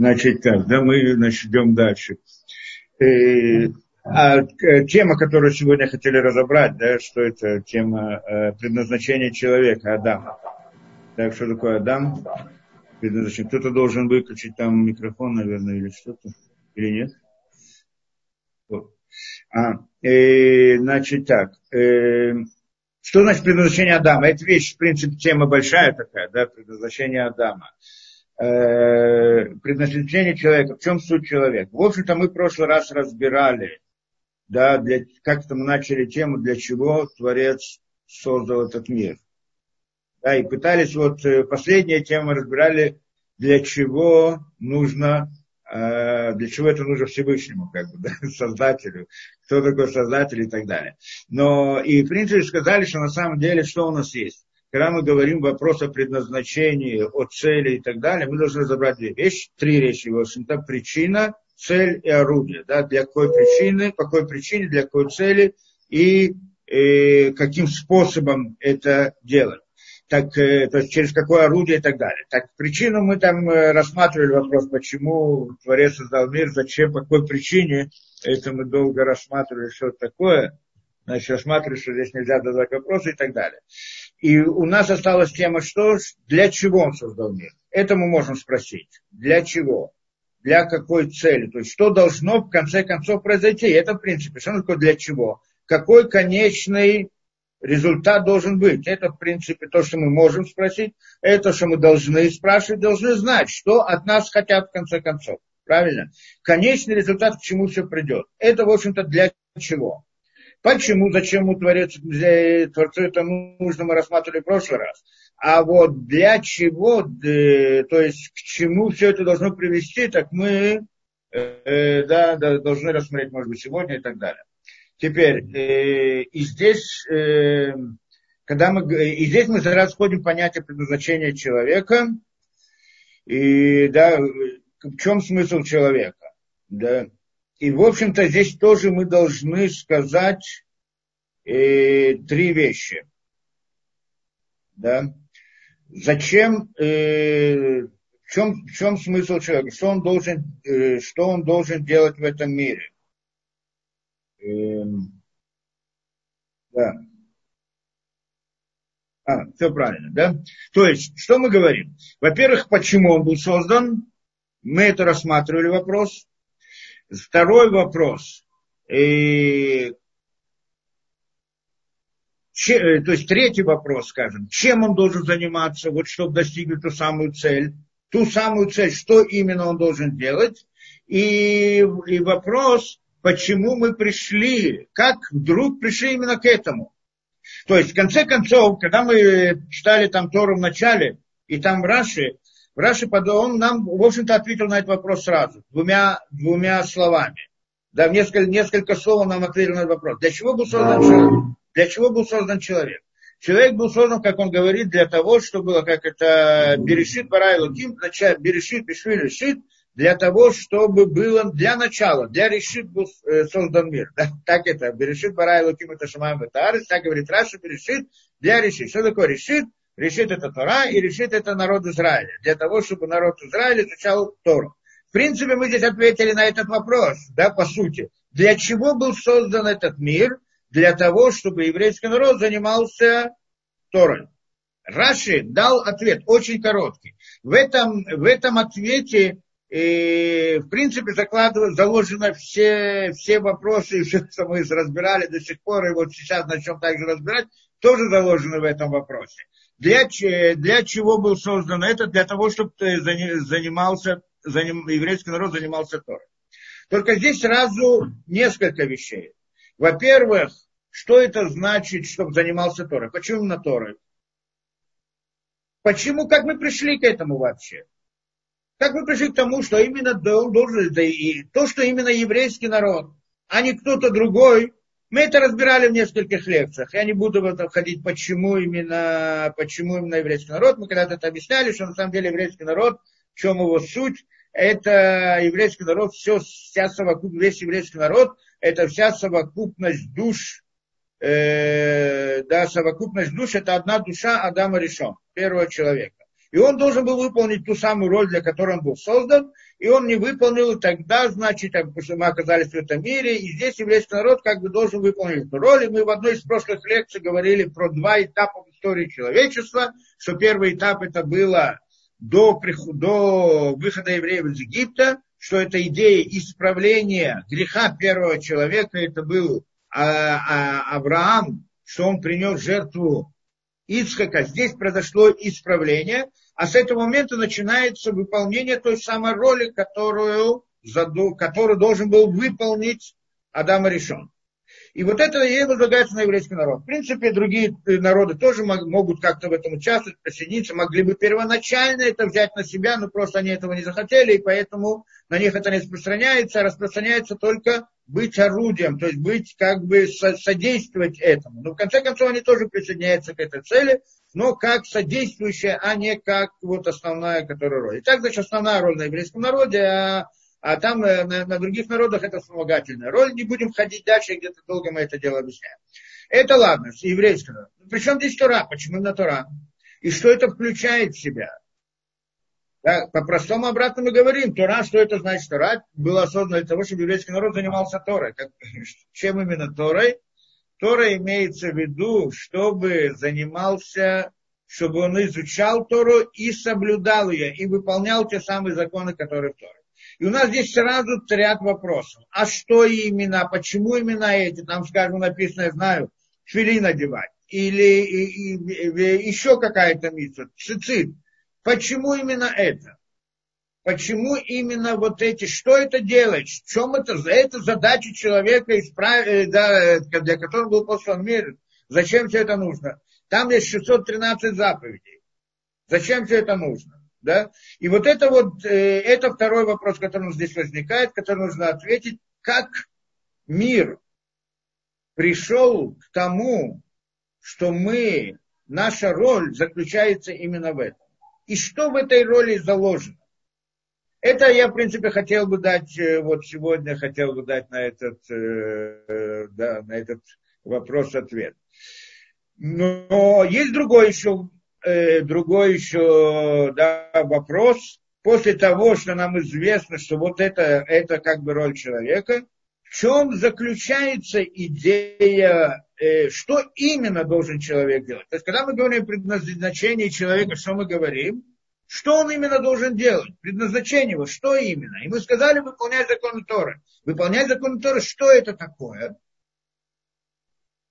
Значит, так, да, мы значит, идем дальше. Э, а э, тема, которую сегодня хотели разобрать, да, что это тема э, предназначения человека, Адама. Так, что такое Адам? Предназначение. Кто-то должен выключить там микрофон, наверное, или что-то, или нет? Вот. А, э, значит так, э, что значит предназначение Адама? Это вещь, в принципе, тема большая такая, да, предназначение Адама. Э, предназначение человека, в чем суть человека? В общем-то, мы в прошлый раз разбирали, да, для, как-то мы начали тему, для чего Творец создал этот мир. Да, и пытались, вот э, последняя тема разбирали, для чего нужно Э, для чего это нужно Всевышнему, как бы, да, создателю, кто такой создатель и так далее. Но и в принципе сказали, что на самом деле что у нас есть. Когда мы говорим вопрос о предназначении, о цели и так далее, мы должны разобрать две вещи, три вещи, в общем-то, причина, цель и орудие. Да, для какой причины, по какой причине, для какой цели и, э, каким способом это делать так, э, то есть через какое орудие и так далее. Так, причину мы там э, рассматривали вопрос, почему Творец создал мир, зачем, по какой причине. Это мы долго рассматривали, что такое. Значит, рассматривали, что здесь нельзя задавать вопросы и так далее. И у нас осталась тема, что, для чего он создал мир. Это мы можем спросить. Для чего? Для какой цели? То есть, что должно в конце концов произойти? Это, в принципе, что такое для чего? Какой конечный результат должен быть. Это, в принципе, то, что мы можем спросить, это, что мы должны спрашивать, должны знать, что от нас хотят в конце концов. Правильно? Конечный результат, к чему все придет. Это, в общем-то, для чего? Почему, зачем у Творец, Творцу это нужно, мы рассматривали в прошлый раз. А вот для чего, э, то есть к чему все это должно привести, так мы э, да, должны рассмотреть, может быть, сегодня и так далее. Теперь, э, и здесь, э, когда мы, и здесь мы сразу понятие предназначения человека, и, да, в чем смысл человека, да. И, в общем-то, здесь тоже мы должны сказать э, три вещи, да. Зачем, э, в, чем, в чем смысл человека, что он должен, э, что он должен делать в этом мире – Эм, да. А, все правильно, да? То есть, что мы говорим? Во-первых, почему он был создан? Мы это рассматривали вопрос. Второй вопрос. И, че, э, то есть третий вопрос, скажем, чем он должен заниматься, вот чтобы достигнуть ту самую цель, ту самую цель, что именно он должен делать. И, и вопрос, почему мы пришли, как вдруг пришли именно к этому. То есть, в конце концов, когда мы читали там Тору в начале, и там Раши, Раши он нам, в общем-то, ответил на этот вопрос сразу, двумя, двумя словами. Да, в несколько, несколько слов нам ответил на этот вопрос. Для чего был создан человек? Для чего был создан человек? Человек был создан, как он говорит, для того, чтобы, как это, Берешит Барай Луким, Берешит Бешвили Решит, для того, чтобы было для начала, для решит был э, создан мир. Да? Так это, берешит барай луким это шамаем это так говорит Раша, берешит для решит. Что такое решит? Решит это Тора и решит это народ Израиля. Для того, чтобы народ Израиля изучал Тору. В принципе, мы здесь ответили на этот вопрос, да, по сути. Для чего был создан этот мир? Для того, чтобы еврейский народ занимался Торой. Раши дал ответ очень короткий. В этом, в этом ответе и, в принципе, заложено все, все вопросы, все, что мы разбирали до сих пор, и вот сейчас начнем также разбирать, тоже заложено в этом вопросе. Для, для чего был создан это? Для того, чтобы занимался, заним, еврейский народ занимался Торой. Только здесь сразу несколько вещей. Во-первых, что это значит, чтобы занимался Торой? Почему именно Торой? Почему, как мы пришли к этому вообще? Как мы пришли к тому, что именно должен, да и то, что именно еврейский народ, а не кто-то другой, мы это разбирали в нескольких лекциях. Я не буду в это входить, почему именно, почему именно еврейский народ. Мы когда-то это объясняли, что на самом деле еврейский народ, в чем его суть, это еврейский народ, все, вся совокупность, весь еврейский народ, это вся совокупность душ, э, да, совокупность душ, это одна душа Адама решен, первого человека. И он должен был выполнить ту самую роль, для которой он был создан, и он не выполнил, и тогда, значит, мы оказались в этом мире, и здесь еврейский народ как бы должен выполнить эту роль. И мы в одной из прошлых лекций говорили про два этапа в истории человечества, что первый этап это было до, до выхода евреев из Египта, что это идея исправления греха первого человека, это был а, а, Авраам, что он принес жертву Ицхака, здесь произошло исправление, а с этого момента начинается выполнение той самой роли, которую, которую должен был выполнить Адам Решен. И вот это и возлагается на еврейский народ. В принципе, другие народы тоже могут как-то в этом участвовать, присоединиться, могли бы первоначально это взять на себя, но просто они этого не захотели, и поэтому на них это не распространяется, а распространяется только быть орудием, то есть быть как бы содействовать этому. Но в конце концов они тоже присоединяются к этой цели, но как содействующая, а не как вот основная, которая роль. И так, значит, основная роль на еврейском народе, а а там э, на, на других народах это вспомогательная роль. Не будем ходить дальше, где-то долго мы это дело объясняем. Это ладно, с еврейского. Причем здесь Тора? Почему именно Тора? И что это включает в себя? Да, по-простому обратно мы говорим, Тора, что это значит? Тора была создана для того, чтобы еврейский народ занимался Торой. Как, чем именно Торой? Тора имеется в виду, чтобы занимался, чтобы он изучал Тору и соблюдал ее, и выполнял те самые законы, которые в Торе. И у нас здесь сразу ряд вопросов. А что именно, почему именно эти? Там, скажем, написано, я знаю, швели надевать. Или и, и, и, еще какая-то миссия, цицит. Почему именно это? Почему именно вот эти, что это делает? В чем это? Это задача человека, исправить, э, да, для которого был послан мир. Зачем все это нужно? Там есть 613 заповедей. Зачем все это нужно? Да? И вот это вот, э, это второй вопрос, который здесь возникает, который нужно ответить, как мир пришел к тому, что мы, наша роль заключается именно в этом. И что в этой роли заложено? Это я, в принципе, хотел бы дать, э, вот сегодня хотел бы дать на этот, э, да, на этот вопрос ответ. Но есть другой еще э, другой еще да, вопрос. После того, что нам известно, что вот это, это как бы роль человека, в чем заключается идея, э, что именно должен человек делать? То есть, когда мы говорим о предназначении человека, что мы говорим? Что он именно должен делать? Предназначение его, что именно? И мы сказали выполнять закон Торы. Выполнять закон Торы, что это такое?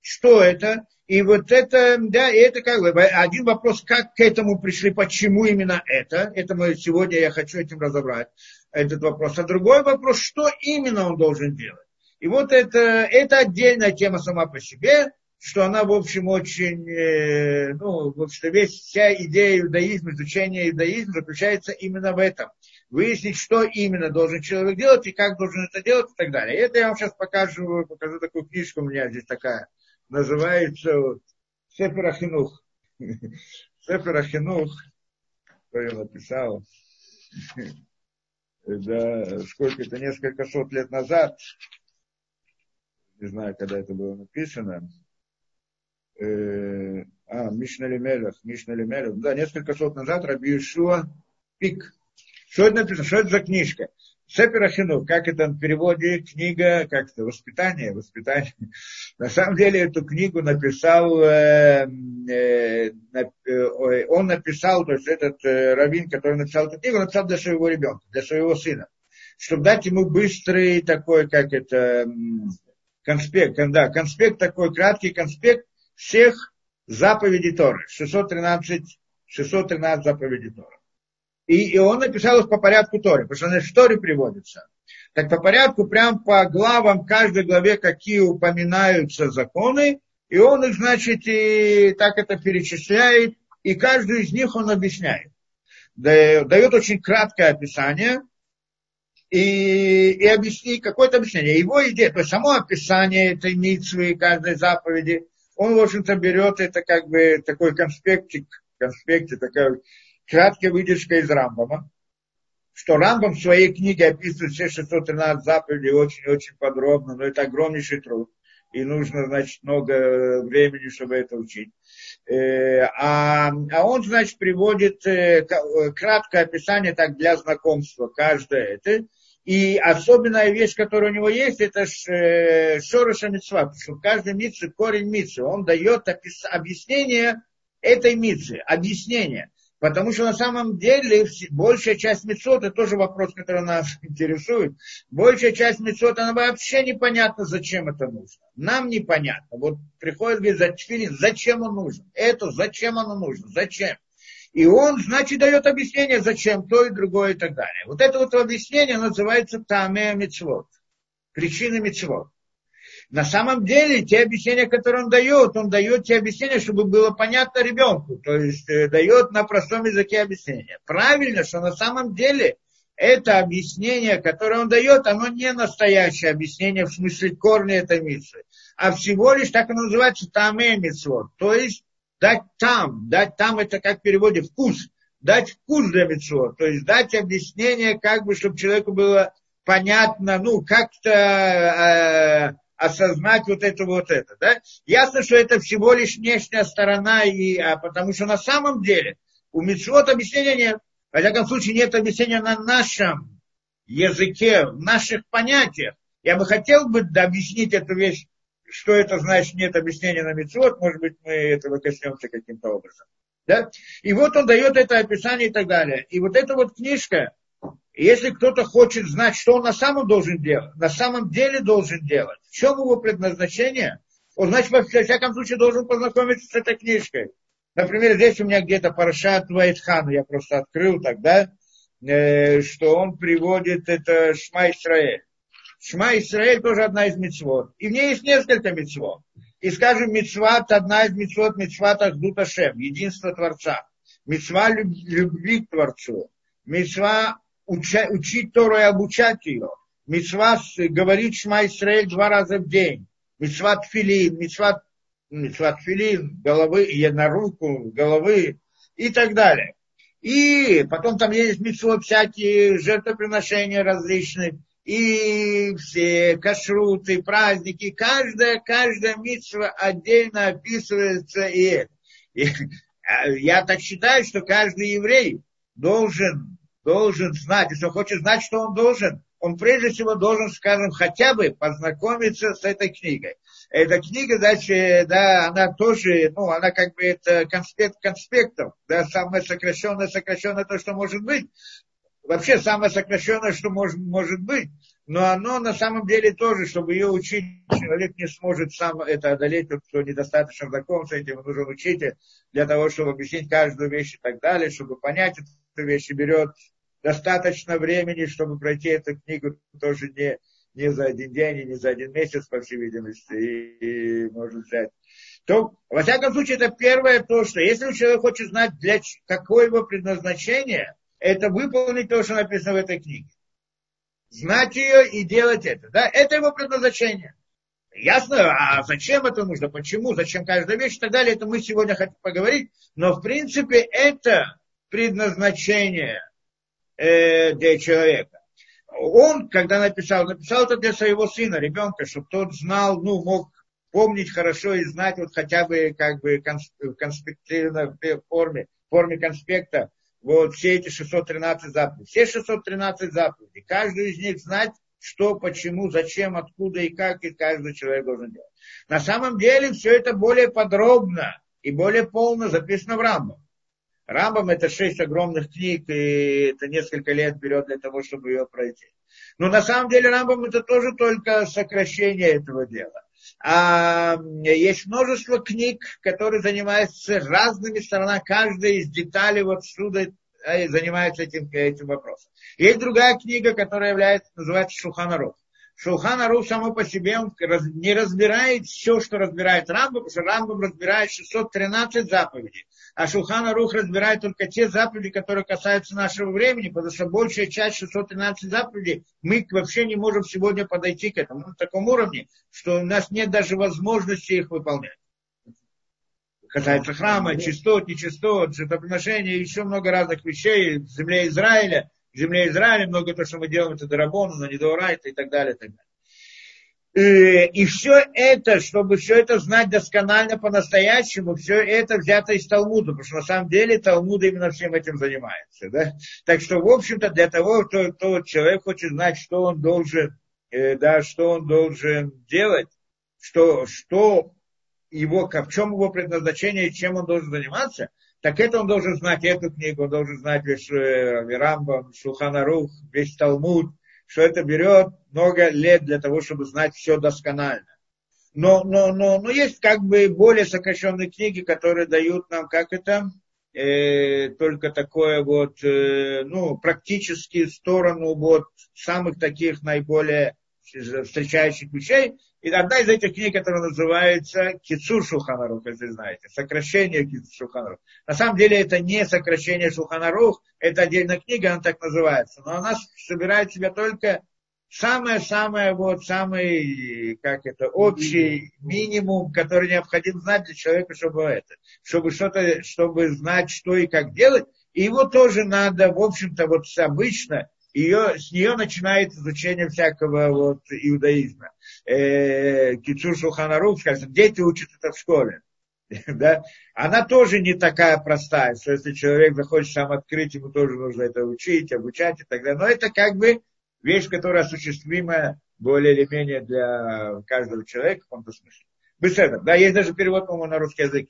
Что это? И вот это, да, это как бы один вопрос, как к этому пришли, почему именно это. Это мы сегодня, я хочу этим разобрать, этот вопрос. А другой вопрос, что именно он должен делать. И вот это, это отдельная тема сама по себе, что она, в общем, очень, э, ну, вот что весь, вся идея иудаизма, изучения иудаизма заключается именно в этом. Выяснить, что именно должен человек делать и как должен это делать и так далее. Это я вам сейчас покажу, покажу такую книжку у меня здесь такая называется вот, Сефер Ахинух. Сефер Ахинух, кто ее написал, да, сколько это, несколько сот лет назад, не знаю, когда это было написано, э, а, Мишна Лемелех, Мишна Лемелех, да, несколько сот назад Раби Ишуа Пик. Что это написано, что это за книжка? Сепер Ахинух, как это в переводе, книга, как это, воспитание, воспитание. На самом деле эту книгу написал, э, э, э, он написал, то есть этот э, раввин, который написал эту книгу, написал для своего ребенка, для своего сына, чтобы дать ему быстрый такой, как это, конспект, да, конспект такой, краткий конспект всех заповедей Торы, 613, 613 заповедей Торы. И, и он написал их по порядку Торы, потому что они в Торе приводятся. Так по порядку, прям по главам, каждой главе, какие упоминаются законы, и он их, значит, и так это перечисляет, и каждую из них он объясняет. Дает очень краткое описание, и, и объяснить какое-то объяснение. Его идея, то есть само описание этой митцвы, каждой заповеди, он, в общем-то, берет это как бы такой конспектик, конспектик, такая краткая выдержка из Рамбама, что Рамбам в своей книге описывает все 613 заповедей очень-очень подробно, но это огромнейший труд. и нужно, значит, много времени, чтобы это учить. Э, а, а он, значит, приводит э, краткое описание так для знакомства каждое это. И особенная вещь, которая у него есть, это э, шороша митцва, потому что в каждой митце корень митцы. Он дает объяснение этой митцы, объяснение. Потому что на самом деле большая часть мецот, это тоже вопрос, который нас интересует, большая часть мецот, она вообще непонятно, зачем это нужно. Нам непонятно. Вот приходит, говорит, за зачем он нужен? Это, зачем оно нужно? Зачем? И он, значит, дает объяснение, зачем то и другое и так далее. Вот это вот объяснение называется Тамея Мицвод. Причины Мицвод. На самом деле, те объяснения, которые он дает, он дает те объяснения, чтобы было понятно ребенку. То есть э, дает на простом языке объяснения. Правильно, что на самом деле это объяснение, которое он дает, оно не настоящее объяснение в смысле корня этой митвы, а всего лишь так оно называется таме митцвот. То есть дать там, дать там это как в переводе вкус, дать вкус для митцвот, то есть дать объяснение, как бы, чтобы человеку было понятно, ну, как-то э, осознать вот это вот это. Да? Ясно, что это всего лишь внешняя сторона, и, а, потому что на самом деле у Митцвот объяснения нет. Во всяком случае, нет объяснения на нашем языке, в наших понятиях. Я бы хотел бы объяснить эту вещь, что это значит нет объяснения на Митцвот, может быть, мы этого коснемся каким-то образом. Да? И вот он дает это описание и так далее. И вот эта вот книжка, если кто-то хочет знать, что он на самом, должен делать, на самом деле должен делать, в чем его предназначение, он, значит, во всяком случае должен познакомиться с этой книжкой. Например, здесь у меня где-то Парашат Вайтхан, я просто открыл тогда, э, что он приводит это Шма Исраэль. Шма Исраэль тоже одна из мецвод. И в ней есть несколько мецвод. И, скажем, мецват, одна из мецвод, мецват Ахдут Ашем, единство Творца. Мецва любви к Творцу. Мецва уча, учить Тору и обучать ее. Мецва говорить Шма Исраэль два раза в день. Мецва тфилин, мецва, мецва тфилин, головы, на руку, головы и так далее. И потом там есть мецвод всякие жертвоприношения различные, и все кашруты, праздники, каждая, каждая митсва отдельно описывается и. И, а, я так считаю, что каждый еврей должен должен знать, если он хочет знать, что он должен, он прежде всего должен, скажем, хотя бы познакомиться с этой книгой. Эта книга, значит, да, она тоже, ну, она как бы это конспект конспектов, да, самое сокращенное, сокращенное то, что может быть. Вообще самое сокращенное, что может, может быть, но оно на самом деле тоже, чтобы ее учить, человек не сможет сам это одолеть, кто недостаточно знаком с этим, нужен учитель для того, чтобы объяснить каждую вещь и так далее, чтобы понять эту вещь, и берет достаточно времени, чтобы пройти эту книгу тоже не, не за один день и не за один месяц, по всей видимости, и, и может взять. То, во всяком случае, это первое то, что если человек хочет знать, для, какое его предназначение, это выполнить то, что написано в этой книге. Знать ее и делать это. Да? Это его предназначение. Ясно, а зачем это нужно, почему, зачем каждая вещь и так далее, это мы сегодня хотим поговорить. Но, в принципе, это предназначение э, для человека. Он, когда написал, написал это для своего сына, ребенка, чтобы тот знал, ну, мог помнить хорошо и знать вот хотя бы как бы в конспективной форме, форме конспекта, вот все эти 613 заповедей. Все 613 заповедей. Каждую из них знать, что, почему, зачем, откуда и как, и каждый человек должен делать. На самом деле все это более подробно и более полно записано в Рамбах. Рамбам это шесть огромных книг, и это несколько лет берет для того, чтобы ее пройти. Но на самом деле Рамбам это тоже только сокращение этого дела. А есть множество книг, которые занимаются разными сторонами, каждая из деталей вот отсюда э, занимается этим, этим вопросом. Есть другая книга, которая является, называется Шуханаров. Шулхан Арух само по себе он не разбирает все, что разбирает Рамбам, потому что Рамбам разбирает 613 заповедей. А Шулхан Арух разбирает только те заповеди, которые касаются нашего времени, потому что большая часть 613 заповедей мы вообще не можем сегодня подойти к этому на таком уровне, что у нас нет даже возможности их выполнять. Касается храма, чистот, нечистот, жертвоприношения, еще много разных вещей в земле Израиля – земле Израиля, много то, что мы делаем, это Дарабон, но не Доурайта и так далее, и так далее. Э, и все это, чтобы все это знать досконально по-настоящему, все это взято из Талмуда, потому что на самом деле Талмуд именно всем этим занимается. Да? Так что, в общем-то, для того, что, что человек хочет знать, что он должен, э, да, что он должен делать, что, что его, в чем его предназначение и чем он должен заниматься, так это он должен знать эту книгу, он должен знать весь э, Рамбам, Шуханарух, весь Талмуд, что это берет много лет для того, чтобы знать все досконально. Но, но, но, но есть как бы более сокращенные книги, которые дают нам, как это, э, только такое вот, э, ну, практически сторону вот самых таких наиболее встречающих вещей. И одна из этих книг, которая называется Кицур Шуханарух, если знаете, сокращение Кицур Шуханарух. На самом деле это не сокращение Шуханарух, это отдельная книга, она так называется. Но она собирает в себя только самое-самое, вот, самый, как это, общий минимум, который необходим знать для человека, чтобы это, чтобы что-то, чтобы знать, что и как делать. И его тоже надо, в общем-то, вот обычно ее, с нее начинается изучение всякого вот иудаизма. Э, Кицур Шуханарух, скажем, дети учат это в школе. да? Она тоже не такая простая, что если человек захочет сам открыть, ему тоже нужно это учить, обучать и так далее. Но это как бы вещь, которая осуществима более или менее для каждого человека в каком-то смысле. Беседа. Да, есть даже перевод, по-моему, на русский язык.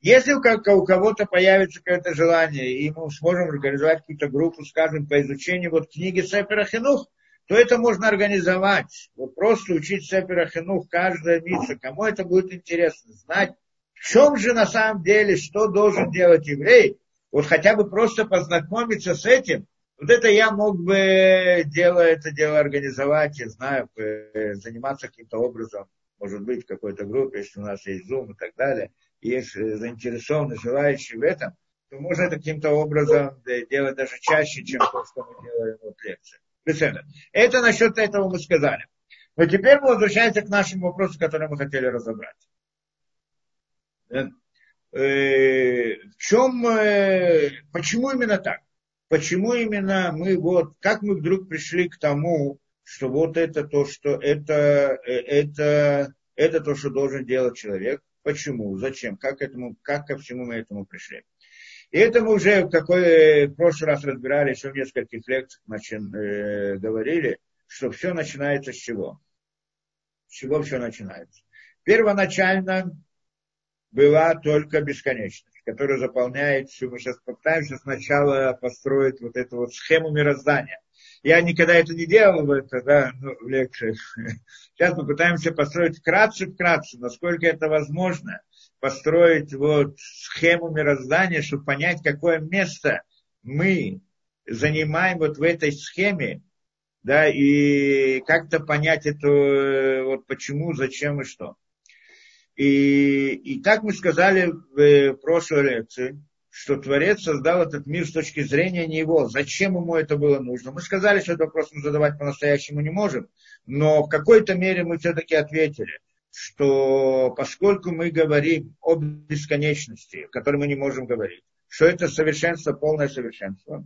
Если у кого-то появится какое-то желание, и мы сможем организовать какую-то группу, скажем, по изучению вот книги Сепера Хинух, то это можно организовать. Вот просто учить Сепера Хинух, каждая миссия. Кому это будет интересно, знать, в чем же на самом деле, что должен делать еврей, вот хотя бы просто познакомиться с этим, вот это я мог бы дело, это дело организовать, я знаю, заниматься каким-то образом может быть, в какой-то группе, если у нас есть Zoom и так далее, есть э, заинтересованные, желающие в этом, то можно это каким-то образом делать даже чаще, чем то, что мы делаем вот лекции. Это насчет этого мы сказали. Но теперь мы возвращаемся к нашему вопросу, который мы хотели разобрать. Э, в чем, э, почему именно так? Почему именно мы вот, как мы вдруг пришли к тому, что вот это то, что это, э, это, это то, что должен делать человек. Почему? Зачем? Как, этому, как ко всему мы этому пришли? И это мы уже в, какой, в прошлый раз разбирали, еще в нескольких лекциях начин, э, говорили, что все начинается с чего? С чего все начинается? Первоначально была только бесконечность, которая заполняет все. Мы сейчас попытаемся сначала построить вот эту вот схему мироздания. Я никогда это не делал это, да, ну, в лекциях. Сейчас мы пытаемся построить вкратце-вкратце, насколько это возможно, построить вот схему мироздания, чтобы понять, какое место мы занимаем вот в этой схеме, да, и как-то понять это, вот почему, зачем и что. И, и так мы сказали в прошлой лекции, что Творец создал этот мир с точки зрения него. Зачем ему это было нужно? Мы сказали, что этот вопрос мы задавать по-настоящему не можем, но в какой-то мере мы все-таки ответили, что поскольку мы говорим о бесконечности, о которой мы не можем говорить, что это совершенство, полное совершенство,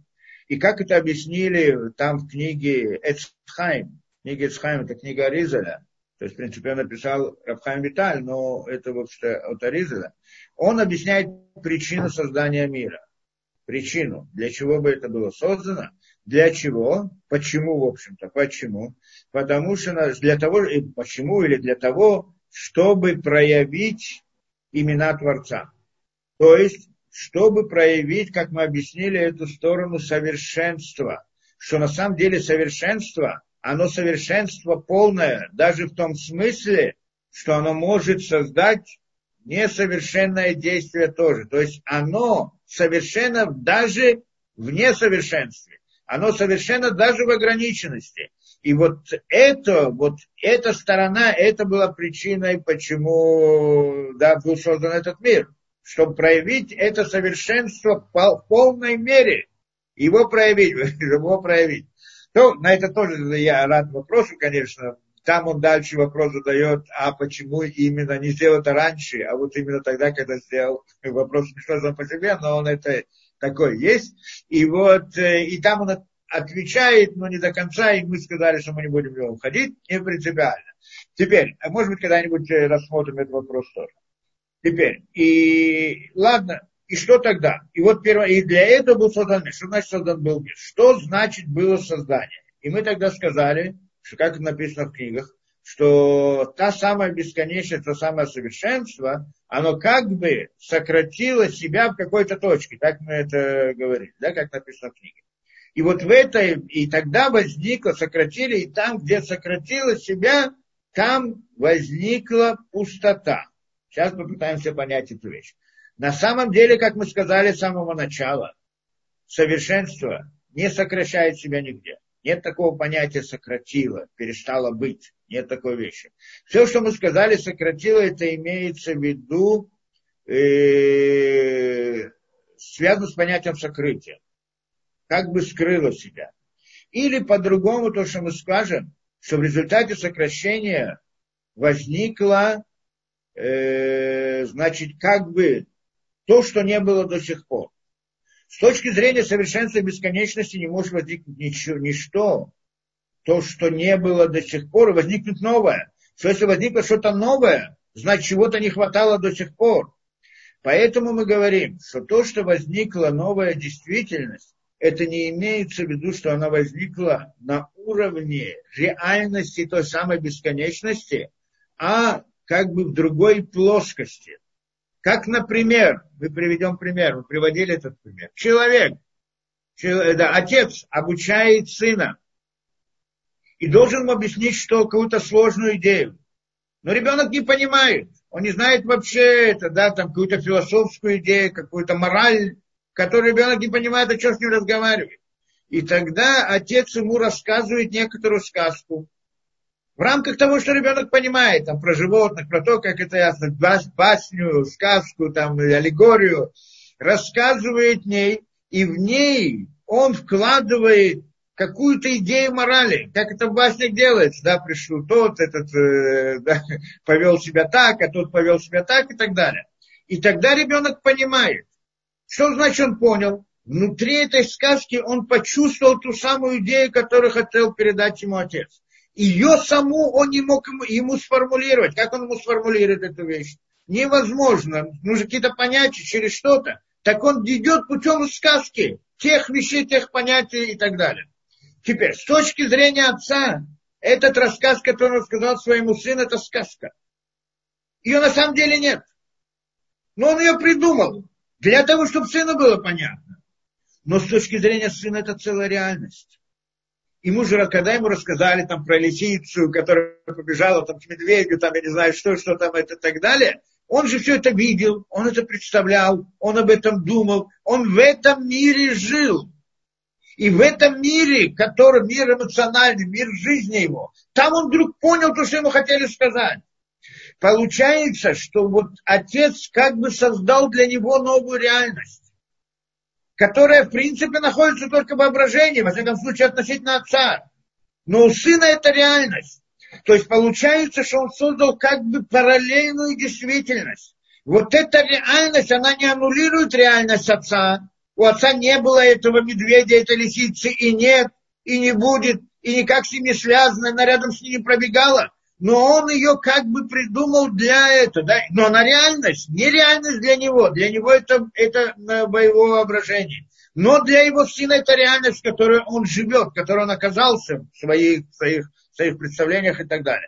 и как это объяснили там в книге Эцхайм, книга Эцхайм, это книга Аризаля, то есть, в принципе, он написал Рабхайм Виталь, но это вообще от Аризаля, он объясняет причину создания мира. Причину, для чего бы это было создано, для чего, почему, в общем-то, почему. Потому что для того, почему или для того, чтобы проявить имена Творца. То есть, чтобы проявить, как мы объяснили, эту сторону совершенства. Что на самом деле совершенство, оно совершенство полное, даже в том смысле, что оно может создать несовершенное действие тоже. То есть оно совершенно даже в несовершенстве. Оно совершенно даже в ограниченности. И вот это, вот эта сторона, это была причиной, почему да, был создан этот мир. Чтобы проявить это совершенство в полной мере. Его проявить, его проявить. То, на это тоже я рад вопросу, конечно, там он дальше вопрос задает, а почему именно не сделал это раньше, а вот именно тогда, когда сделал. Вопрос смешной сам по себе, но он это такой есть. И вот, э, и там он отвечает, но не до конца, и мы сказали, что мы не будем в него входить, не принципиально. Теперь, а может быть, когда-нибудь э, рассмотрим этот вопрос тоже. Теперь, и ладно, и что тогда? И вот первое, и для этого был создан мир. Что значит создан был мир? Что значит было создание? И мы тогда сказали, что как написано в книгах, что та самая бесконечность, то самое совершенство, оно как бы сократило себя в какой-то точке. Так мы это говорили, да, как написано в книге. И вот в этой, и тогда возникло, сократили, и там, где сократило себя, там возникла пустота. Сейчас попытаемся понять эту вещь. На самом деле, как мы сказали с самого начала, совершенство не сокращает себя нигде. Нет такого понятия сократило, перестало быть. Нет такой вещи. Все, что мы сказали, сократило, это имеется в виду э, связано с понятием сокрытия. Как бы скрыло себя. Или по-другому то, что мы скажем, что в результате сокращения возникло, э, значит, как бы то, что не было до сих пор. С точки зрения совершенства и бесконечности не может возникнуть ничего, ничто, то, что не было до сих пор, возникнет новое. Что если возникло что-то новое, значит, чего-то не хватало до сих пор. Поэтому мы говорим, что то, что возникла новая действительность, это не имеется в виду, что она возникла на уровне реальности той самой бесконечности, а как бы в другой плоскости. Как, например, мы приведем пример, мы приводили этот пример. Человек, человек да, отец обучает сына и должен ему объяснить, что какую-то сложную идею. Но ребенок не понимает, он не знает вообще это, да, там какую-то философскую идею, какую-то мораль, которую ребенок не понимает, о чем с ним разговаривает. И тогда отец ему рассказывает некоторую сказку, в рамках того, что ребенок понимает, там, про животных, про то, как это ясно, басню, сказку, там, аллегорию, рассказывает ней, и в ней он вкладывает какую-то идею морали, как это в баснях делается, да, пришел тот, этот э, да, повел себя так, а тот повел себя так и так далее. И тогда ребенок понимает, что значит он понял, внутри этой сказки он почувствовал ту самую идею, которую хотел передать ему отец ее саму он не мог ему, сформулировать. Как он ему сформулирует эту вещь? Невозможно. Нужно какие-то понятия через что-то. Так он идет путем сказки. Тех вещей, тех понятий и так далее. Теперь, с точки зрения отца, этот рассказ, который он сказал своему сыну, это сказка. Ее на самом деле нет. Но он ее придумал. Для того, чтобы сыну было понятно. Но с точки зрения сына это целая реальность ему же, когда ему рассказали там про лисицу, которая побежала там к медведю, там, я не знаю, что, что там, это и так далее, он же все это видел, он это представлял, он об этом думал, он в этом мире жил. И в этом мире, который мир эмоциональный, мир жизни его, там он вдруг понял то, что ему хотели сказать. Получается, что вот отец как бы создал для него новую реальность которая, в принципе, находится только в воображении, во всяком случае, относительно отца. Но у сына это реальность. То есть получается, что он создал как бы параллельную действительность. Вот эта реальность, она не аннулирует реальность отца. У отца не было этого медведя, этой лисицы, и нет, и не будет, и никак с ним не связано, она рядом с ним не пробегала но он ее как бы придумал для этого. Да? Но она реальность, не реальность для него. Для него это, это боевое воображение. Но для его сына это реальность, в которой он живет, в которой он оказался в своих, в своих, в своих представлениях и так далее.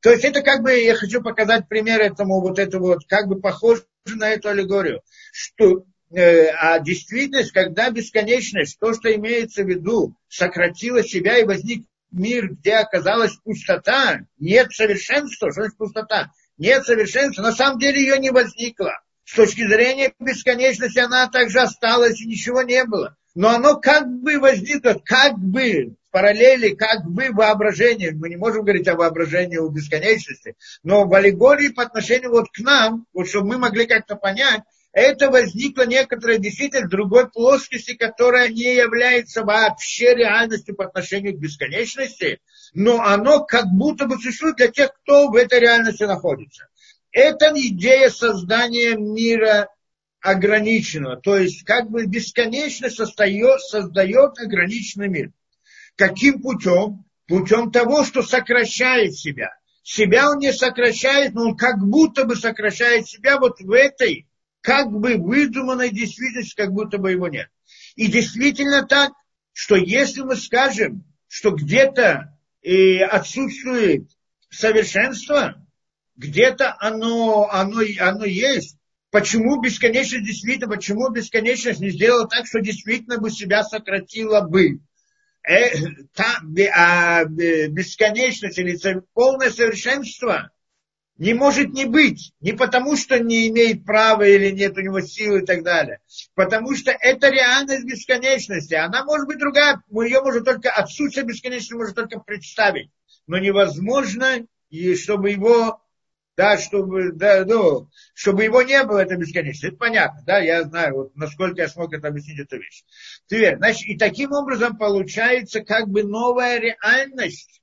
То есть это как бы, я хочу показать пример этому, вот это вот, как бы похоже на эту аллегорию, что э, а действительность, когда бесконечность, то, что имеется в виду, сократила себя и возник мир, где оказалась пустота, нет совершенства, что значит пустота? Нет совершенства, на самом деле ее не возникло. С точки зрения бесконечности она также осталась, и ничего не было. Но оно как бы возникло, как бы в параллели, как бы воображение. Мы не можем говорить о воображении у бесконечности, но в аллегории по отношению вот к нам, вот чтобы мы могли как-то понять, это возникла некоторая действительность другой плоскости, которая не является вообще реальностью по отношению к бесконечности, но оно как будто бы существует для тех, кто в этой реальности находится. Это идея создания мира ограниченного, то есть как бы бесконечно создает, создает ограниченный мир. Каким путем? Путем того, что сокращает себя. Себя он не сокращает, но он как будто бы сокращает себя вот в этой, как бы выдуманной действительности, как будто бы его нет. И действительно так, что если мы скажем, что где-то э, отсутствует совершенство, где-то оно, оно, оно есть, почему бесконечность действительно, почему бесконечность не сделала так, что действительно бы себя сократила бы? Э, та, а, бесконечность или полное совершенство не может не быть. Не потому, что не имеет права или нет у него силы и так далее. Потому что это реальность бесконечности. Она может быть другая. Ее можно только, отсутствие бесконечности можно только представить. Но невозможно, и чтобы его да, чтобы, да, ну, чтобы его не было, это бесконечно. Это понятно, да, я знаю, вот насколько я смог это объяснить эту вещь. Теперь, значит, и таким образом получается как бы новая реальность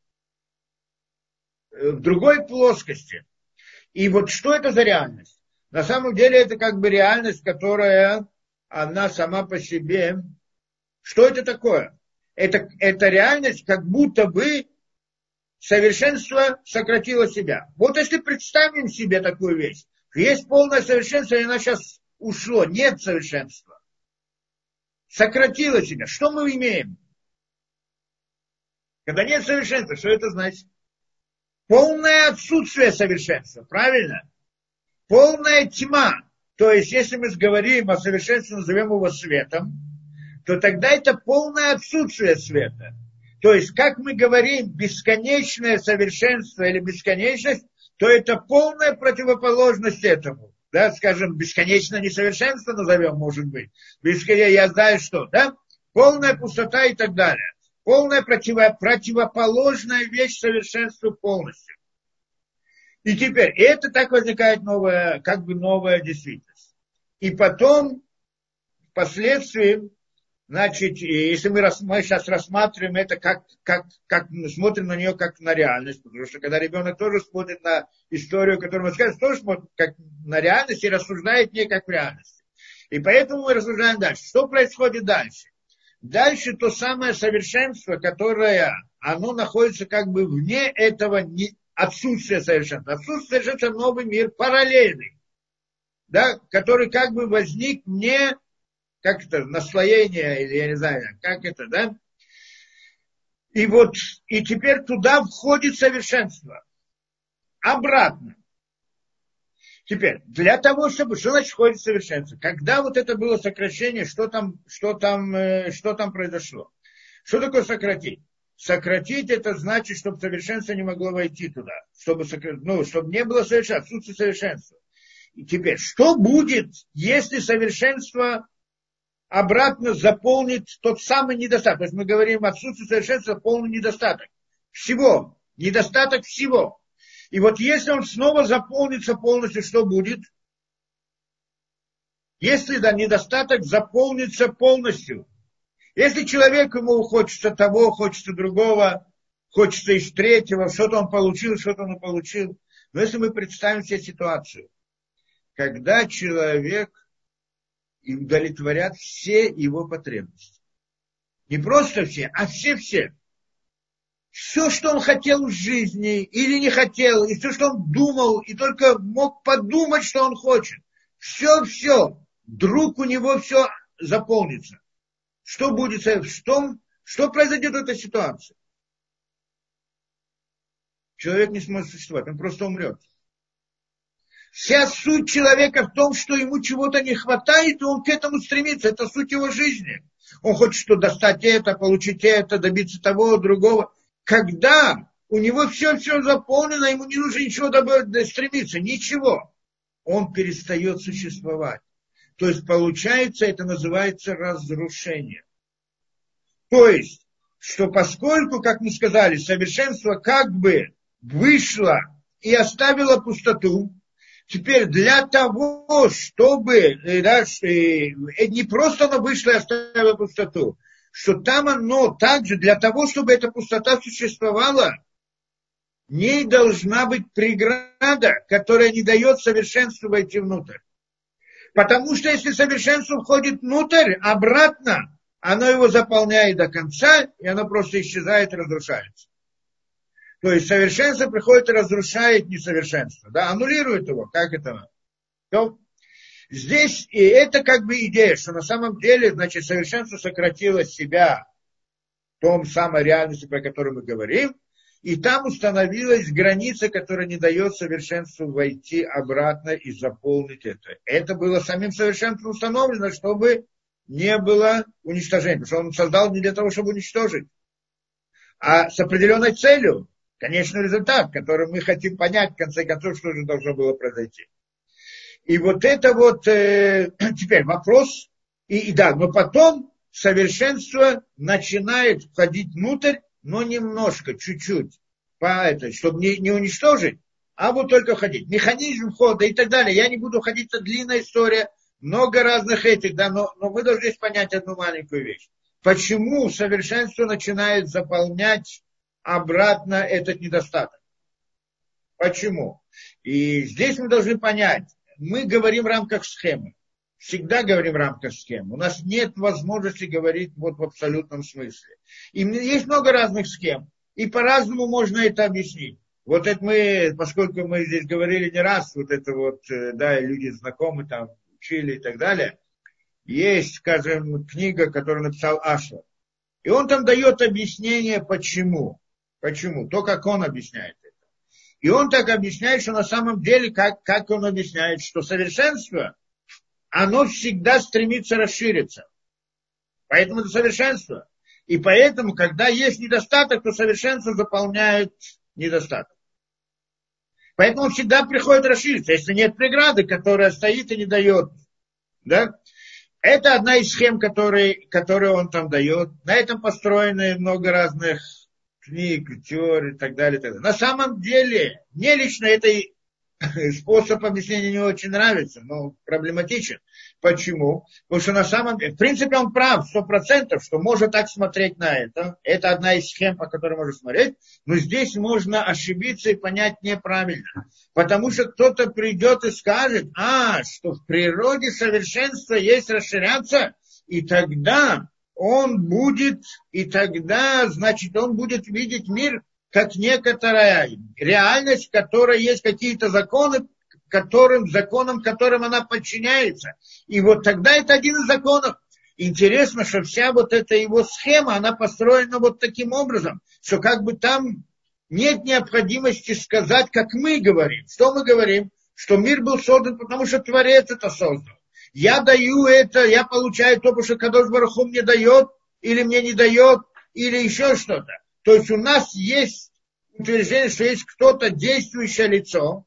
э, в другой плоскости. И вот что это за реальность? На самом деле это как бы реальность, которая, она сама по себе, что это такое? Это, это реальность, как будто бы совершенство сократило себя. Вот если представим себе такую вещь, есть полное совершенство, и оно сейчас ушло, нет совершенства. Сократило себя. Что мы имеем? Когда нет совершенства, что это значит? Полное отсутствие совершенства, правильно? Полная тьма. То есть, если мы говорим о совершенстве, назовем его светом, то тогда это полное отсутствие света. То есть, как мы говорим, бесконечное совершенство или бесконечность, то это полная противоположность этому. Да, скажем, бесконечное несовершенство назовем, может быть. Я знаю что, да? Полная пустота и так далее. Полная противо, противоположная вещь совершенству полностью. И теперь, это так возникает новая, как бы новая действительность. И потом, впоследствии, Значит, если мы, мы сейчас рассматриваем это как, как, как смотрим на нее как на реальность, потому что когда ребенок тоже смотрит на историю, которую мы скажем, тоже смотрит как на реальность и рассуждает не как в реальности. И поэтому мы рассуждаем дальше. Что происходит дальше? Дальше то самое совершенство, которое, оно находится как бы вне этого не, отсутствия совершенства. Отсутствие совершенства новый мир параллельный, да, который как бы возник не как это, наслоение, или я не знаю, как это, да? И вот, и теперь туда входит совершенство. Обратно. Теперь, для того, чтобы, что значит входит совершенство? Когда вот это было сокращение, что там, что там, э, что там произошло? Что такое сократить? Сократить это значит, чтобы совершенство не могло войти туда, чтобы, ну, чтобы не было совершенства, отсутствие совершенства. И теперь, что будет, если совершенство обратно заполнит тот самый недостаток. То есть мы говорим отсутствие совершенства, полный недостаток. Всего. Недостаток всего. И вот если он снова заполнится полностью, что будет? Если да, недостаток заполнится полностью. Если человек ему хочется того, хочется другого, хочется из третьего, что-то он получил, что-то он получил. Но если мы представим себе ситуацию, когда человек удовлетворят все его потребности. Не просто все, а все-все. Все, что он хотел в жизни или не хотел, и все, что он думал, и только мог подумать, что он хочет. Все-все. Вдруг у него все заполнится. Что будет, что, что произойдет в этой ситуации? Человек не сможет существовать, он просто умрет. Вся суть человека в том, что ему чего-то не хватает, и он к этому стремится. Это суть его жизни. Он хочет что достать это, получить это, добиться того, другого. Когда у него все-все заполнено, ему не нужно ничего добавить, стремиться, ничего. Он перестает существовать. То есть, получается, это называется разрушение. То есть, что поскольку, как мы сказали, совершенство как бы вышло и оставило пустоту, Теперь для того, чтобы, э, да, э, не просто оно вышло и оставило пустоту, что там оно также для того, чтобы эта пустота существовала, ней должна быть преграда, которая не дает совершенству войти внутрь. Потому что если совершенство входит внутрь, обратно, оно его заполняет до конца, и оно просто исчезает разрушается. То есть совершенство приходит и разрушает несовершенство, да, аннулирует его, как это? То здесь, и это как бы идея, что на самом деле, значит, совершенство сократило себя в том самой реальности, про которую мы говорим, и там установилась граница, которая не дает совершенству войти обратно и заполнить это. Это было самим совершенством установлено, чтобы не было уничтожения. Потому что он создал не для того, чтобы уничтожить, а с определенной целью. Конечный результат, который мы хотим понять, в конце концов, что же должно было произойти. И вот это вот э, теперь вопрос. И, и да, но потом совершенство начинает входить внутрь но немножко, чуть-чуть, по это, чтобы не, не уничтожить, а вот только ходить. Механизм входа и так далее. Я не буду ходить, это длинная история, много разных этих, да, но, но вы должны понять одну маленькую вещь. Почему совершенство начинает заполнять обратно этот недостаток? Почему? И здесь мы должны понять, мы говорим в рамках схемы всегда говорим в рамках схем. У нас нет возможности говорить вот в абсолютном смысле. И есть много разных схем. И по-разному можно это объяснить. Вот это мы, поскольку мы здесь говорили не раз, вот это вот, э, да, люди знакомы там, учили и так далее, есть, скажем, книга, которую написал Ашер. И он там дает объяснение, почему. Почему? То, как он объясняет. И он так объясняет, что на самом деле, как, как он объясняет, что совершенство – оно всегда стремится расшириться. Поэтому это совершенство. И поэтому, когда есть недостаток, то совершенство заполняет недостаток. Поэтому всегда приходит расшириться, если нет преграды, которая стоит и не дает. Да? Это одна из схем, которые, которые он там дает. На этом построены много разных книг, теорий и так далее. Так далее. На самом деле, мне лично этой способ объяснения не очень нравится, но проблематичен. Почему? Потому что на самом деле, в принципе, он прав, сто процентов, что можно так смотреть на это. Это одна из схем, по которой можно смотреть. Но здесь можно ошибиться и понять неправильно. Потому что кто-то придет и скажет, а, что в природе совершенства есть расширяться, и тогда он будет, и тогда, значит, он будет видеть мир как некоторая реальность, в которой есть какие-то законы, которым, законам, которым она подчиняется. И вот тогда это один из законов. Интересно, что вся вот эта его схема, она построена вот таким образом, что как бы там нет необходимости сказать, как мы говорим. Что мы говорим? Что мир был создан, потому что Творец это создал. Я даю это, я получаю то, что Кадош Бараху мне дает, или мне не дает, или еще что-то. То есть у нас есть утверждение, что есть кто-то действующее лицо,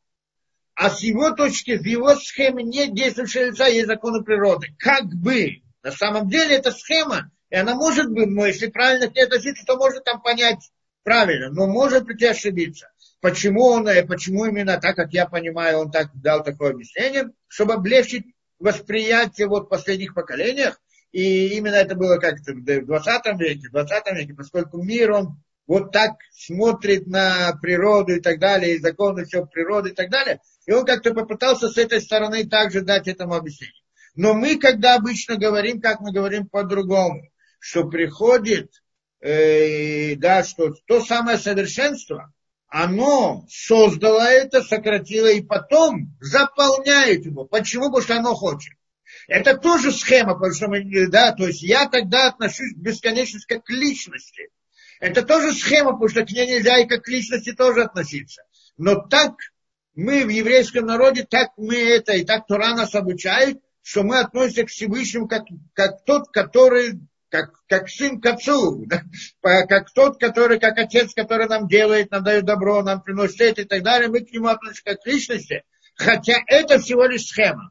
а с его точки, в его схеме нет действующего лица, есть законы природы. Как бы. На самом деле это схема, и она может быть, но если правильно к ней относиться, то можно там понять правильно, но может быть и ошибиться. Почему он, э, почему именно так, как я понимаю, он так дал такое объяснение, чтобы облегчить восприятие вот последних поколениях, и именно это было как-то в 20 веке, в 20 веке, поскольку мир, он вот так смотрит на природу и так далее, и законы все природы и так далее. И он как-то попытался с этой стороны также дать этому объяснение. Но мы, когда обычно говорим, как мы говорим по-другому, что приходит, э, да, что то самое совершенство, оно создало это, сократило и потом заполняет его. Почему? Потому что оно хочет. Это тоже схема, потому что мы, да, то есть я тогда отношусь к бесконечности как к личности. Это тоже схема, потому что к ней нельзя и как к личности тоже относиться. Но так мы в еврейском народе, так мы это, и так Тура нас обучает, что мы относимся к Всевышнему как, как тот, который, как, как сын к отцу, да? как тот, который, как отец, который нам делает, нам дает добро, нам приносит и так далее, мы к нему относимся как к личности, хотя это всего лишь схема.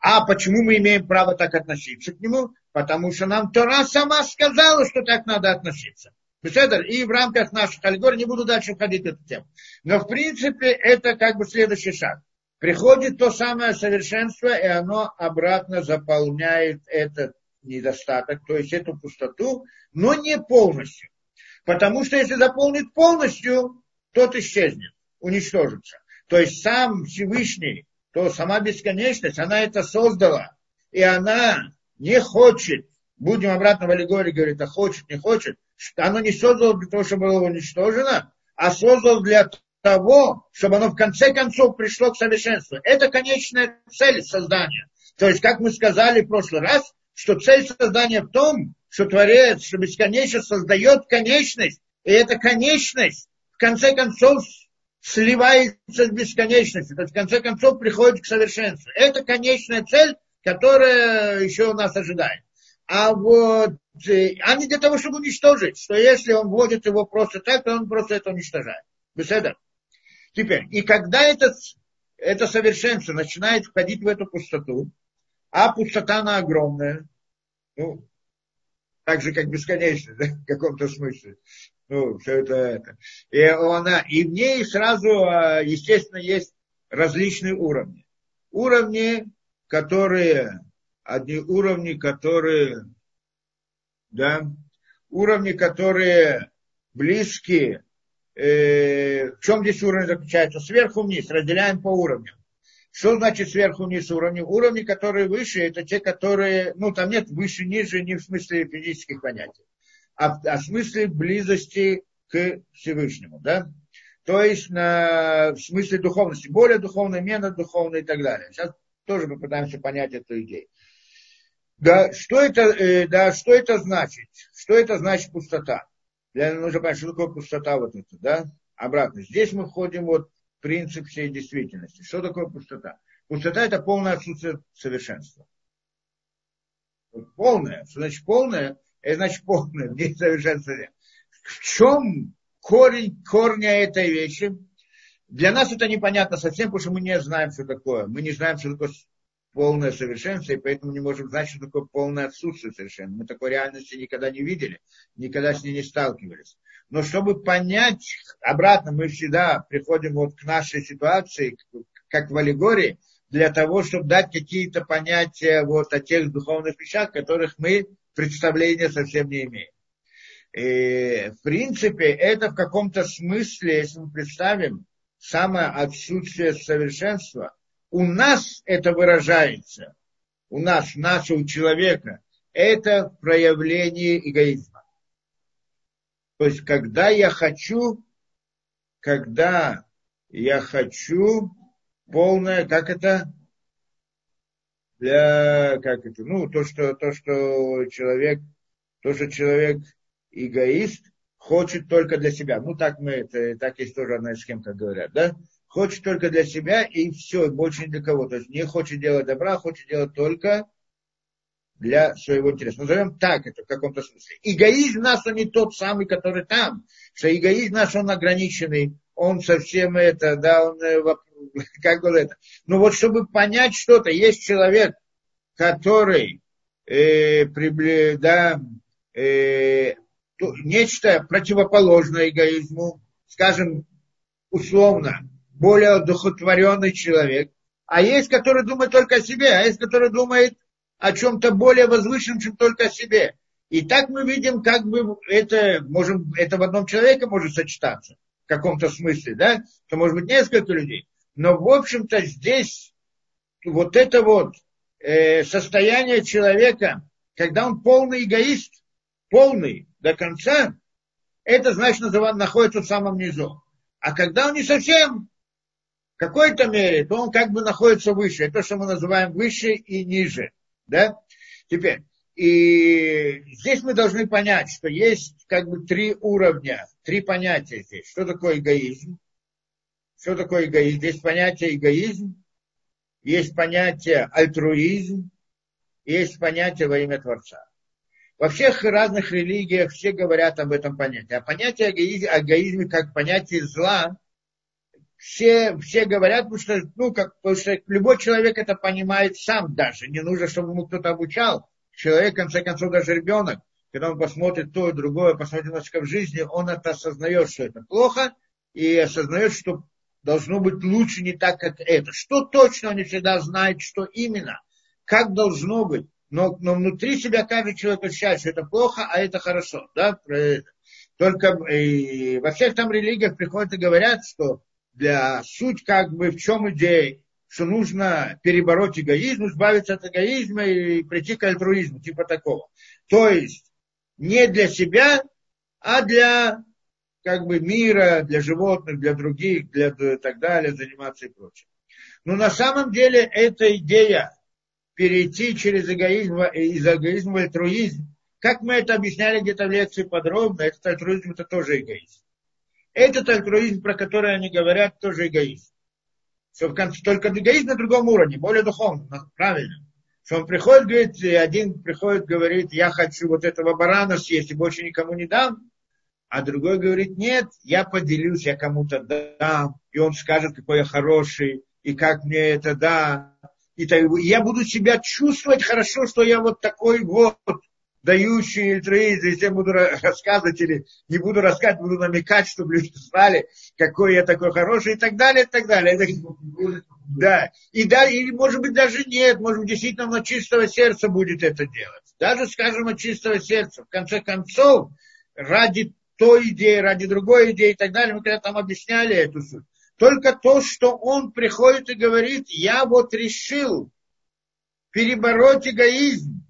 А почему мы имеем право так относиться к нему? Потому что нам Тора сама сказала, что так надо относиться. И в рамках наших аллегорий не буду дальше входить в эту тему. Но в принципе это как бы следующий шаг. Приходит то самое совершенство, и оно обратно заполняет этот недостаток, то есть эту пустоту, но не полностью. Потому что если заполнит полностью, тот исчезнет, уничтожится. То есть сам Всевышний, то сама бесконечность, она это создала. И она не хочет будем обратно в аллегории говорить, а хочет, не хочет, оно не создало для того, чтобы было уничтожено, а создало для того, чтобы оно в конце концов пришло к совершенству. Это конечная цель создания. То есть, как мы сказали в прошлый раз, что цель создания в том, что Творец, что бесконечно создает конечность, и эта конечность в конце концов сливается с бесконечностью, то есть в конце концов приходит к совершенству. Это конечная цель, которая еще нас ожидает. А вот, э, а не для того, чтобы уничтожить, что если он вводит его просто так, то он просто это уничтожает. Беседа. Теперь, и когда это, это совершенство начинает входить в эту пустоту, а пустота она огромная, ну, так же, как бесконечность, да, в каком-то смысле. Ну, все это, это. И, она, и в ней сразу, а, естественно, есть различные уровни. Уровни, которые одни уровни, которые, да, уровни, которые близкие. Э, в чем здесь уровень заключается? Сверху вниз, разделяем по уровням. Что значит сверху вниз уровни? Уровни, которые выше, это те, которые, ну, там нет выше, ниже, не в смысле физических понятий, а, а в смысле близости к Всевышнему, да? То есть на, в смысле духовности, более духовной, менее духовной и так далее. Сейчас тоже попытаемся понять эту идею. Да, что это, э, да, что это значит? Что это значит пустота? Для нужно понять, что такое пустота вот это, да? Обратно. Здесь мы входим вот принцип всей действительности. Что такое пустота? Пустота это полное отсутствие совершенства. Полное. Что значит полное? Это значит полное, не совершенство. В чем корень корня этой вещи? Для нас это непонятно совсем, потому что мы не знаем, что такое. Мы не знаем, что такое полное совершенство, и поэтому не можем знать, что такое полное отсутствие совершенно. Мы такой реальности никогда не видели, никогда с ней не сталкивались. Но чтобы понять, обратно мы всегда приходим вот к нашей ситуации, как в аллегории, для того, чтобы дать какие-то понятия вот о тех духовных вещах, которых мы представления совсем не имеем. И, в принципе, это в каком-то смысле, если мы представим, самое отсутствие совершенства, у нас это выражается, у нас, нашего человека, это проявление эгоизма. То есть, когда я хочу, когда я хочу полное, как это, для, как это, ну, то, что, то, что человек, то, что человек эгоист, хочет только для себя. Ну, так мы, это, так есть тоже одна из кем, как говорят, да? хочет только для себя и все, больше ни для кого. То есть не хочет делать добра, хочет делать только для своего интереса. Назовем так это в каком-то смысле. Эгоизм наш, он не тот самый, который там. Что эгоизм наш, он ограниченный, он совсем это, да, он, э, как бы это. Но вот чтобы понять что-то, есть человек, который, э, прибли, да, э, нечто противоположное эгоизму, скажем, условно, более одухотворенный человек, а есть, который думает только о себе, а есть, который думает о чем-то более возвышенном, чем только о себе. И так мы видим, как бы это, можем, это в одном человеке может сочетаться в каком-то смысле, да, то может быть несколько людей. Но, в общем-то, здесь вот это вот э, состояние человека, когда он полный эгоист, полный до конца, это значит, находится в самом низу. А когда он не совсем в какой-то мере, то он как бы находится выше. Это то, что мы называем выше и ниже. Да? Теперь, и здесь мы должны понять, что есть как бы три уровня, три понятия здесь. Что такое эгоизм? Что такое эгоизм? Есть понятие эгоизм, есть понятие альтруизм, есть понятие во имя Творца. Во всех разных религиях все говорят об этом понятии. А понятие эгоизма как понятие зла все, все говорят, потому что, ну, как, потому что любой человек это понимает сам даже. Не нужно, чтобы ему кто-то обучал. Человек, в конце концов, даже ребенок, когда он посмотрит то и другое, посмотрит немножко в жизни, он это осознает, что это плохо, и осознает, что должно быть лучше не так, как это. Что точно он не всегда знает, что именно, как должно быть. Но, но внутри себя каждый человек ощущает, что это плохо, а это хорошо. Да? Только и во всех там религиях приходят и говорят, что для суть как бы в чем идея что нужно перебороть эгоизм, избавиться от эгоизма и прийти к альтруизму, типа такого. То есть не для себя, а для как бы мира, для животных, для других, для так далее, заниматься и прочее. Но на самом деле эта идея перейти через эгоизм, из эгоизма в альтруизм, как мы это объясняли где-то в лекции подробно, этот альтруизм это тоже эгоизм. Этот альтруизм, про который они говорят, тоже эгоизм. Что в конце, только эгоизм на другом уровне, более духовно, правильно. Что он приходит, говорит, один приходит, говорит, я хочу вот этого барана съесть и больше никому не дам. А другой говорит, нет, я поделюсь, я кому-то дам, и он скажет, какой я хороший, и как мне это да. И я буду себя чувствовать хорошо, что я вот такой вот, дающий альтруизм, если я буду рассказывать или не буду рассказывать, буду намекать, чтобы люди знали, какой я такой хороший и так далее, и так далее. Да. И да, или может быть даже нет, может быть действительно от чистого сердца будет это делать. Даже, скажем, от чистого сердца. В конце концов, ради той идеи, ради другой идеи и так далее, мы когда там объясняли эту суть. Только то, что он приходит и говорит, я вот решил перебороть эгоизм,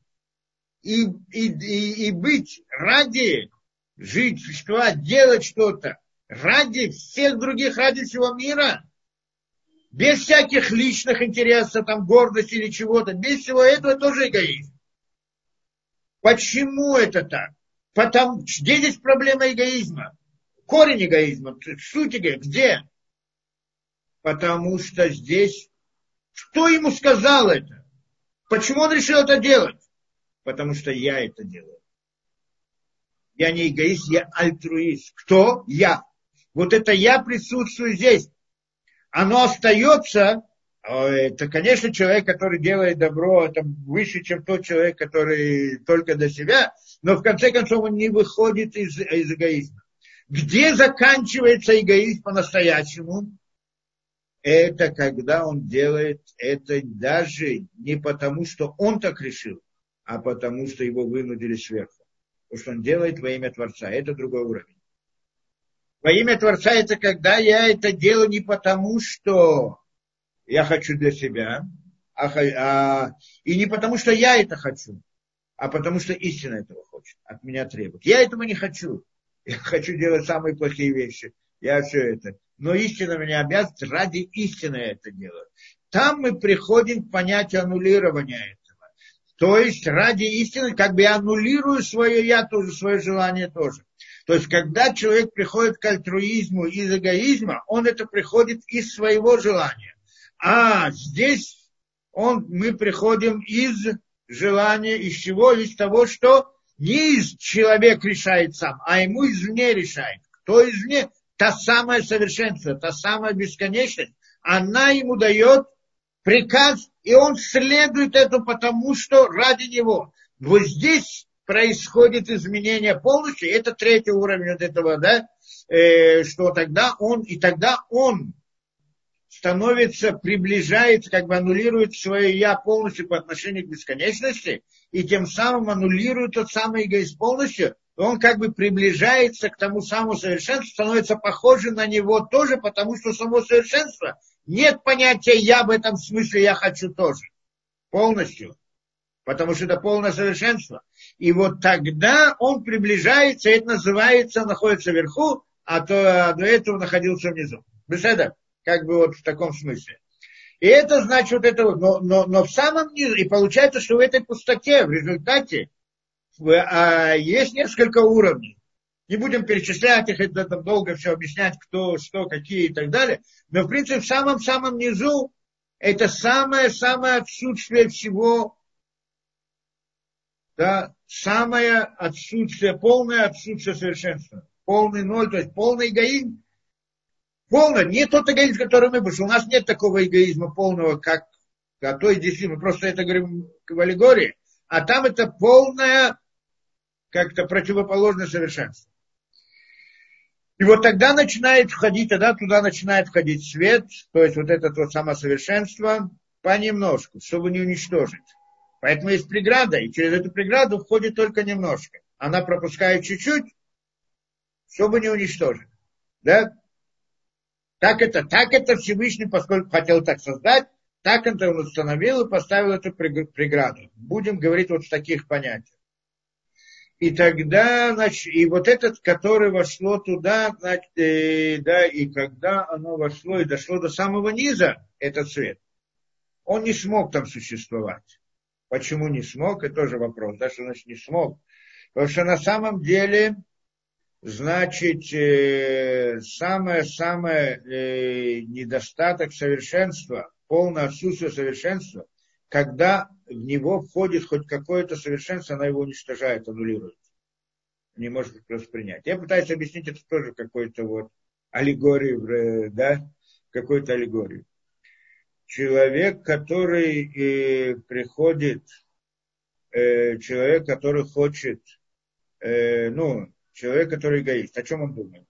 и, и, и, и быть ради, жить, существовать, делать что-то, ради всех других, ради всего мира, без всяких личных интересов, там, гордости или чего-то, без всего этого тоже эгоизм. Почему это так? Потому, где здесь проблема эгоизма? Корень эгоизма, суть эгоизма, где? Потому что здесь, кто ему сказал это? Почему он решил это делать? Потому что я это делаю. Я не эгоист, я альтруист. Кто? Я. Вот это я присутствую здесь. Оно остается, это, конечно, человек, который делает добро, это выше, чем тот человек, который только для себя, но в конце концов он не выходит из, из эгоизма. Где заканчивается эгоизм по-настоящему? Это когда он делает это даже не потому, что он так решил, а потому что его вынудили сверху. То, что он делает во имя Творца. Это другой уровень. Во имя Творца это когда я это делаю не потому, что я хочу для себя, а, а, и не потому, что я это хочу, а потому что истина этого хочет, от меня требует. Я этого не хочу. Я хочу делать самые плохие вещи. Я все это. Но истина меня обязывает, ради истины это делаю. Там мы приходим к понятию аннулирования то есть ради истины как бы я аннулирую свое я тоже, свое желание тоже. То есть когда человек приходит к альтруизму из эгоизма, он это приходит из своего желания. А здесь он, мы приходим из желания, из чего? Из того, что не из человек решает сам, а ему извне решает. Кто извне? Та самая совершенство, та самая бесконечность, она ему дает приказ, и он следует этому, потому что ради него. Вот здесь происходит изменение полностью, это третий уровень вот этого, да, э, что тогда он, и тогда он становится, приближается, как бы аннулирует свое я полностью по отношению к бесконечности, и тем самым аннулирует тот самый эгоист полностью, и он как бы приближается к тому самому совершенству, становится похожим на него тоже, потому что само совершенство нет понятия «я в этом смысле, я хочу тоже». Полностью. Потому что это полное совершенство. И вот тогда он приближается, это называется, находится вверху, а то а до этого находился внизу. Беседа? Как бы вот в таком смысле. И это значит вот это вот, но, но, но в самом низу, и получается, что в этой пустоте, в результате, а, есть несколько уровней. Не будем перечислять их, это там долго все объяснять, кто, что, какие и так далее. Но, в принципе, в самом-самом низу это самое-самое отсутствие всего, да, самое отсутствие, полное отсутствие совершенства. Полный ноль, то есть полный эгоизм. Полный, не тот эгоизм, который мы, что у нас нет такого эгоизма полного, как, а то и действительно, мы просто это говорим в аллегории, а там это полное как-то противоположное совершенство. И вот тогда начинает входить, тогда туда начинает входить свет, то есть вот это вот самосовершенство понемножку, чтобы не уничтожить. Поэтому есть преграда, и через эту преграду входит только немножко. Она пропускает чуть-чуть, чтобы не уничтожить. Да? Так это, так это Всевышний, поскольку хотел так создать, Так это он установил и поставил эту преграду. Будем говорить вот в таких понятиях. И тогда, значит, и вот этот, который вошло туда, значит, э, да, и когда оно вошло и дошло до самого низа, этот свет, он не смог там существовать. Почему не смог, это тоже вопрос, да, что значит не смог. Потому что на самом деле, значит, самое-самое э, э, недостаток совершенства, полное отсутствие совершенства – когда в него входит хоть какое-то совершенство, она его уничтожает, аннулирует. Не может воспринять. Я пытаюсь объяснить это тоже какой-то вот аллегорию, э, да, какой-то аллегорию. Человек, который э, приходит, э, человек, который хочет, э, ну, человек, который эгоист, о чем он думает?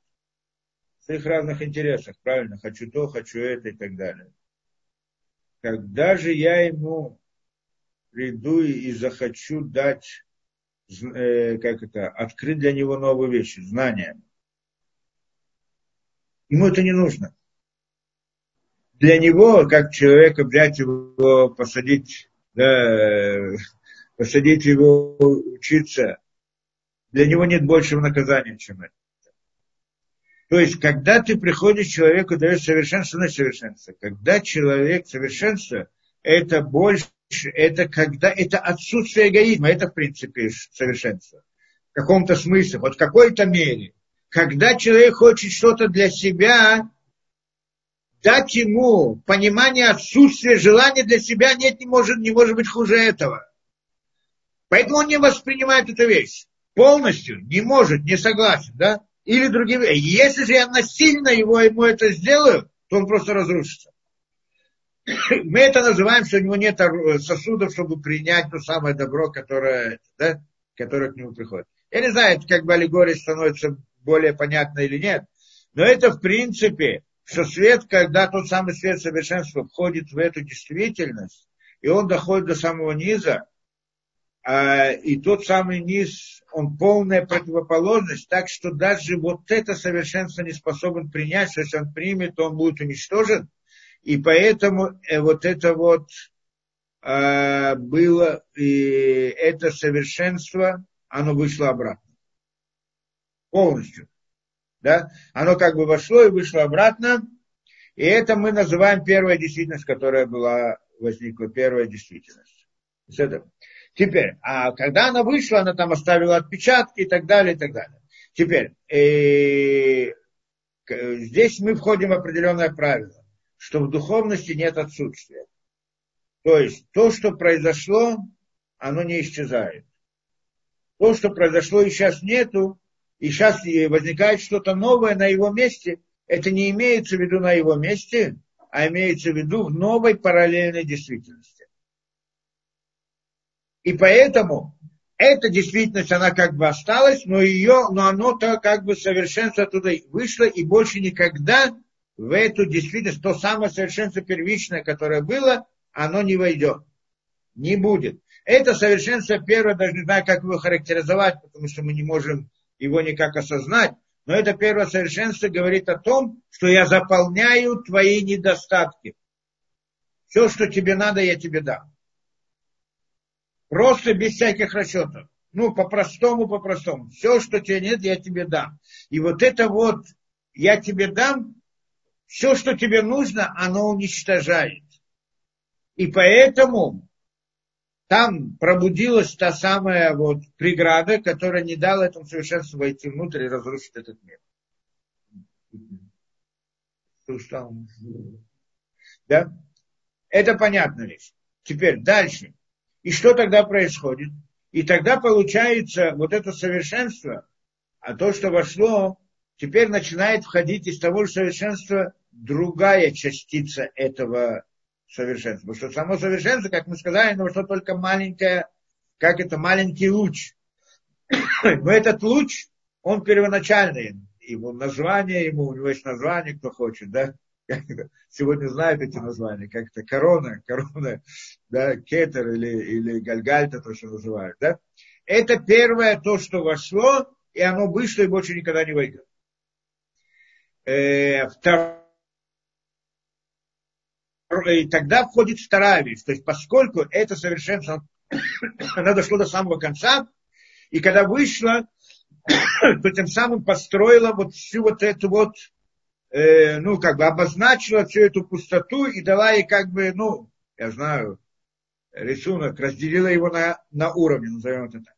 В своих разных интересах, правильно, хочу то, хочу это и так далее когда же я ему приду и захочу дать, э, как это, открыть для него новые вещи, знания, ему это не нужно. Для него, как человека, взять его, посадить, да, посадить его учиться, для него нет большего наказания, чем это. То есть, когда ты приходишь человеку, даешь совершенство на совершенство. Когда человек совершенство, это больше, это когда, это отсутствие эгоизма, это в принципе совершенство. В каком-то смысле, вот в какой-то мере. Когда человек хочет что-то для себя, дать ему понимание отсутствия желания для себя нет, не может, не может быть хуже этого. Поэтому он не воспринимает эту вещь. Полностью не может, не согласен, да? Или другим. Если же я насильно его, ему это сделаю, то он просто разрушится. Мы это называем, что у него нет сосудов, чтобы принять то самое добро, которое, да, которое к нему приходит. Я не знаю, как бы аллегория становится более понятной или нет, но это в принципе, что свет, когда тот самый свет совершенства входит в эту действительность, и он доходит до самого низа, и тот самый низ, он полная противоположность, так что даже вот это совершенство не способен принять, если он примет, то он будет уничтожен. И поэтому э, вот это вот э, было, и это совершенство, оно вышло обратно. Полностью. Да? Оно как бы вошло и вышло обратно. И это мы называем первая действительность, которая была, возникла, первая действительность. Это. Теперь, а когда она вышла, она там оставила отпечатки и так далее, и так далее. Теперь, э, здесь мы входим в определенное правило, что в духовности нет отсутствия. То есть, то, что произошло, оно не исчезает. То, что произошло и сейчас нету, и сейчас возникает что-то новое на его месте, это не имеется в виду на его месте, а имеется в виду в новой параллельной действительности. И поэтому эта действительность, она как бы осталась, но ее, но оно-то как бы совершенство оттуда вышло, и больше никогда в эту действительность, то самое совершенство первичное, которое было, оно не войдет. Не будет. Это совершенство первое, даже не знаю, как его характеризовать, потому что мы не можем его никак осознать. Но это первое совершенство говорит о том, что я заполняю твои недостатки. Все, что тебе надо, я тебе дам. Просто без всяких расчетов. Ну, по-простому, по-простому. Все, что тебе нет, я тебе дам. И вот это вот, я тебе дам, все, что тебе нужно, оно уничтожает. И поэтому там пробудилась та самая вот преграда, которая не дала этому совершенству войти внутрь и разрушить этот мир. Да? Это понятная вещь. Теперь дальше. И что тогда происходит? И тогда получается вот это совершенство, а то, что вошло, теперь начинает входить из того же совершенства другая частица этого совершенства. Потому что само совершенство, как мы сказали, оно вошло только маленькое, как это, маленький луч. Но этот луч, он первоначальный. Его название, ему, у него есть название, кто хочет, да? Сегодня знают эти названия, как это корона, корона, да, кетер или, или гальгальта, то, что называют, да. Это первое то, что вошло, и оно вышло и больше никогда не войдет. Э, второе и тогда входит вторая вещь. То есть поскольку это совершенство, она дошла до самого конца, и когда вышла, то тем самым построила вот всю вот эту вот, э, ну, как бы обозначила всю эту пустоту и дала ей как бы, ну, я знаю, рисунок, разделила его на, на уровни, назовем это так.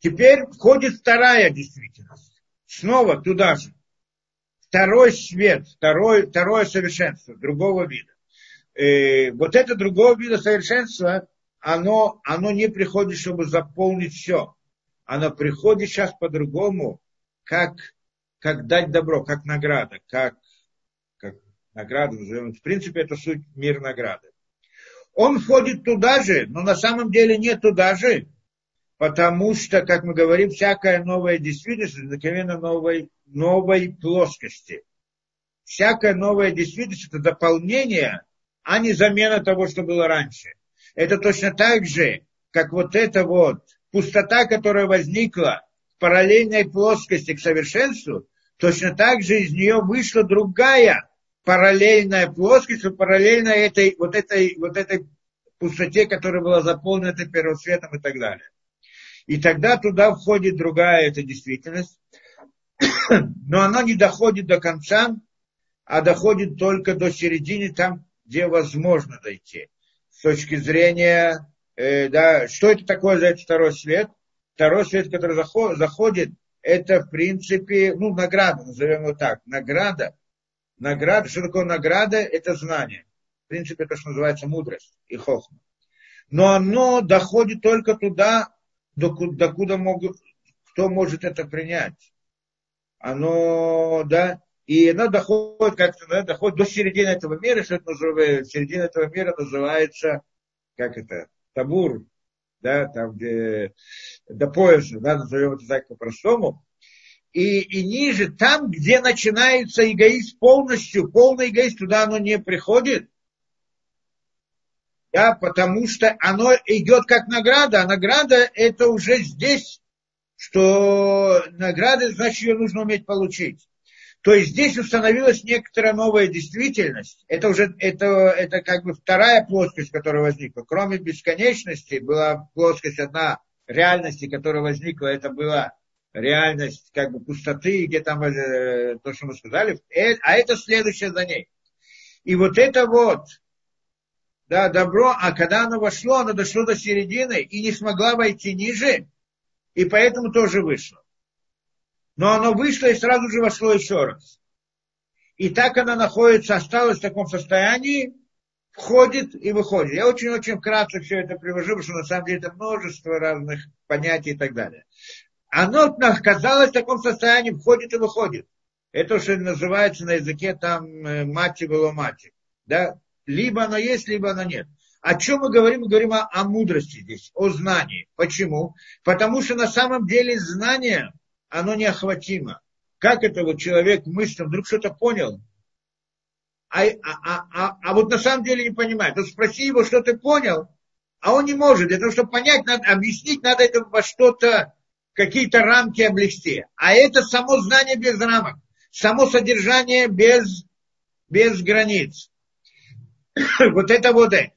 Теперь входит вторая действительность. Снова туда же. Второй свет, второй, второе совершенство другого вида. И вот это другого вида совершенства, оно, оно не приходит, чтобы заполнить все. Оно приходит сейчас по-другому, как, как дать добро, как награда, как, как награда. В принципе, это суть мир награды. Он входит туда же, но на самом деле не туда же, потому что, как мы говорим, всякая новая действительность одновременно новой, новой плоскости. Всякая новая действительность – это дополнение, а не замена того, что было раньше. Это точно так же, как вот эта вот пустота, которая возникла в параллельной плоскости к совершенству, точно так же из нее вышла другая параллельная плоскость, параллельно этой, вот этой, вот этой пустоте, которая была заполнена первым светом и так далее. И тогда туда входит другая эта действительность. Но она не доходит до конца, а доходит только до середины, там, где возможно дойти. С точки зрения, э, да, что это такое за этот второй свет? Второй свет, который заходит, это, в принципе, ну, награда, назовем его так. Награда. Награда. Что такое награда? Это знание. В принципе, это, что называется, мудрость и хохма. Но оно доходит только туда, докуда, докуда могут, кто может это принять. Оно, да, и оно доходит, как-то, да, доходит до середины этого мира, что это называется, середина этого мира называется, как это, табур, да, там, где до пояса, да, назовем это так по-простому. И, и ниже, там, где начинается эгоист полностью, полный эгоист, туда оно не приходит, да, потому что оно идет как награда, а награда это уже здесь, что награда, значит, ее нужно уметь получить. То есть здесь установилась некоторая новая действительность. Это уже это, это как бы вторая плоскость, которая возникла. Кроме бесконечности была плоскость одна реальности, которая возникла. Это была реальность как бы пустоты, где там э, то, что мы сказали. Э, а это следующее за ней. И вот это вот да, добро, а когда оно вошло, оно дошло до середины и не смогла войти ниже, и поэтому тоже вышло. Но оно вышло и сразу же вошло еще раз. И так она находится, осталась в таком состоянии, входит и выходит. Я очень-очень вкратце все это привожу, потому что на самом деле это множество разных понятий и так далее. Оно оказалось в таком состоянии, входит и выходит. Это что называется на языке там э, мати было мати. Да? Либо оно есть, либо оно нет. О чем мы говорим? Мы говорим о, о мудрости здесь, о знании. Почему? Потому что на самом деле знание, оно неохватимо. Как это вот человек мысленно вдруг что-то понял, а, а, а, а, а вот на самом деле не понимает. Вот спроси его, что ты понял, а он не может. Для того, чтобы понять, надо, объяснить, надо это во что-то, какие-то рамки облегчить. А это само знание без рамок, само содержание без, без границ. вот это вот это.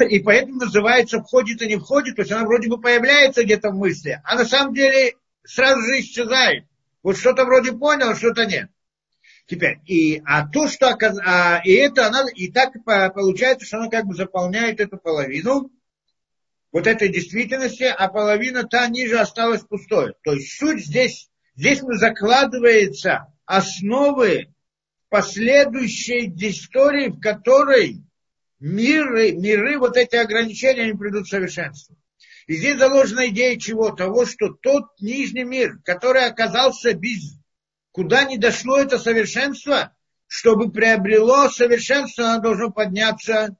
И поэтому называется входит и не входит, то есть она вроде бы появляется где-то в мысли, а на самом деле сразу же исчезает. Вот что-то вроде понял, что-то нет. Теперь, и, а то, что а, и это она, и так получается, что она как бы заполняет эту половину, вот этой действительности, а половина та ниже осталась пустой. То есть суть здесь, здесь мы закладывается основы последующей истории, в которой миры, миры, вот эти ограничения, они придут в совершенство. И здесь заложена идея чего? Того, что тот нижний мир, который оказался без... Куда не дошло это совершенство, чтобы приобрело совершенство, оно должно подняться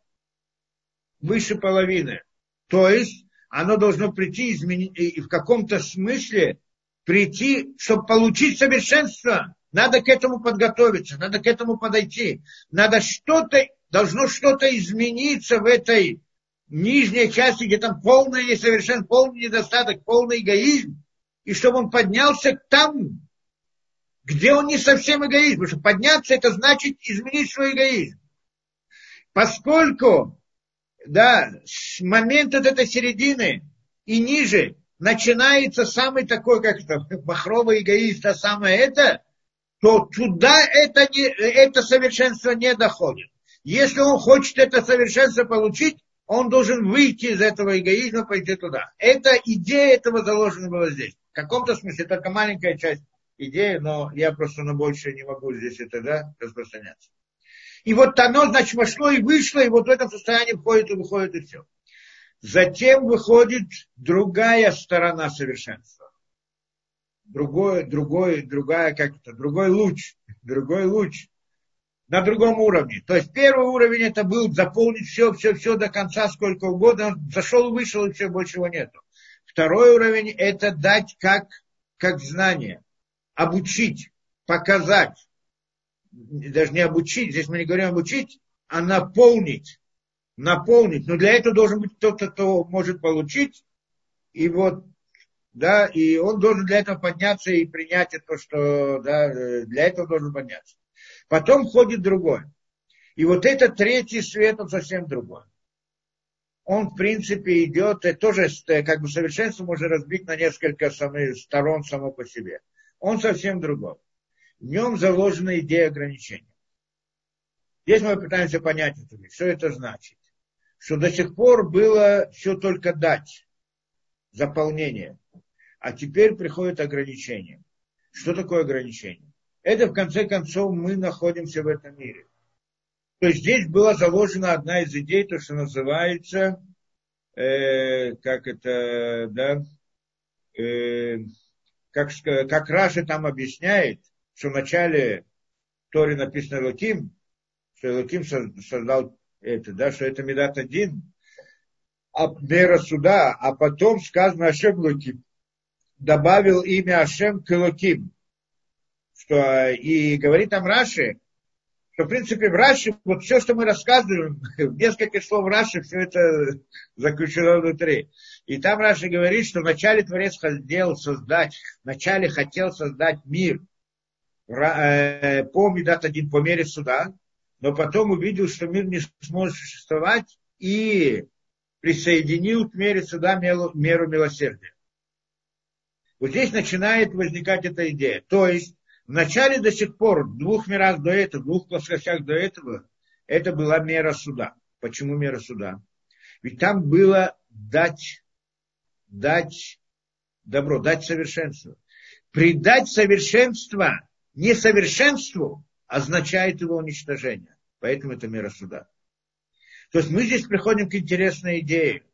выше половины. То есть оно должно прийти изменить, и в каком-то смысле прийти, чтобы получить совершенство. Надо к этому подготовиться, надо к этому подойти. Надо что-то, должно что-то измениться в этой нижней части, где там полный несовершен, полный недостаток, полный эгоизм, и чтобы он поднялся к тому. где он не совсем эгоист, потому что подняться это значит изменить свой эгоизм. Поскольку, да, с момента этой середины и ниже начинается самый такой, как это, махровый эгоист, а самое это, то туда это, не, это совершенство не доходит. Если он хочет это совершенство получить, он должен выйти из этого эгоизма, пойти туда. Это идея этого заложена была здесь. В каком-то смысле только маленькая часть идеи, но я просто на больше не могу здесь это да, распространяться. И вот оно, значит, вошло и вышло, и вот в этом состоянии входит и выходит, и все. Затем выходит другая сторона совершенства. Другой, другой, другая, как это, другой луч, другой луч на другом уровне. То есть первый уровень это был заполнить все, все, все до конца, сколько угодно. Он зашел, вышел, и все, больше его нету. Второй уровень это дать как, как знание, обучить, показать. Даже не обучить, здесь мы не говорим обучить, а наполнить. Наполнить. Но для этого должен быть кто-то, кто может получить. И вот да, и он должен для этого подняться и принять то, что, да, для этого должен подняться. Потом входит другой. И вот этот третий свет, он совсем другой. Он, в принципе, идет, это тоже э, как бы совершенство можно разбить на несколько самых сторон само по себе. Он совсем другой. В нем заложена идея ограничения. Здесь мы пытаемся понять что это значит. Что до сих пор было все только дать, заполнение. А теперь приходит ограничение. Что такое ограничение? Это в конце концов мы находимся в этом мире. То есть здесь была заложена одна из идей, то, что называется, э, как это, да, э, как, как Раша там объясняет, что в начале Торе написано Лаким, что Лаким создал это, да, что это Медат один, а мера суда, а потом сказано Ашем Лаким. Добавил имя Ашем к Лаким что и говорит там Раши, что в принципе в Раши, вот все, что мы рассказываем, несколько слов Раши, все это заключено внутри. И там Раши говорит, что вначале Творец хотел создать, вначале хотел создать мир э, по Медат один, по мере суда, но потом увидел, что мир не сможет существовать и присоединил к мере суда меру милосердия. Вот здесь начинает возникать эта идея. То есть Вначале до сих пор, в двух мирах до этого, в двух плоскостях до этого, это была мера суда. Почему мера суда? Ведь там было дать, дать добро, дать совершенство. Придать совершенство несовершенству означает его уничтожение. Поэтому это мера суда. То есть мы здесь приходим к интересной идее.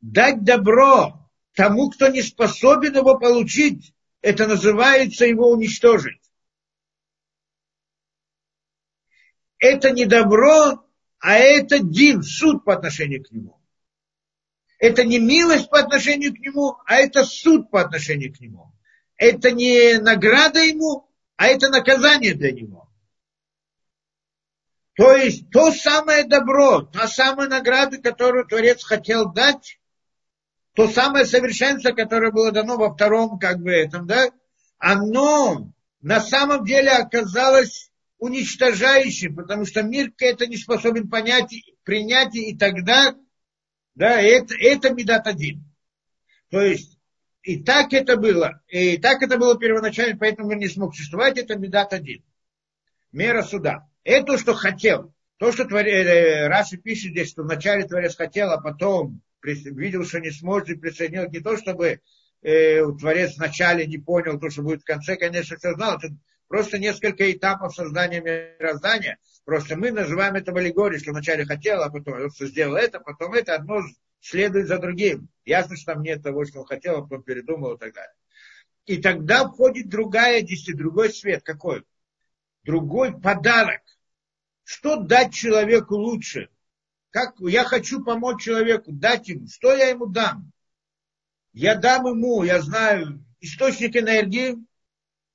Дать добро тому, кто не способен его получить, это называется его уничтожить. Это не добро, а это дин, суд по отношению к нему. Это не милость по отношению к нему, а это суд по отношению к нему. Это не награда ему, а это наказание для него. То есть то самое добро, та самая награда, которую Творец хотел дать, то самое совершенство, которое было дано во втором, как бы этом, да, оно на самом деле оказалось уничтожающим, потому что мир это не способен понять, принять, и тогда, да, это, это Медат один. То есть, и так это было, и так это было первоначально, поэтому мир не смог существовать, это Медат один. Мера суда. Это, что хотел. То, что твор... Э, Раши пишет здесь, что вначале Творец хотел, а потом видел, что не сможет и присоединил. Не то, чтобы э, Творец вначале не понял то, что будет в конце, конечно, все знал. Это Просто несколько этапов создания мироздания. Просто мы называем это в аллегорией, что вначале хотел, а потом что сделал это, потом это, одно следует за другим. Ясно, что там нет того, что он хотел, а потом передумал и так далее. И тогда входит другая действие, другой свет. Какой? Другой подарок. Что дать человеку лучше? Как я хочу помочь человеку, дать ему. Что я ему дам? Я дам ему, я знаю, источник энергии,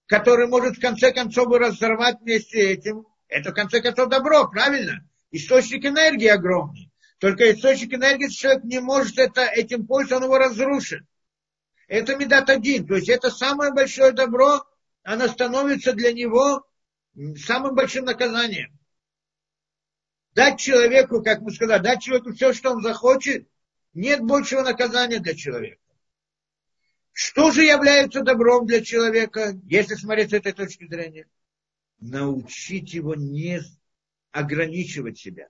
который может в конце концов разорвать вместе этим, это в конце концов добро, правильно? Источник энергии огромный. Только источник энергии человек не может это, этим пользоваться, он его разрушит. Это медат один, то есть это самое большое добро, она становится для него самым большим наказанием. Дать человеку, как мы сказали, дать человеку все, что он захочет, нет большего наказания для человека. Что же является добром для человека, если смотреть с этой точки зрения? Научить его не ограничивать себя.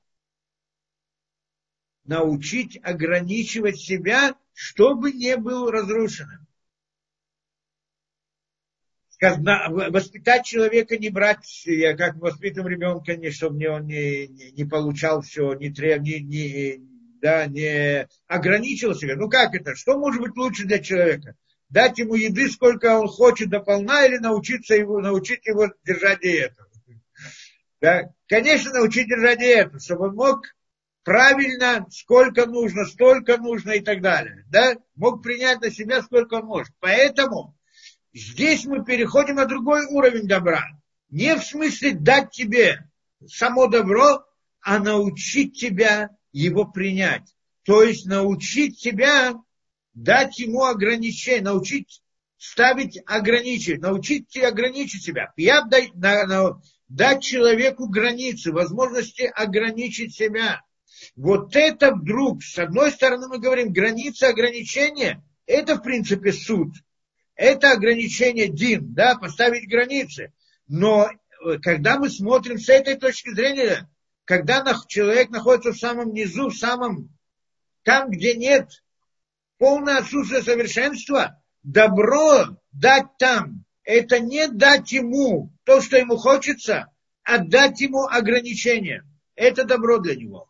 Научить ограничивать себя, чтобы не был разрушенным воспитать человека, не брать, я как воспитываем ребенка, не, чтобы не, он не, не, не получал все, не, не, не, да, не ограничивал себя. Ну как это? Что может быть лучше для человека? Дать ему еды, сколько он хочет до полна, или научиться его, научить его держать диету? Да? Конечно, научить держать диету, чтобы он мог правильно, сколько нужно, столько нужно и так далее. Да? Мог принять на себя, сколько он может. Поэтому Здесь мы переходим на другой уровень добра. Не в смысле дать тебе само добро, а научить тебя его принять. То есть научить тебя дать ему ограничения, научить ставить ограничения, научить тебя ограничить себя. Я дай, на, на, дать человеку границы, возможности ограничить себя. Вот это вдруг, с одной стороны мы говорим, границы, ограничения, это в принципе суд – это ограничение Дин, да, поставить границы. Но э, когда мы смотрим с этой точки зрения, когда человек находится в самом низу, в самом, там, где нет полное отсутствие совершенства, добро дать там, это не дать ему то, что ему хочется, а дать ему ограничения. Это добро для него.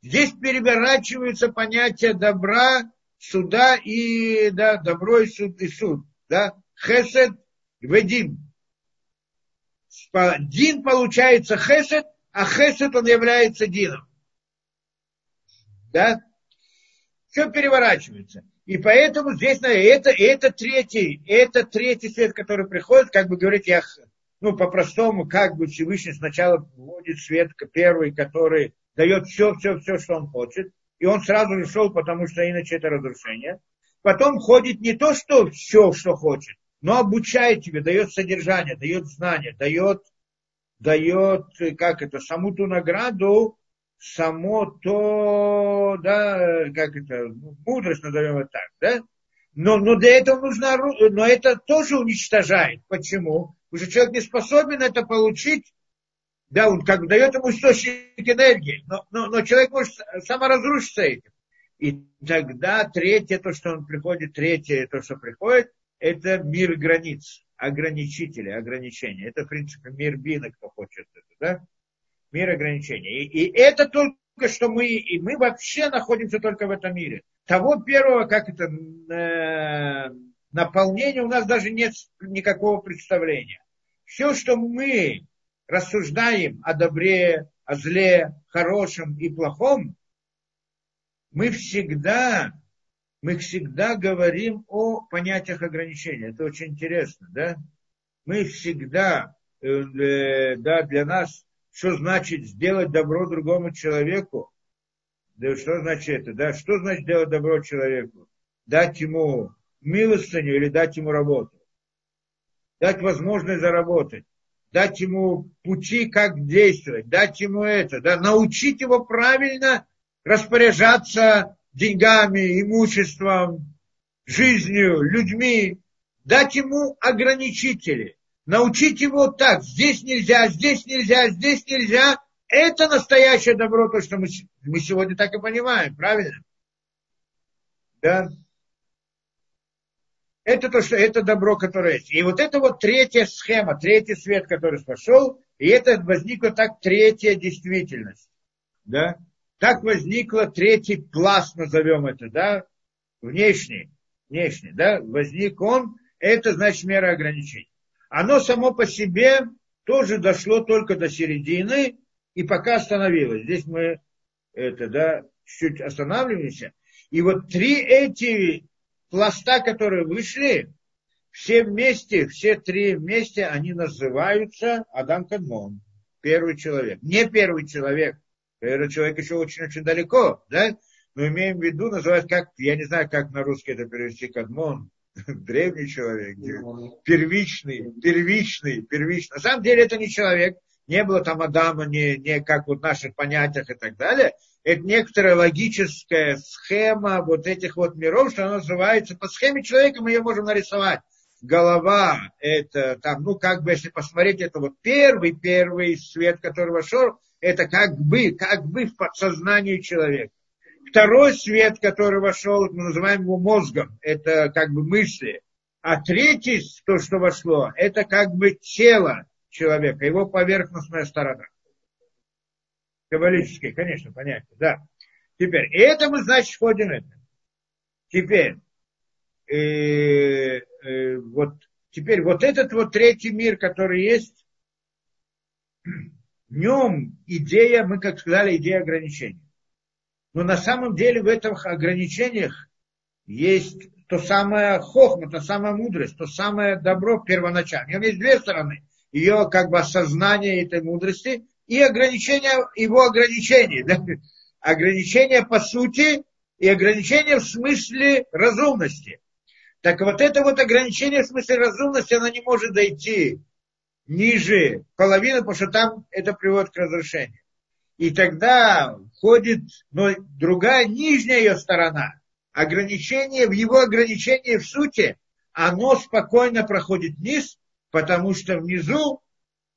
Здесь переворачивается понятие добра, суда и да, добро и суд, и суд да, хесед ведин. Дин получается хесед, а хесед он является дином. Да? Все переворачивается. И поэтому здесь это, это третий, это третий свет, который приходит, как бы говорить, я, ну, по-простому, как бы Всевышний сначала вводит свет первый, который дает все, все, все, что он хочет, и он сразу же шел, потому что иначе это разрушение потом ходит не то, что все, что хочет, но обучает тебе, дает содержание, дает знания, дает, дает, как это, саму ту награду, само то, да, как это, мудрость назовем это так, да? Но, но для этого нужно, но это тоже уничтожает. Почему? Потому что человек не способен это получить, да, он как бы дает ему источник энергии, но, но, но человек может саморазрушиться этим. И тогда третье, то, что он приходит, третье, то, что приходит, это мир границ, ограничители, ограничения. Это, в принципе, мир бина, кто хочет это, да? Мир ограничений. И, и это только что мы, и мы вообще находимся только в этом мире. Того первого, как это, э, наполнения у нас даже нет никакого представления. Все, что мы рассуждаем о добре, о зле, хорошем и плохом, мы всегда, мы всегда говорим о понятиях ограничения. Это очень интересно, да? Мы всегда, э, э, да, для нас, что значит сделать добро другому человеку? Да что значит это? Да, что значит делать добро человеку? Дать ему милостыню или дать ему работу? Дать возможность заработать дать ему пути, как действовать, дать ему это, да, научить его правильно распоряжаться деньгами, имуществом, жизнью, людьми, дать ему ограничители, научить его так, здесь нельзя, здесь нельзя, здесь нельзя, это настоящее добро, то, что мы, мы сегодня так и понимаем, правильно? Да? Это то, что это добро, которое есть. И вот это вот третья схема, третий свет, который пошел, и это возникла так третья действительность. Да? Так возникла третий пласт, назовем это, да, внешний, внешний, да, возник он, это значит мера ограничений. Оно само по себе тоже дошло только до середины и пока остановилось. Здесь мы это, да, чуть останавливаемся. И вот три эти пласта, которые вышли, все вместе, все три вместе, они называются Адам Кадмон, первый человек. Не первый человек, этот человек еще очень-очень далеко, да? Но имеем в виду, называют как, я не знаю, как на русский это перевести, кадмон, древний человек, первичный, первичный, первичный. На самом деле это не человек, не было там Адама, не, не как вот в наших понятиях и так далее. Это некоторая логическая схема вот этих вот миров, что она называется, по схеме человека мы ее можем нарисовать. Голова, это там, ну как бы, если посмотреть, это вот первый, первый свет, который вошел, это как бы, как бы в подсознании человека. Второй свет, который вошел, мы называем его мозгом, это как бы мысли. А третий, то, что вошло, это как бы тело человека, его поверхностная сторона. Каббалические, конечно, понятно, да. Теперь, и это мы, значит, входим в это. Теперь, э, э, вот, теперь вот этот вот третий мир, который есть, в нем идея, мы как сказали, идея ограничений. Но на самом деле в этих ограничениях есть то самое хохма, то самая мудрость, то самое добро первоначально. В нем есть две стороны. Ее как бы осознание этой мудрости и ограничения, его ограничения. Да? Ограничения по сути и ограничения в смысле разумности. Так вот это вот ограничение в смысле разумности, оно не может дойти ниже половины, потому что там это приводит к разрушению. И тогда входит но другая, нижняя ее сторона. Ограничение, в его ограничении в сути, оно спокойно проходит вниз, потому что внизу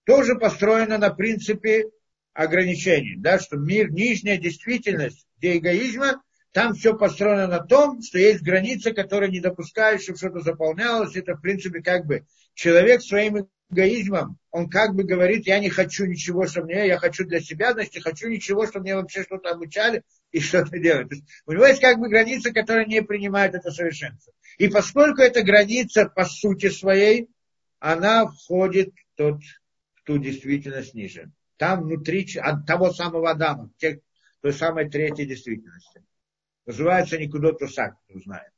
тоже построено на принципе ограничений. Да, что мир, нижняя действительность, где эгоизма, там все построено на том, что есть граница, которая не допускает, чтобы что-то заполнялось. Это, в принципе, как бы человек своим эгоизмом, он как бы говорит, я не хочу ничего, что мне, я хочу для себя, значит, я хочу ничего, что мне вообще что-то обучали и что-то делать. То есть у него есть как бы граница, которая не принимает это совершенство. И поскольку эта граница по сути своей, она входит в, тот, в ту действительность ниже. Там внутри от того самого Адама, тех, той самой третьей действительности. Называется никуда то сам, кто знает.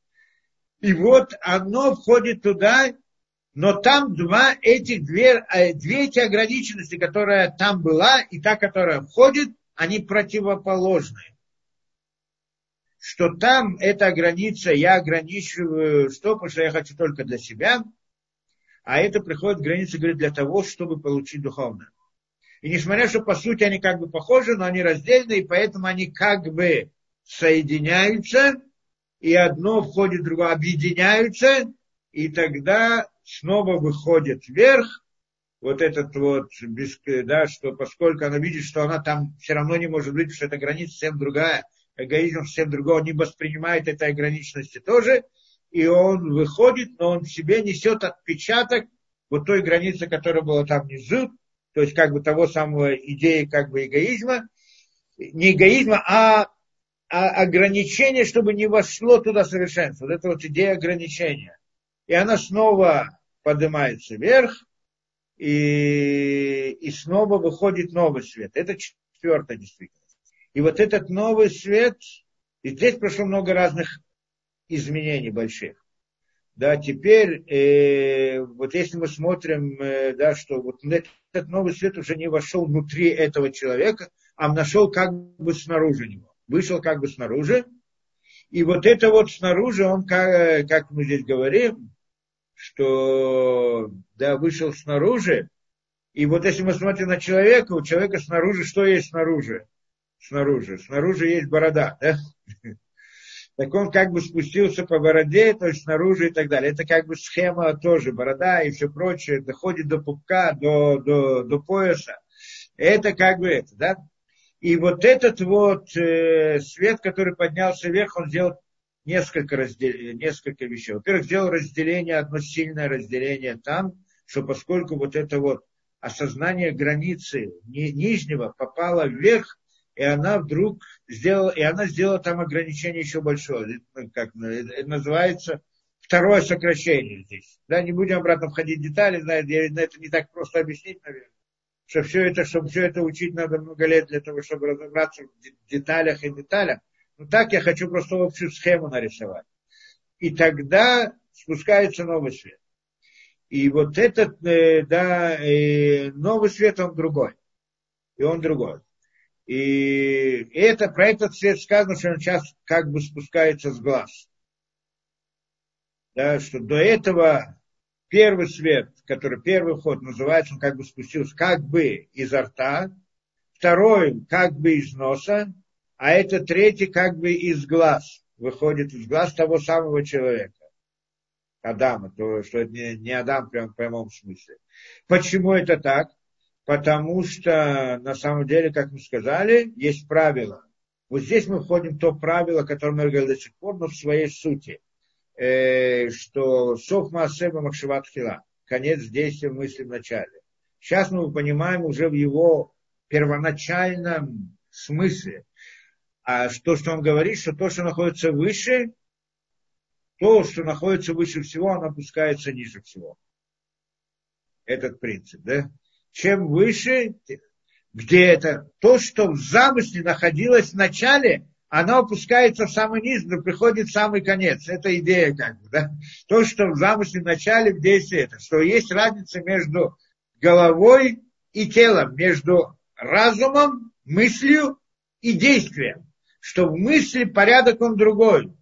И вот оно входит туда, но там два этих, две, э, две эти ограниченности, которая там была, и та, которая входит, они противоположны. Что там эта граница, я ограничиваю, что, потому что я хочу только для себя, а это приходит граница, говорит, для того, чтобы получить духовное. И несмотря, что по сути они как бы похожи, но они раздельны, и поэтому они как бы соединяются, и одно входит в другое, объединяются, и тогда снова выходит вверх, вот этот вот, да, что поскольку она видит, что она там все равно не может быть, что эта граница совсем другая, эгоизм совсем другой, он не воспринимает этой ограниченности тоже, и он выходит, но он в себе несет отпечаток вот той границы, которая была там внизу, то есть как бы того самого идеи как бы эгоизма, не эгоизма, а, а ограничение, чтобы не вошло туда совершенство. Вот это вот идея ограничения. И она снова поднимается вверх, и, и снова выходит новый свет. Это четвертая действительность. И вот этот новый свет, и здесь прошло много разных изменений больших. Да, теперь, э, вот если мы смотрим, э, да, что вот этот новый свет уже не вошел внутри этого человека, а нашел как бы снаружи него. Вышел как бы снаружи. И вот это вот снаружи, он, как, как мы здесь говорим, что да, вышел снаружи, и вот если мы смотрим на человека, у человека снаружи, что есть снаружи? Снаружи. Снаружи есть борода, да? Так он как бы спустился по бороде, то есть снаружи и так далее. Это как бы схема тоже, борода и все прочее, доходит до пупка, до, до, до пояса. Это как бы это, да? И вот этот вот э, свет, который поднялся вверх, он сделал несколько, раздел... несколько вещей. Во-первых, сделал разделение, одно сильное разделение там, что поскольку вот это вот осознание границы нижнего попало вверх, и она вдруг сделала, и она сделала там ограничение еще большое. Это, как, это называется второе сокращение здесь. Да, не будем обратно входить в детали, знаете, это не так просто объяснить, наверное. Что все это, чтобы все это учить, надо много лет для того, чтобы разобраться в деталях и деталях. Ну так я хочу просто общую схему нарисовать. И тогда спускается новый свет. И вот этот, э, да, э, новый свет, он другой. И он другой. И это, про этот свет сказано, что он сейчас как бы спускается с глаз. да, что до этого первый свет, который первый ход называется, он как бы спустился как бы изо рта, второй как бы из носа, а это третий как бы из глаз, выходит из глаз того самого человека. Адама, то, что не, не Адам прям в прямом смысле. Почему это так? Потому что на самом деле, как мы сказали, есть правило. Вот здесь мы входим в то правило, которое мы говорили до сих пор, но в своей сути. Э, что Соф Маасеба Махшиват Хила, конец действия мысли в начале. Сейчас мы понимаем уже в его первоначальном смысле, а то, что он говорит, что то, что находится выше, то, что находится выше всего, оно опускается ниже всего. Этот принцип, да? Чем выше, где это, то, что в замысле находилось в начале, оно опускается в самый низ, но приходит в самый конец. Это идея как бы, да? То, что в замысле в начале, в действии это, что есть разница между головой и телом, между разумом, мыслью и действием. Что в мысли порядок он другой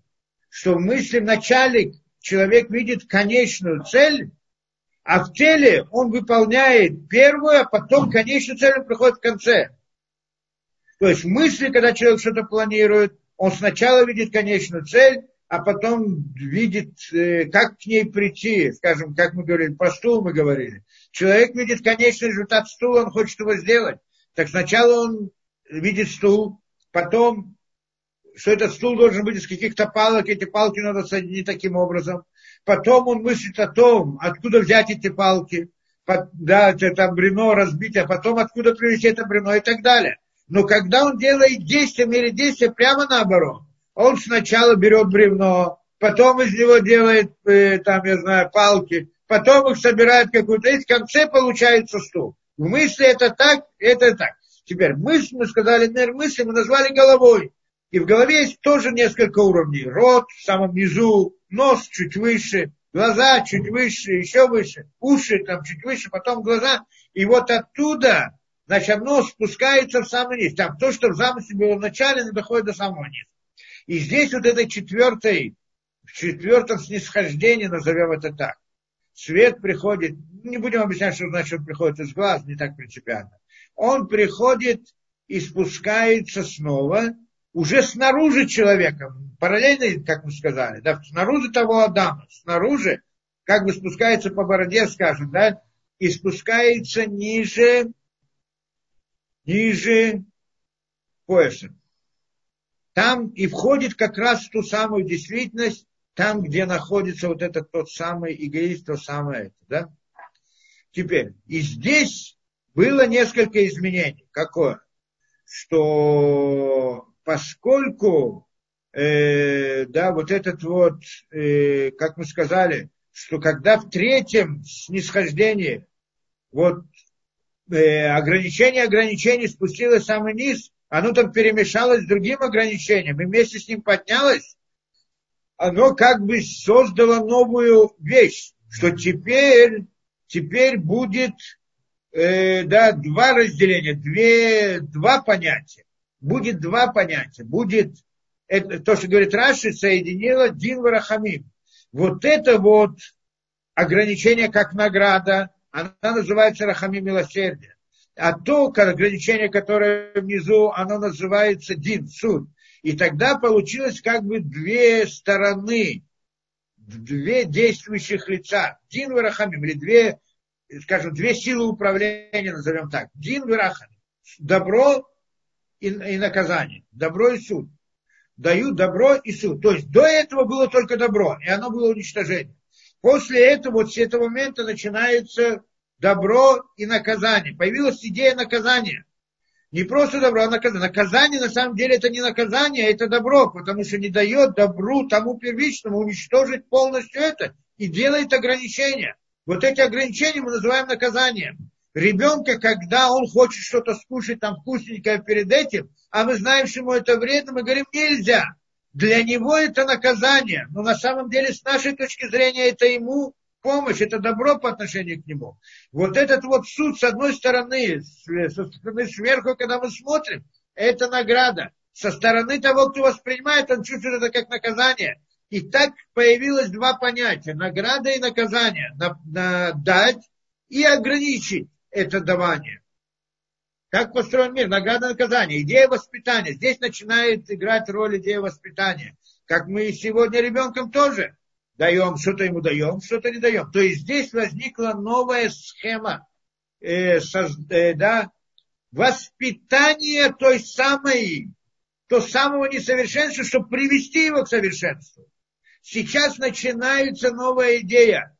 что в мысли вначале человек видит конечную цель, а в теле он выполняет первую, а потом конечную цель приходит в конце. То есть в мысли, когда человек что-то планирует, он сначала видит конечную цель, а потом видит, э, как к ней прийти. Скажем, как мы говорили, про стул мы говорили. Человек видит конечный результат стула, он хочет его сделать. Так сначала он видит стул, потом что этот стул должен быть из каких-то палок, эти палки надо соединить таким образом. Потом он мыслит о том, откуда взять эти палки, да, это бревно разбить, а потом откуда привезти это бревно и так далее. Но когда он делает действие, или действие прямо наоборот, он сначала берет бревно, потом из него делает, э, там, я знаю, палки, потом их собирает какую-то, и в конце получается стул. В мысли это так, это так. Теперь мысль, мы сказали, мир мысли мы назвали головой. И в голове есть тоже несколько уровней. Рот в самом низу, нос чуть выше, глаза чуть выше, еще выше, уши там чуть выше, потом глаза. И вот оттуда, значит, нос спускается в самый низ. Там то, что в замысле было в начале, доходит до самого низа. И здесь вот этой четвертой, в четвертом снисхождении, назовем это так, свет приходит, не будем объяснять, что значит он приходит из глаз, не так принципиально. Он приходит и спускается снова, уже снаружи человека, параллельно, как мы сказали, да, снаружи того Адама, снаружи, как бы спускается по бороде, скажем, да, и спускается ниже, ниже пояса. Там и входит как раз в ту самую действительность, там, где находится вот этот тот самый эгоист, то самое это, да. Теперь, и здесь было несколько изменений. Какое? Что поскольку, э, да, вот этот вот, э, как мы сказали, что когда в третьем снисхождении вот э, ограничение ограничений спустилось в самый низ, оно там перемешалось с другим ограничением, и вместе с ним поднялось, оно как бы создало новую вещь, что теперь, теперь будет э, да, два разделения, две, два понятия будет два понятия. Будет это, то, что говорит Раши, соединила Дин Варахамим. Вот это вот ограничение как награда, она называется Рахамим милосердие. А то ограничение, которое внизу, оно называется Дин, суд. И тогда получилось как бы две стороны, две действующих лица. Дин Варахамим, или две, скажем, две силы управления, назовем так. Дин Варахамим. Добро и, и наказание. Добро и суд. Дают добро и суд. То есть до этого было только добро, и оно было уничтожение. После этого, вот с этого момента начинается добро и наказание. Появилась идея наказания. Не просто добро, а наказание. Наказание на самом деле это не наказание, а это добро, потому что не дает добру тому первичному уничтожить полностью это и делает ограничения. Вот эти ограничения мы называем наказанием ребенка, когда он хочет что-то скушать там вкусненькое перед этим, а мы знаем, что ему это вредно, мы говорим, нельзя. Для него это наказание, но на самом деле с нашей точки зрения это ему помощь, это добро по отношению к нему. Вот этот вот суд, с одной стороны, со стороны сверху, когда мы смотрим, это награда. Со стороны того, кто воспринимает, он чувствует это как наказание. И так появилось два понятия. Награда и наказание. На, на, дать и ограничить это давание. Как построен мир? Награда наказание. Идея воспитания. Здесь начинает играть роль идея воспитания. Как мы сегодня ребенком тоже даем, что-то ему даем, что-то не даем. То есть здесь возникла новая схема э, соз, э, да, воспитания той самой, то самого несовершенства, чтобы привести его к совершенству. Сейчас начинается новая идея.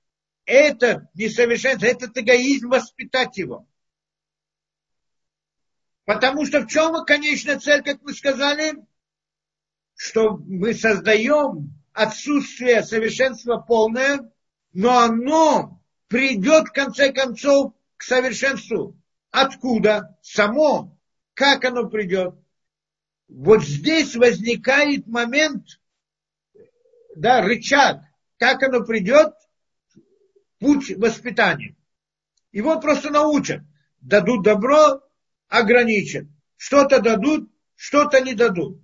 Это несовершенство, этот эгоизм воспитать его. Потому что в чем конечная цель, как мы сказали? Что мы создаем отсутствие совершенства полное, но оно придет в конце концов к совершенству. Откуда? Само. Как оно придет? Вот здесь возникает момент, да, рычаг. Как оно придет? Путь воспитания. Его просто научат. Дадут добро, ограничат. Что-то дадут, что-то не дадут.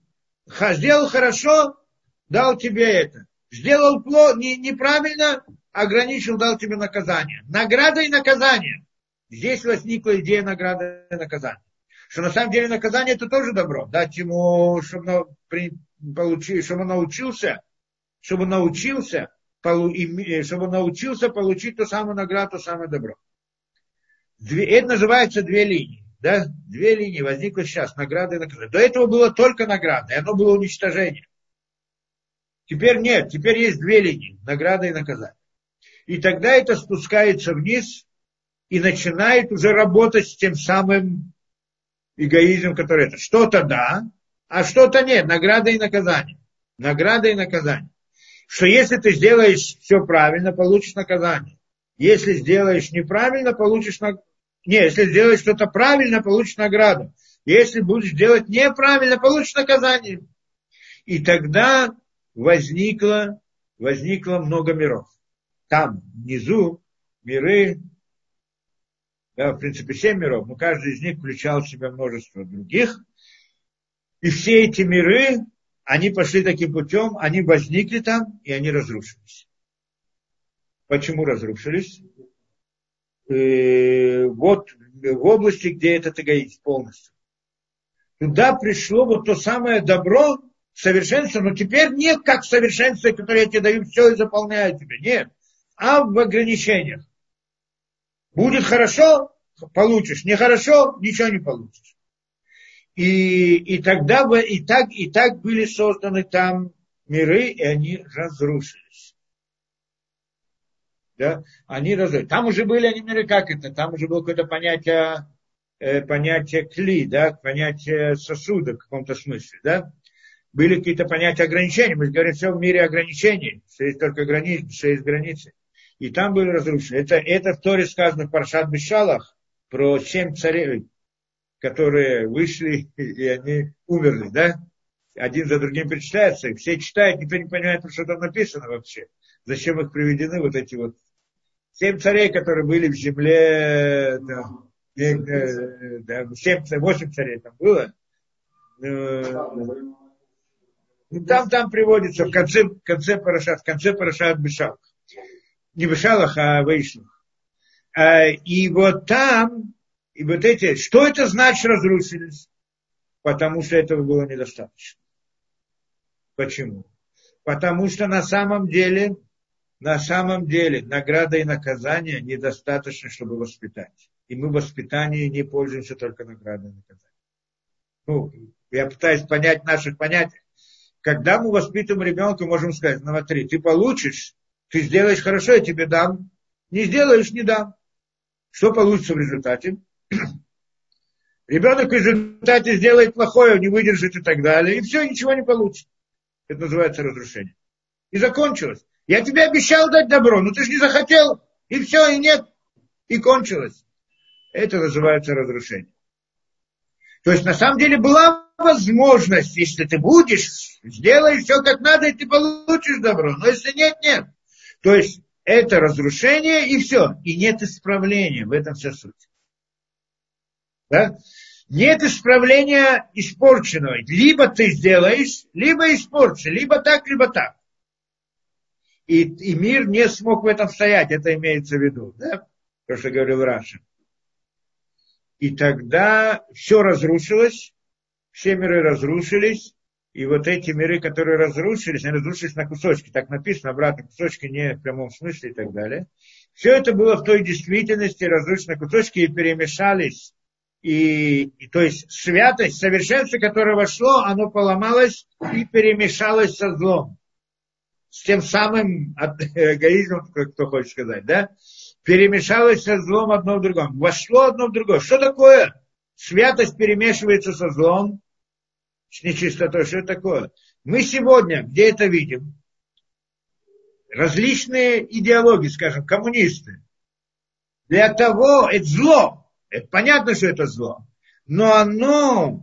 Сделал хорошо, дал тебе это. Сделал плохо, не, неправильно, ограничил, дал тебе наказание. Награда и наказание. Здесь возникла идея награды и наказания. Что на самом деле наказание это тоже добро. Дать ему, чтобы, он, получи, чтобы он научился, чтобы научился, чтобы научился получить ту самую награду, то самое добро. Это называется две линии да, две линии возникло сейчас, награда и наказание. До этого было только награда, и оно было уничтожение. Теперь нет, теперь есть две линии, награда и наказание. И тогда это спускается вниз и начинает уже работать с тем самым эгоизмом, который это. Что-то да, а что-то нет, награда и наказание. Награда и наказание. Что если ты сделаешь все правильно, получишь наказание. Если сделаешь неправильно, получишь не, если сделаешь что-то правильно, получишь награду. Если будешь делать неправильно, получишь наказание. И тогда возникло, возникло много миров. Там, внизу, миры, да, в принципе, семь миров, но каждый из них включал в себя множество других. И все эти миры, они пошли таким путем, они возникли там, и они разрушились. Почему разрушились? э, вот в области, где этот эгоизм полностью. Туда пришло вот то самое добро, совершенство, но теперь не как совершенство, которое я тебе даю, все и заполняю тебе. Нет. А в ограничениях. Будет хорошо, получишь. Нехорошо, ничего не получишь. И, и тогда и так, и так были созданы там миры, и они разрушились да, они развивают. Там уже были они миры, как это, там уже было какое-то понятие, э, понятие кли, да, понятие сосуда в каком-то смысле, да. Были какие-то понятия ограничений. Мы говорим, все в мире ограничений, что есть только границы, что есть границы. И там были разрушены. Это, это в Торе сказано в Паршат Бешалах про семь царей, которые вышли и они умерли, да? Один за другим перечисляются, и все читают, никто не понимает, что там написано вообще. Зачем их приведены вот эти вот семь царей, которые были в земле, да, э, да, семь, восемь царей там было. Э, ну, там, там приводится в конце, в конце Парашат, в конце Парашат Бешалах. Не Бешалах, а Вейшлах. А, и вот там, и вот эти, что это значит разрушились? Потому что этого было недостаточно. Почему? Потому что на самом деле на самом деле награда и наказание недостаточно, чтобы воспитать. И мы в воспитании не пользуемся только наградой и наказанием. Ну, я пытаюсь понять наших понятий. Когда мы воспитываем ребенка, можем сказать, ну смотри, ты получишь, ты сделаешь хорошо, я тебе дам. Не сделаешь, не дам. Что получится в результате? Ребенок в результате сделает плохое, не выдержит и так далее. И все, ничего не получит. Это называется разрушение. И закончилось. Я тебе обещал дать добро, но ты же не захотел, и все, и нет, и кончилось. Это называется разрушение. То есть на самом деле была возможность, если ты будешь, сделаешь все как надо, и ты получишь добро. Но если нет, нет. То есть это разрушение и все. И нет исправления. В этом вся суть. Да? Нет исправления испорченного. Либо ты сделаешь, либо испорчишь. Либо так, либо так. И, и мир не смог в этом стоять, это имеется в виду, да? То, что говорил Раша. И тогда все разрушилось, все миры разрушились, и вот эти миры, которые разрушились, они разрушились на кусочки, так написано, обратно кусочки не в прямом смысле и так далее. Все это было в той действительности, разрушено на кусочки и перемешались. И, и то есть святость, совершенство, которое вошло, оно поломалось и перемешалось со злом. С тем самым эгоизмом, кто хочет сказать, да? Перемешалось со злом одно в другом. Вошло одно в другое. Что такое? Святость перемешивается со злом, с нечистотой. Что это такое? Мы сегодня где это видим? Различные идеологии, скажем, коммунисты. Для того, это зло. Это понятно, что это зло. Но оно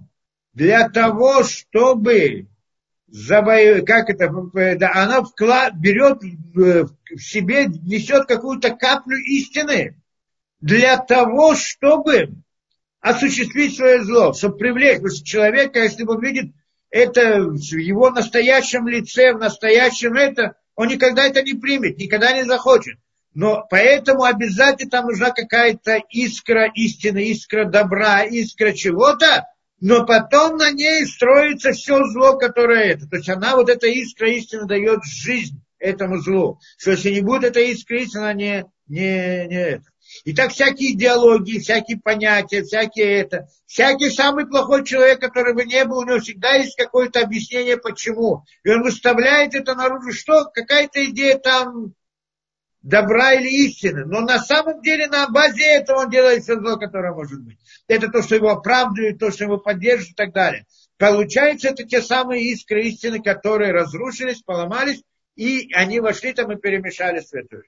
для того, чтобы завоевать, как это, да, она вклад, берет в себе, несет какую-то каплю истины для того, чтобы осуществить свое зло, чтобы привлечь. Потому что человек, если он видит это в его настоящем лице, в настоящем это, он никогда это не примет, никогда не захочет. Но поэтому обязательно там нужна какая-то искра истины, искра добра, искра чего-то, но потом на ней строится все зло, которое это. То есть она, вот эта искра истины, дает жизнь этому злу. Что если не будет этой искры истины, она не, не, не это. И так всякие идеологии, всякие понятия, всякие это. Всякий самый плохой человек, который бы не был, у него всегда есть какое-то объяснение, почему. И он выставляет это наружу, что какая-то идея там добра или истины. Но на самом деле на базе этого он делает все зло, которое может быть. Это то, что его оправдывает, то, что его поддерживает и так далее. Получается, это те самые искры истины, которые разрушились, поломались, и они вошли там и перемешали святую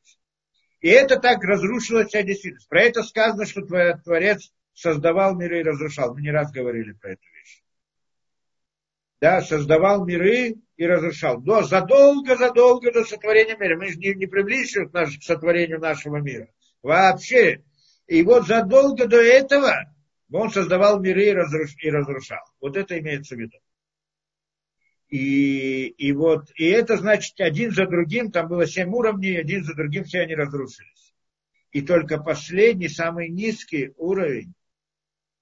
и это так разрушило вся действительность. Про это сказано, что Творец создавал миры и разрушал. Мы не раз говорили про вещь. Да, создавал миры и разрушал. Но задолго-задолго до сотворения мира. Мы же не, не приблизились к, наш, к сотворению нашего мира. Вообще. И вот задолго до этого он создавал миры и, разруш, и разрушал. Вот это имеется в виду. И, и вот, и это значит один за другим, там было семь уровней, один за другим все они разрушились. И только последний, самый низкий уровень,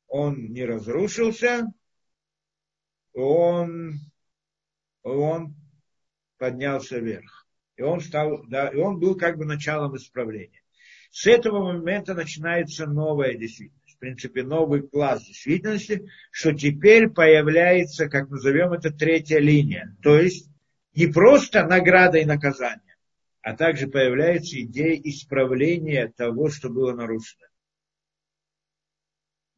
он не разрушился, он, он поднялся вверх. И он стал, да, и он был как бы началом исправления. С этого момента начинается новая действительность принципе, новый класс действительности, что теперь появляется, как назовем это, третья линия. То есть не просто награда и наказание, а также появляется идея исправления того, что было нарушено.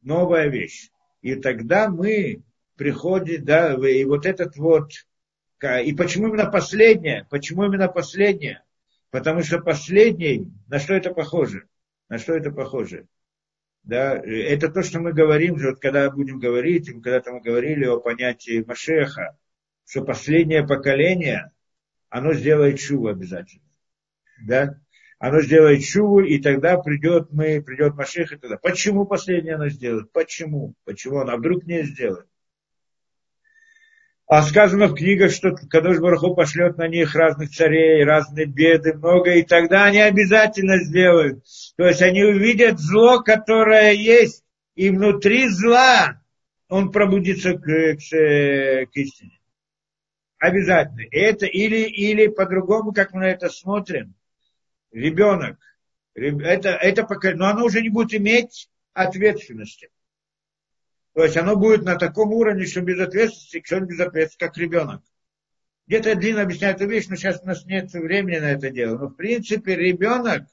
Новая вещь. И тогда мы приходим, да, и вот этот вот, и почему именно последнее? Почему именно последнее? Потому что последний, на что это похоже? На что это похоже? Да, это то, что мы говорим, вот когда будем говорить, когда-то мы говорили о понятии Машеха, что последнее поколение, оно сделает шуву обязательно. Да? Оно сделает шуву, и тогда придет, мы, придет Машех, тогда. Почему последнее оно сделает? Почему? Почему оно? А вдруг не сделает? А сказано в книгах, что Кадош Бараху пошлет на них разных царей, разные беды, много, и тогда они обязательно сделают. То есть они увидят зло, которое есть, и внутри зла он пробудится к, к, к истине. Обязательно. Это или, или по-другому, как мы на это смотрим, ребенок, это, это пока, но оно уже не будет иметь ответственности. То есть оно будет на таком уровне, что без ответственности, что без ответственности, как ребенок. Где-то я длинно объясняю эту вещь, но сейчас у нас нет времени на это дело. Но в принципе ребенок,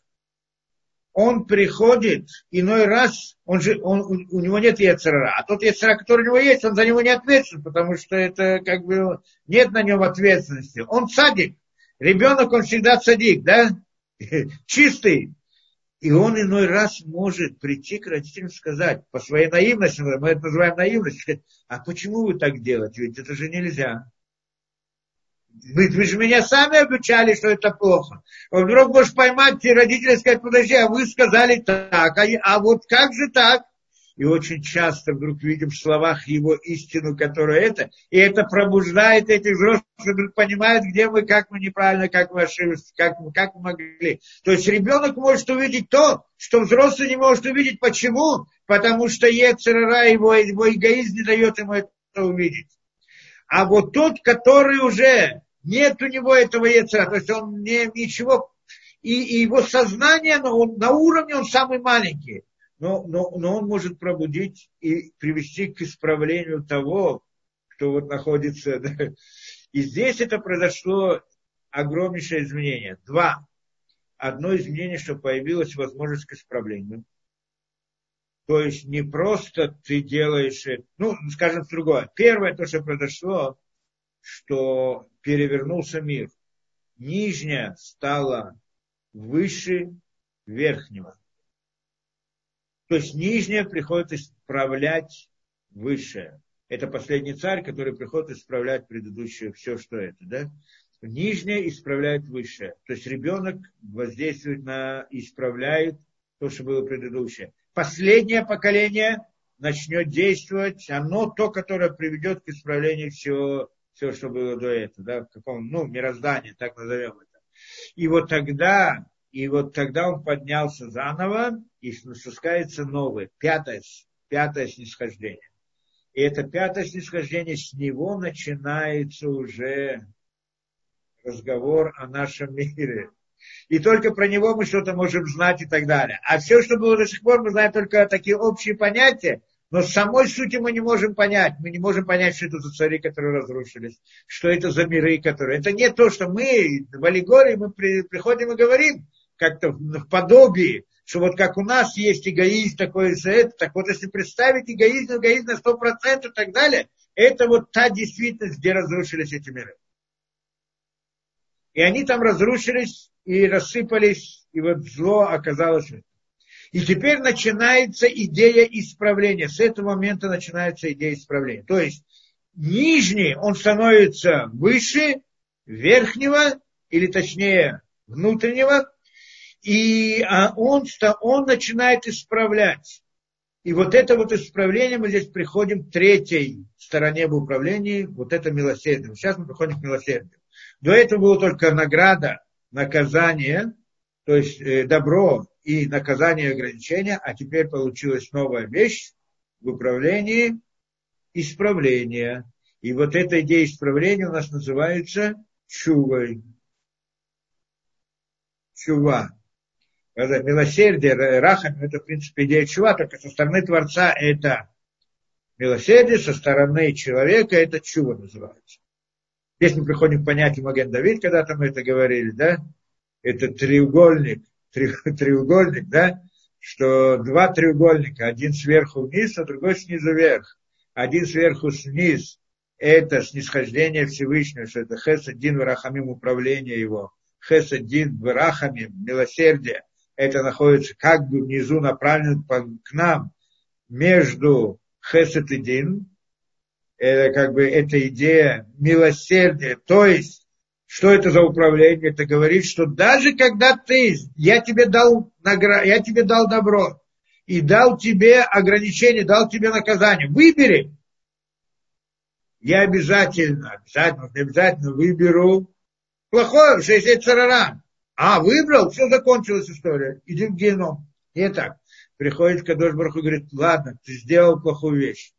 он приходит иной раз, он же, он, у, него нет яцера, а тот яцера, который у него есть, он за него не ответственен, потому что это как бы нет на нем ответственности. Он садик. Ребенок, он всегда садик, да? Чистый. И он иной раз может прийти к родителям и сказать, по своей наивности, мы это называем наивностью, сказать, а почему вы так делаете? Ведь это же нельзя. Вы, вы же меня сами обучали, что это плохо. Он вдруг можешь поймать и родители сказать, подожди, а вы сказали так, а, а вот как же так? И очень часто вдруг видим в словах его истину, которая это, и это пробуждает этих взрослых, вдруг понимают, где мы, как мы неправильно, как мы ошиблись, как мы, как мы могли. То есть ребенок может увидеть то, что взрослый не может увидеть. Почему? Потому что Ецерара, его, его эгоизм не дает ему это увидеть. А вот тот, который уже нет у него этого яйца, то есть он не, ничего, и, и его сознание, но он, на уровне он самый маленький, но, но, но он может пробудить и привести к исправлению того, кто вот находится. Да. И здесь это произошло огромнейшее изменение. Два. Одно изменение, что появилась возможность к исправлению. То есть не просто ты делаешь, ну, скажем другое. Первое, то, что произошло, что перевернулся мир. Нижняя стала выше верхнего. То есть нижняя приходит исправлять высшее. Это последний царь, который приходит исправлять предыдущее, все, что это, да? Нижняя исправляет высшее. То есть ребенок воздействует на, исправляет то, что было предыдущее. Последнее поколение начнет действовать, оно то, которое приведет к исправлению всего все, что было до этого, да, в каком, ну, мироздании, так назовем это. И вот тогда, и вот тогда он поднялся заново, и спускается новое, пятое, пятое снисхождение. И это пятое снисхождение, с него начинается уже разговор о нашем мире. И только про него мы что-то можем знать и так далее. А все, что было до сих пор, мы знаем только такие общие понятия, но самой сути мы не можем понять. Мы не можем понять, что это за цари, которые разрушились, что это за миры, которые... Это не то, что мы в аллегории мы при, приходим и говорим, как-то в подобии, что вот как у нас есть эгоизм такой за это, так вот если представить эгоизм, эгоизм на 100% и так далее, это вот та действительность, где разрушились эти миры. И они там разрушились и рассыпались, и вот зло оказалось и теперь начинается идея исправления. С этого момента начинается идея исправления. То есть нижний, он становится выше верхнего, или точнее внутреннего, и а он, он начинает исправлять. И вот это вот исправление, мы здесь приходим к третьей стороне в управлении, вот это милосердие. Сейчас мы приходим к милосердию. До этого было только награда, наказание, то есть э, добро и наказание и ограничения, а теперь получилась новая вещь в управлении исправления. И вот эта идея исправления у нас называется чувой. Чува. Милосердие, рахам, это, в принципе, идея чува, только со стороны Творца это милосердие, со стороны человека это чува называется. Здесь мы приходим к понятию Маген Давид, когда-то мы это говорили, да? Это треугольник треугольник, да, что два треугольника, один сверху вниз, а другой снизу вверх. Один сверху вниз – это снисхождение Всевышнего, что это хесадин варахамим, управление его. Хесадин варахамим, милосердие. Это находится как бы внизу направлено к нам между хесед и дин. Это как бы эта идея милосердия, то есть что это за управление? Это говорит, что даже когда ты, я тебе дал, награ... я тебе дал добро, и дал тебе ограничение, дал тебе наказание, выбери. Я обязательно, обязательно, обязательно выберу плохое, что если царара. А, выбрал, все, закончилась история. Иди в геном. Не так. Приходит Кадош Барху и говорит, ладно, ты сделал плохую вещь,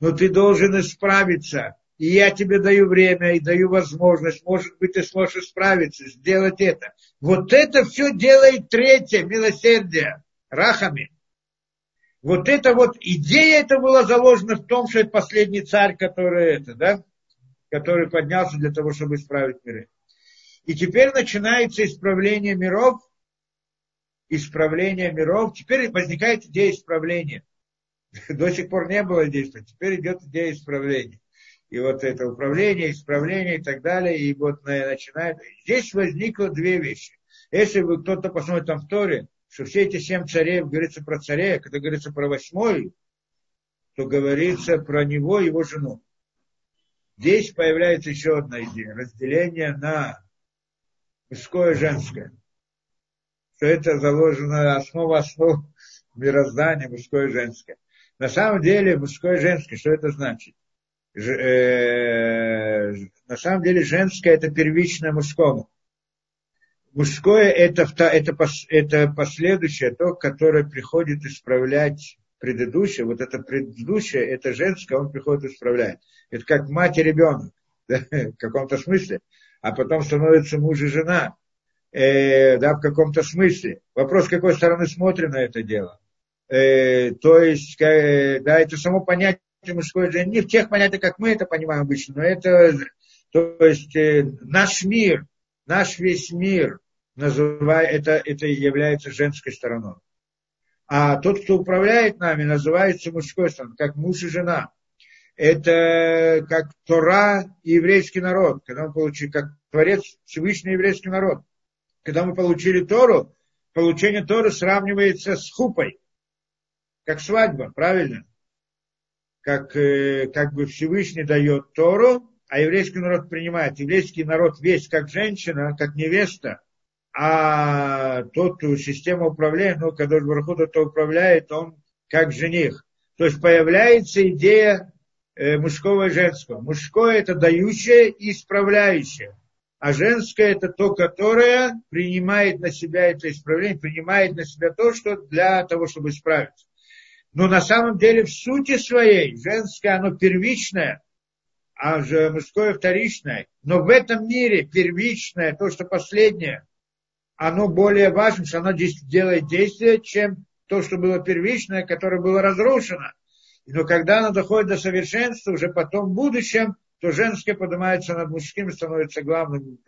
но ты должен исправиться и я тебе даю время и даю возможность, может быть, ты сможешь справиться, сделать это. Вот это все делает третье, милосердие, рахами. Вот это вот идея это была заложена в том, что это последний царь, который это, да, который поднялся для того, чтобы исправить миры. И теперь начинается исправление миров, исправление миров. Теперь возникает идея исправления. До сих пор не было действия, теперь идет идея исправления и вот это управление, исправление и так далее, и вот начинает. Здесь возникло две вещи. Если вы кто-то посмотрит там в Торе, что все эти семь царей, говорится про царей, когда говорится про восьмой, то говорится про него и его жену. Здесь появляется еще одна идея, разделение на мужское и женское. Что это заложено основа основ мироздания, мужское и женское. На самом деле мужское и женское, что это значит? Ж, э, на самом деле женское это первичное мужскому. Мужское это, это, это последующее, то, которое приходит исправлять предыдущее. Вот это предыдущее, это женское, он приходит исправлять. Это как мать и ребенок, да, в каком-то смысле. А потом становится муж и жена, э, да, в каком-то смысле. Вопрос, с какой стороны смотрим на это дело. Э, то есть, э, да, это само понятие мужское не в тех понятиях, как мы это понимаем обычно, но это, то есть, э, наш мир, наш весь мир, называя, это, это является женской стороной. А тот, кто управляет нами, называется мужской стороной, как муж и жена. Это как Тора и еврейский народ, когда мы получили, как Творец Всевышний еврейский народ. Когда мы получили Тору, получение Торы сравнивается с хупой, как свадьба, правильно? Как, э, как бы Всевышний дает Тору, а еврейский народ принимает. Еврейский народ весь как женщина, как невеста, а тот система управления, ну, когда Барахут это управляет, он как жених. То есть появляется идея мужского и женского. Мужское это дающее и исправляющее. А женское это то, которое принимает на себя это исправление, принимает на себя то, что для того, чтобы исправиться. Но на самом деле в сути своей женское, оно первичное, а же мужское вторичное. Но в этом мире первичное, то, что последнее – оно более важно, что оно делает действие, чем то, что было первичное, которое было разрушено. Но когда оно доходит до совершенства, уже потом в будущем, то женское поднимается над мужским, становится главным,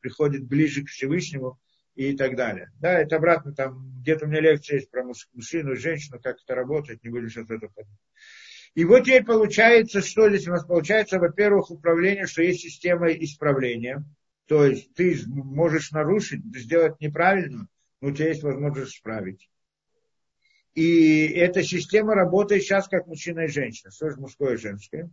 приходит ближе к Всевышнему и так далее. Да, это обратно, там где-то у меня лекция есть про мужчину и женщину, как это работает, не буду сейчас это поднимать. И вот теперь получается, что здесь у нас получается, во-первых, управление, что есть система исправления, то есть ты можешь нарушить, сделать неправильно, но у тебя есть возможность исправить. И эта система работает сейчас как мужчина и женщина. Что же мужское и женское?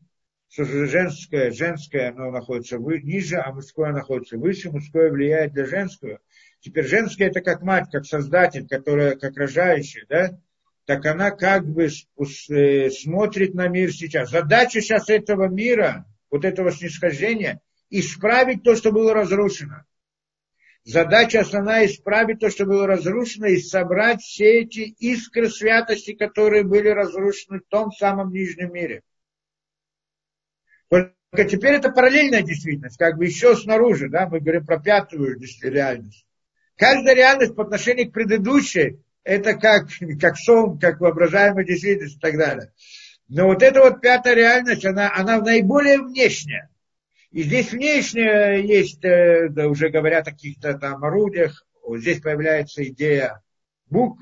Что же женское, женское оно находится вы, ниже, а мужское находится выше. Мужское влияет для женского. Теперь женское это как мать, как создатель, которая, как рожающая, да? Так она как бы э, смотрит на мир сейчас. Задача сейчас этого мира, вот этого снисхождения – исправить то, что было разрушено. Задача основная исправить то, что было разрушено, и собрать все эти искры святости, которые были разрушены в том самом нижнем мире. Только теперь это параллельная действительность, как бы еще снаружи, да, мы говорим про пятую реальность. Каждая реальность по отношению к предыдущей, это как, как сон, как воображаемая действительность и так далее. Но вот эта вот пятая реальность, она, она наиболее внешняя. И здесь внешне есть, э, да, уже говорят о каких-то там орудиях, вот здесь появляется идея букв.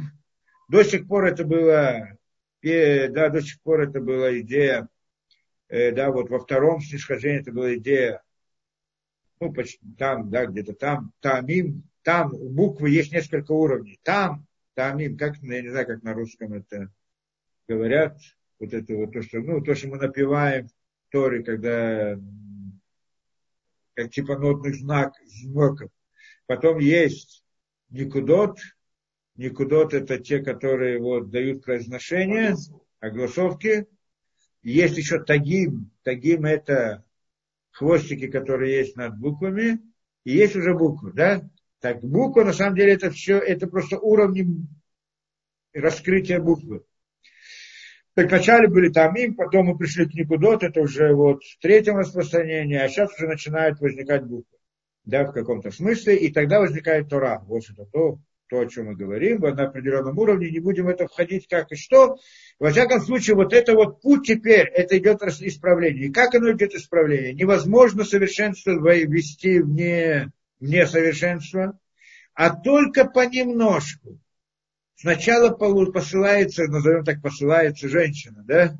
До сих пор это было, да, до сих пор это была идея, э, да, вот во втором снисхождении это была идея, ну, почти там, да, где-то там, там у буквы есть несколько уровней. Там, тамим, как, я не знаю, как на русском это говорят, вот это вот то, что, ну, то, что мы напеваем в Торе, когда типа нотных знак, знаков. Потом есть никудот. Никудот это те, которые вот дают произношение, огласовки. Есть еще тагим. Тагим это хвостики, которые есть над буквами. И есть уже буквы, да? Так, буква, на самом деле, это все, это просто уровни раскрытия буквы. Так вначале были тамим, потом мы пришли к Никудот, это уже вот в третьем распространении, а сейчас уже начинают возникать буквы. Да, в каком-то смысле, и тогда возникает Тора. Вот это то, то, о чем мы говорим, на определенном уровне, не будем в это входить как и что. Во всяком случае, вот это вот путь теперь, это идет исправление. И как оно идет исправление? Невозможно совершенство ввести вне, вне совершенства, а только понемножку сначала посылается, назовем так, посылается женщина, да,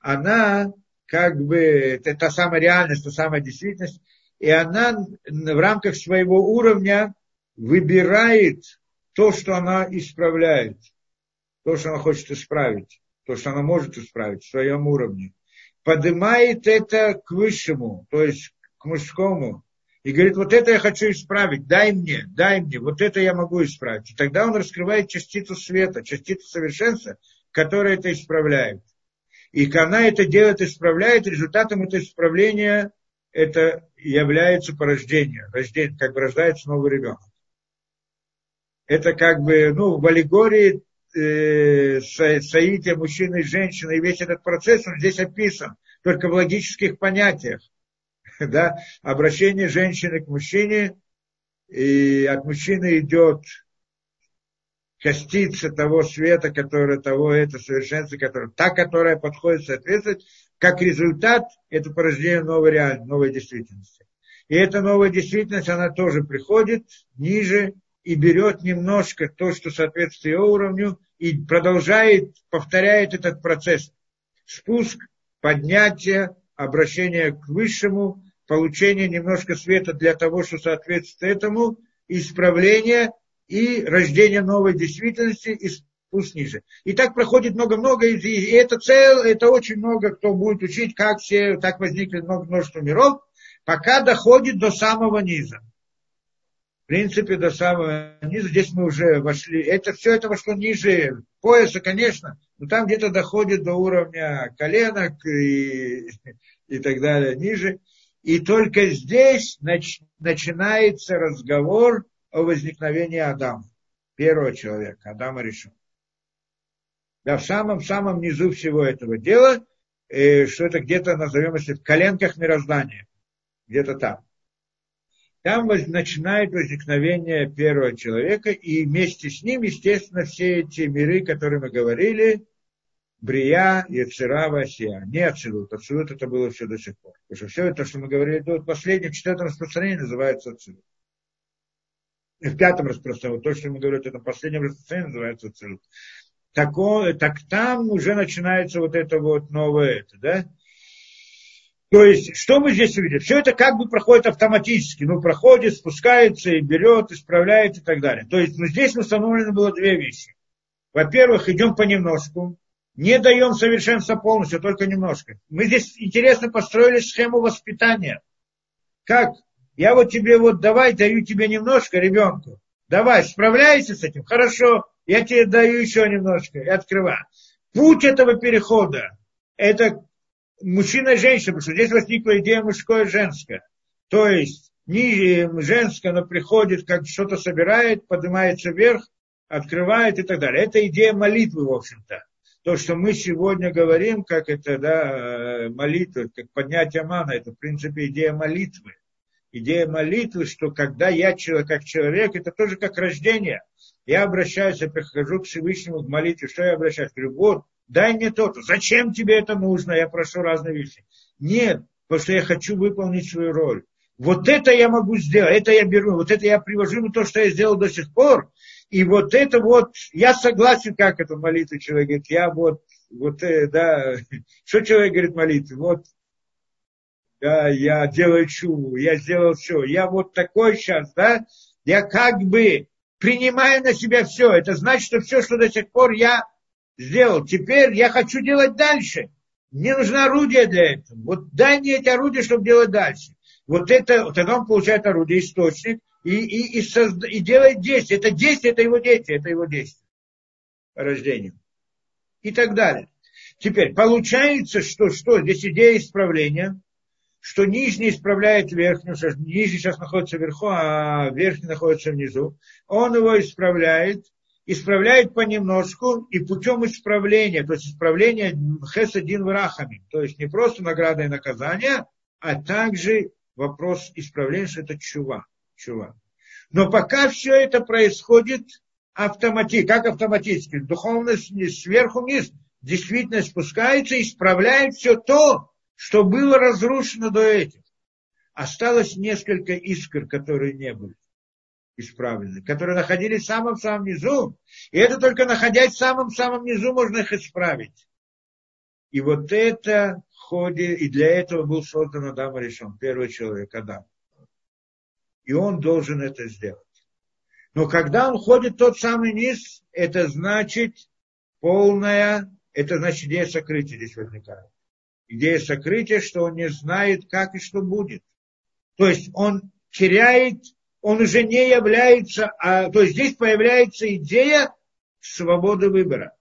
она как бы, это та самая реальность, та самая действительность, и она в рамках своего уровня выбирает то, что она исправляет, то, что она хочет исправить, то, что она может исправить в своем уровне. Поднимает это к высшему, то есть к мужскому, и говорит, вот это я хочу исправить, дай мне, дай мне, вот это я могу исправить. И тогда он раскрывает частицу света, частицу совершенства, которая это исправляет. И она это делает, исправляет, результатом этого исправления это является порождение, рождение, как бы рождается новый ребенок. Это как бы, ну, в аллегории э, соития мужчины и женщины, и весь этот процесс, он здесь описан, только в логических понятиях. Да? Обращение женщины к мужчине, и от мужчины идет частица того света, которое, того это совершенство, которое, та, которая подходит соответствовать, как результат, это порождение новой реальности, новой действительности. И эта новая действительность, она тоже приходит ниже и берет немножко то, что соответствует ее уровню, и продолжает, повторяет этот процесс. Спуск, поднятие, обращение к высшему, получение немножко света для того, что соответствует этому, исправление и рождение новой действительности и спуск ниже. И так проходит много-много, и это цель, это очень много, кто будет учить, как все, так возникли много, множество миров, пока доходит до самого низа. В принципе, до самого низа, здесь мы уже вошли, это все это вошло ниже пояса, конечно, но там где-то доходит до уровня коленок и, и так далее, ниже. И только здесь нач, начинается разговор о возникновении Адама, первого человека, Адама решил. Да, в самом-самом низу всего этого дела, э, что это где-то, назовем если в коленках мироздания, где-то там. Там воз, начинает возникновение первого человека, и вместе с ним, естественно, все эти миры, которые мы говорили, Брия, Яцера, Васия. Не Ацилут. Ацилут это было все до сих пор. Потому что все это, что мы говорили до последнего, четвертом распространении, называется Ацилут в пятом распространении, то, что мы говорим, это последнем распространении называется цель. Так, он, так там уже начинается вот это вот новое это, да? То есть, что мы здесь увидим? Все это как бы проходит автоматически. Ну, проходит, спускается и берет, исправляет и так далее. То есть, ну, здесь установлено было две вещи. Во-первых, идем понемножку, не даем совершенства полностью, только немножко. Мы здесь интересно построили схему воспитания. Как я вот тебе вот давай, даю тебе немножко ребенку. Давай, справляйся с этим? Хорошо, я тебе даю еще немножко и открываю. Путь этого перехода, это мужчина и женщина, потому что здесь возникла идея мужское и женское. То есть не женское, оно приходит, как что-то собирает, поднимается вверх, открывает и так далее. Это идея молитвы, в общем-то. То, что мы сегодня говорим, как это, да, молитва, как поднятие мана, это, в принципе, идея молитвы идея молитвы, что когда я человек, как человек, это тоже как рождение. Я обращаюсь, я прихожу к Всевышнему в молитве, что я обращаюсь? Говорю, вот, дай мне то-то. Зачем тебе это нужно? Я прошу разные вещи. Нет, потому что я хочу выполнить свою роль. Вот это я могу сделать, это я беру, вот это я привожу ему то, что я сделал до сих пор. И вот это вот, я согласен, как это молитва человек говорит, я вот, вот, э, да, что человек говорит молитвы, вот да, я делаю чу, я сделал все, я вот такой сейчас, да, я как бы принимаю на себя все. Это значит, что все, что до сих пор я сделал, теперь я хочу делать дальше. Мне нужно орудие для этого. Вот дай мне эти орудия, чтобы делать дальше. Вот это, тогда он получает орудие, источник, и, и, и, созда, и делает действие. Это действие, это его действие, это его действие по рождению. И так далее. Теперь, получается, что, что здесь идея исправления – что нижний исправляет верхнюю, нижний сейчас находится вверху, а верхний находится внизу. Он его исправляет, исправляет понемножку и путем исправления, то есть исправления хесадин врахами, то есть не просто награда и наказание, а также вопрос исправления, что это чува. Чува. Но пока все это происходит автоматически, как автоматически, духовность сверху вниз, действительно спускается и исправляет все то, что было разрушено до этих. Осталось несколько искр, которые не были исправлены, которые находились в самом-самом низу. И это только находясь в самом-самом низу можно их исправить. И вот это ходе, и для этого был создан Адам решен, первый человек, Адам. И он должен это сделать. Но когда он ходит тот самый низ, это значит полная, это значит идея сокрытия здесь возникает идея сокрытия, что он не знает, как и что будет. То есть он теряет, он уже не является, а, то есть здесь появляется идея свободы выбора.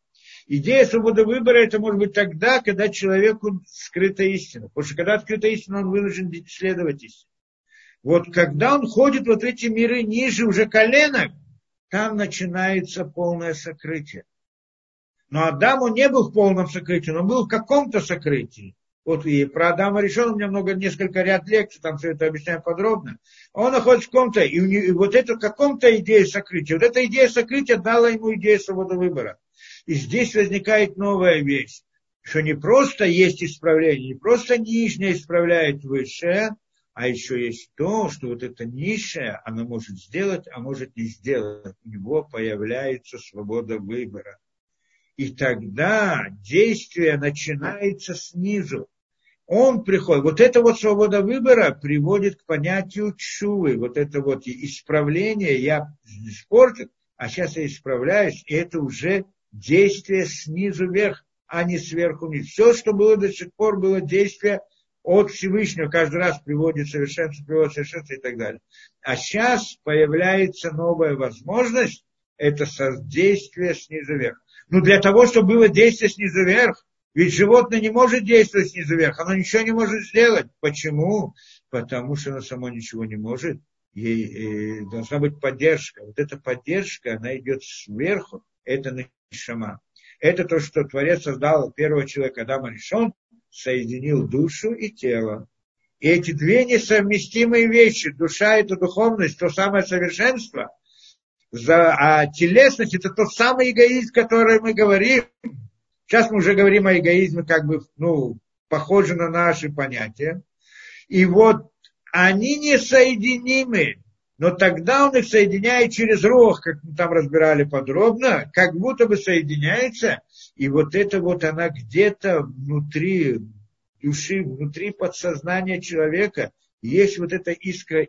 Идея свободы выбора это может быть тогда, когда человеку скрыта истина. Потому что когда открыта истина, он вынужден следовать истине. Вот когда он ходит вот эти миры ниже уже коленок, там начинается полное сокрытие. Но Адам, он не был в полном сокрытии, но был в каком-то сокрытии. Вот и про Адама решен, у меня много, несколько ряд лекций, там все это объясняю подробно. Он находится в каком-то, и, и вот это каком-то идея сокрытия. Вот эта идея сокрытия дала ему идею свободы выбора. И здесь возникает новая вещь, что не просто есть исправление, не просто нижнее исправляет высшее, а еще есть то, что вот это низшее, она может сделать, а может не сделать. У него появляется свобода выбора. И тогда действие начинается снизу. Он приходит. Вот эта вот свобода выбора приводит к понятию чувы. Вот это вот исправление. Я испортил, а сейчас я исправляюсь. И это уже действие снизу вверх, а не сверху вниз. Все, что было до сих пор, было действие от Всевышнего, каждый раз приводит совершенство, приводит совершенство и так далее. А сейчас появляется новая возможность, это действие снизу вверх. Но для того, чтобы было действие снизу вверх, ведь животное не может действовать снизу вверх, оно ничего не может сделать. Почему? Потому что оно само ничего не может. Ей должна быть поддержка. Вот эта поддержка, она идет сверху, это нишама. Это то, что Творец создал первого человека, Адама решен, соединил душу и тело. И эти две несовместимые вещи, душа и духовность, то самое совершенство – а телесность это тот самый эгоизм, который мы говорим. Сейчас мы уже говорим о эгоизме, как бы, ну, похоже на наши понятия. И вот они несоединимы, но тогда он их соединяет через рог, как мы там разбирали подробно, как будто бы соединяется, и вот это вот она где-то внутри души, внутри подсознания человека есть вот эта искра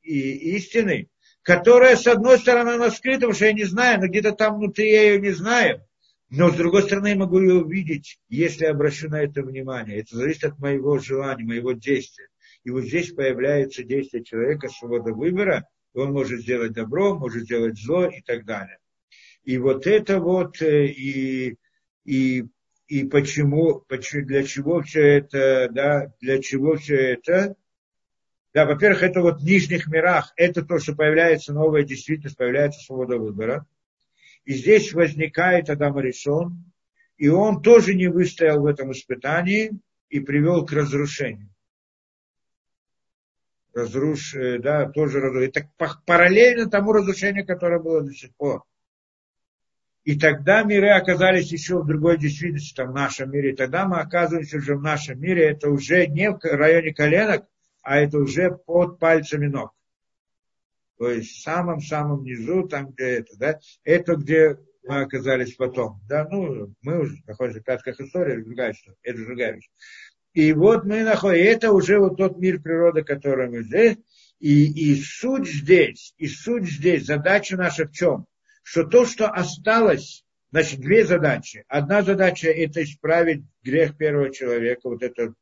и истины, которая, с одной стороны, она скрыта, потому что я не знаю, но где-то там внутри я ее не знаю. Но, с другой стороны, я могу ее увидеть, если обращу на это внимание. Это зависит от моего желания, моего действия. И вот здесь появляется действие человека, свобода выбора. Он может сделать добро, может сделать зло и так далее. И вот это вот, э, и, и, и почему, почему, для чего все это, да, для чего все это, да, во-первых, это вот в нижних мирах, это то, что появляется новая действительность, появляется свобода выбора. И здесь возникает Адам Аришон, и он тоже не выстоял в этом испытании и привел к разрушению. Разруш, э, да, тоже разрушение. Это параллельно тому разрушению, которое было до сих пор. И тогда миры оказались еще в другой действительности, там в нашем мире. И тогда мы оказываемся уже в нашем мире. Это уже не в районе коленок, а это уже под пальцами ног. То есть в самом-самом низу, там где это, да, это где мы оказались потом. Да, ну, мы уже находимся в пятках истории, это другая это другая вещь. И вот мы находим, это уже вот тот мир природы, который мы здесь. И, и суть здесь, и суть здесь, задача наша в чем? Что то, что осталось, значит, две задачи. Одна задача – это исправить грех первого человека, вот это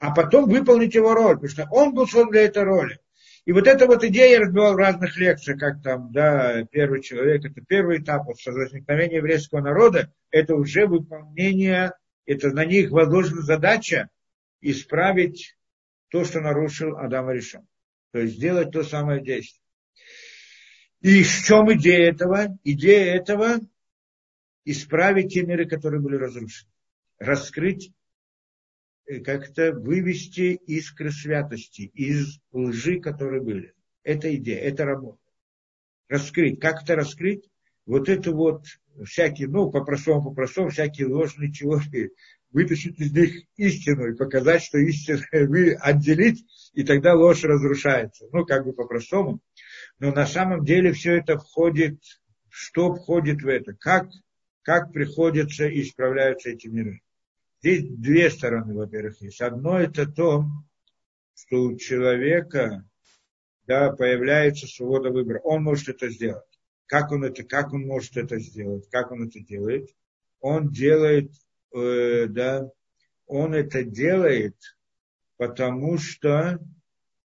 а потом выполнить его роль, потому что он был создан для этой роли. И вот эта вот идея я разбивал в разных лекциях, как там, да, первый человек, это первый этап вот, возникновения еврейского народа, это уже выполнение, это на них возложена задача исправить то, что нарушил Адам Решон. То есть сделать то самое действие. И в чем идея этого? Идея этого – исправить те миры, которые были разрушены. Раскрыть Э, как-то вывести искры святости из лжи, которые были. Это идея, это работа. Раскрыть. Как это раскрыть? Вот это вот всякие, ну, по-простому, по-простому, всякие ложные теории, вытащить из них истину и показать, что истину вы отделить, и тогда ложь разрушается. Ну, как бы по-простому. Но на самом деле все это входит, что входит в это? Как, как приходится и исправляются эти миры? Здесь две стороны, во-первых, есть. Одно это то, что у человека да, появляется свобода выбора. Он может это сделать. Как он это, как он может это сделать? Как он это делает? Он делает, э, да, он это делает, потому что,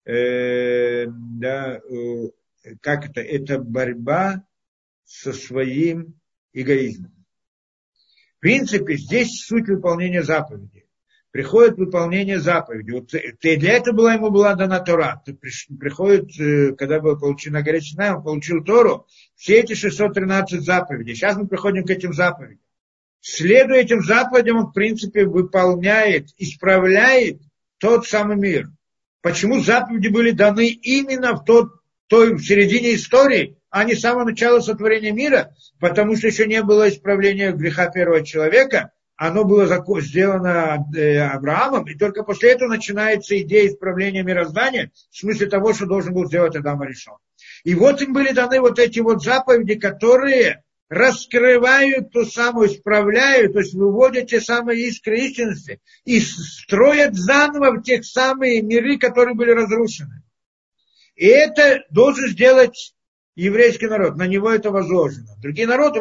э, да, э, как это, это борьба со своим эгоизмом. принципе, здесь суть выполнения заповеди. Приходит выполнение заповеди. Вот для этого была ему была дана Тора. Приходит, э, когда был получен на горе он получил Тору, все эти 613 заповедей. Сейчас мы приходим к этим заповедям. Следуя этим заповедям, он, в принципе, выполняет, исправляет тот самый мир. Почему заповеди были даны именно в тот, той в середине истории, а не с самого начала сотворения мира? Потому что еще не было исправления греха первого человека, оно было сделано э, Авраамом, и только после этого начинается идея исправления мироздания, в смысле того, что должен был сделать Адам решен. И вот им были даны вот эти вот заповеди, которые раскрывают ту самую, исправляют, то есть выводят те самые искры истинности и строят заново в тех самые миры, которые были разрушены. И это должен сделать еврейский народ, на него это возложено. Другие народы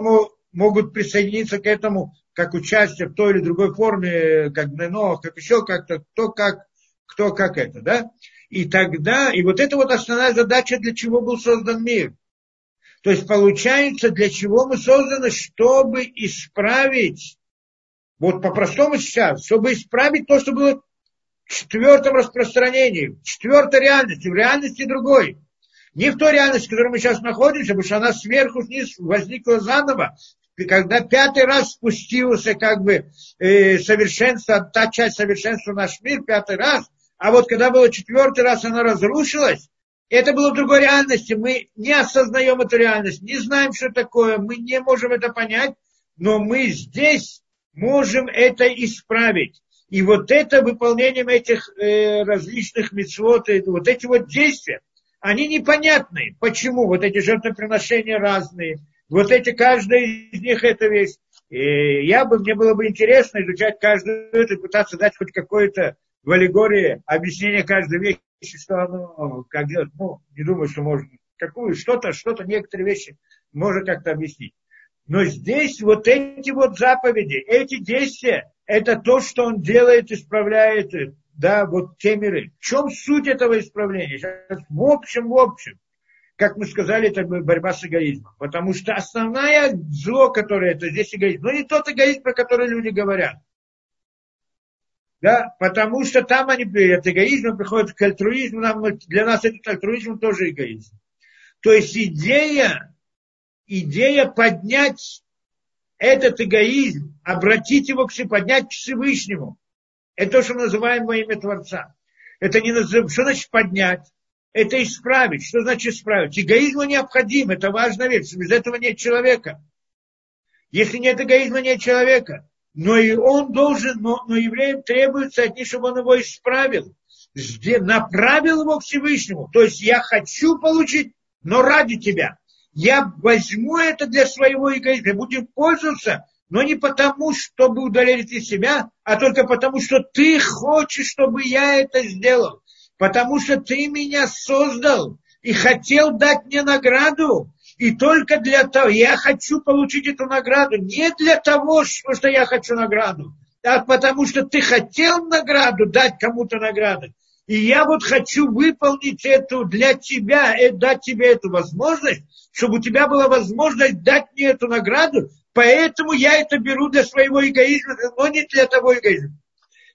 могут присоединиться к этому как участие в той или другой форме, как ДНО, как еще как-то, кто как, кто как это, да? И тогда, и вот это вот основная задача, для чего был создан мир. То есть получается, для чего мы созданы, чтобы исправить, вот по-простому сейчас, чтобы исправить то, что было четвертом распространении, в четвертой реальности, в реальности другой. Не в той реальности, в которой мы сейчас находимся, потому что она сверху вниз возникла заново, когда пятый раз спустился как бы э, совершенство, та часть совершенства наш мир, пятый раз, а вот когда было четвертый раз, она разрушилась, это было в другой реальности. Мы не осознаем эту реальность, не знаем, что такое, мы не можем это понять, но мы здесь можем это исправить. И вот это выполнением этих э, различных митцвот, вот эти вот действия, они непонятны. Почему? Вот эти жертвоприношения разные, вот эти, каждая из них это вещь. И я бы, мне было бы интересно изучать каждую эту, пытаться дать хоть какое-то в аллегории объяснение каждой вещи что оно, как делать, ну, не думаю, что можно, какую, что-то, что-то, некоторые вещи можно как-то объяснить. Но здесь вот эти вот заповеди, эти действия, это то, что он делает, исправляет, да, вот те миры. В чем суть этого исправления? Сейчас в общем, в общем, как мы сказали, это борьба с эгоизмом. Потому что основное зло, которое это здесь эгоизм, но не тот эгоизм, про который люди говорят. Да, потому что там они от эгоизма приходят к альтруизму, нам, для нас этот альтруизм тоже эгоизм. То есть идея, идея поднять этот эгоизм, обратить его к себе, поднять к Всевышнему. Это то, что мы называем во имя Творца. Это не называем, что значит поднять? Это исправить. Что значит исправить? Эгоизм необходим, это важная вещь. Без этого нет человека. Если нет эгоизма, нет человека но и он должен, но, но евреям требуется от них, чтобы он его исправил, направил его к Всевышнему. То есть я хочу получить, но ради тебя. Я возьму это для своего эгоизма, будем пользоваться, но не потому, чтобы удалить из себя, а только потому, что ты хочешь, чтобы я это сделал. Потому что ты меня создал и хотел дать мне награду. И только для того, я хочу получить эту награду, не для того, что я хочу награду, а потому что ты хотел награду, дать кому-то награду. И я вот хочу выполнить эту для тебя, э, дать тебе эту возможность, чтобы у тебя была возможность дать мне эту награду, поэтому я это беру для своего эгоизма, но не для того эгоизма.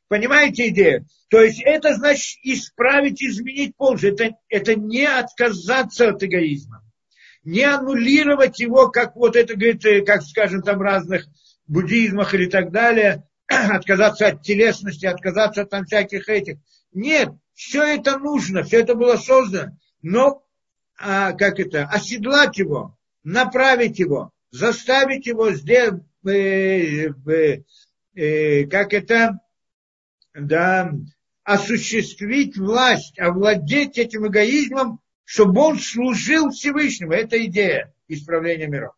Понимаете идею? То есть это значит исправить, изменить полностью. Это, это не отказаться от эгоизма не аннулировать его, как вот это говорит, э, как скажем, там разных буддизмах или так далее, отказаться от телесности, отказаться от там всяких этих. Нет, все это нужно, все это было создано, но а, как это, оседлать его, направить его, заставить его сделать, э, э, э, как это, да, осуществить власть, овладеть этим эгоизмом чтобы он служил Всевышнему. Это идея исправления миров.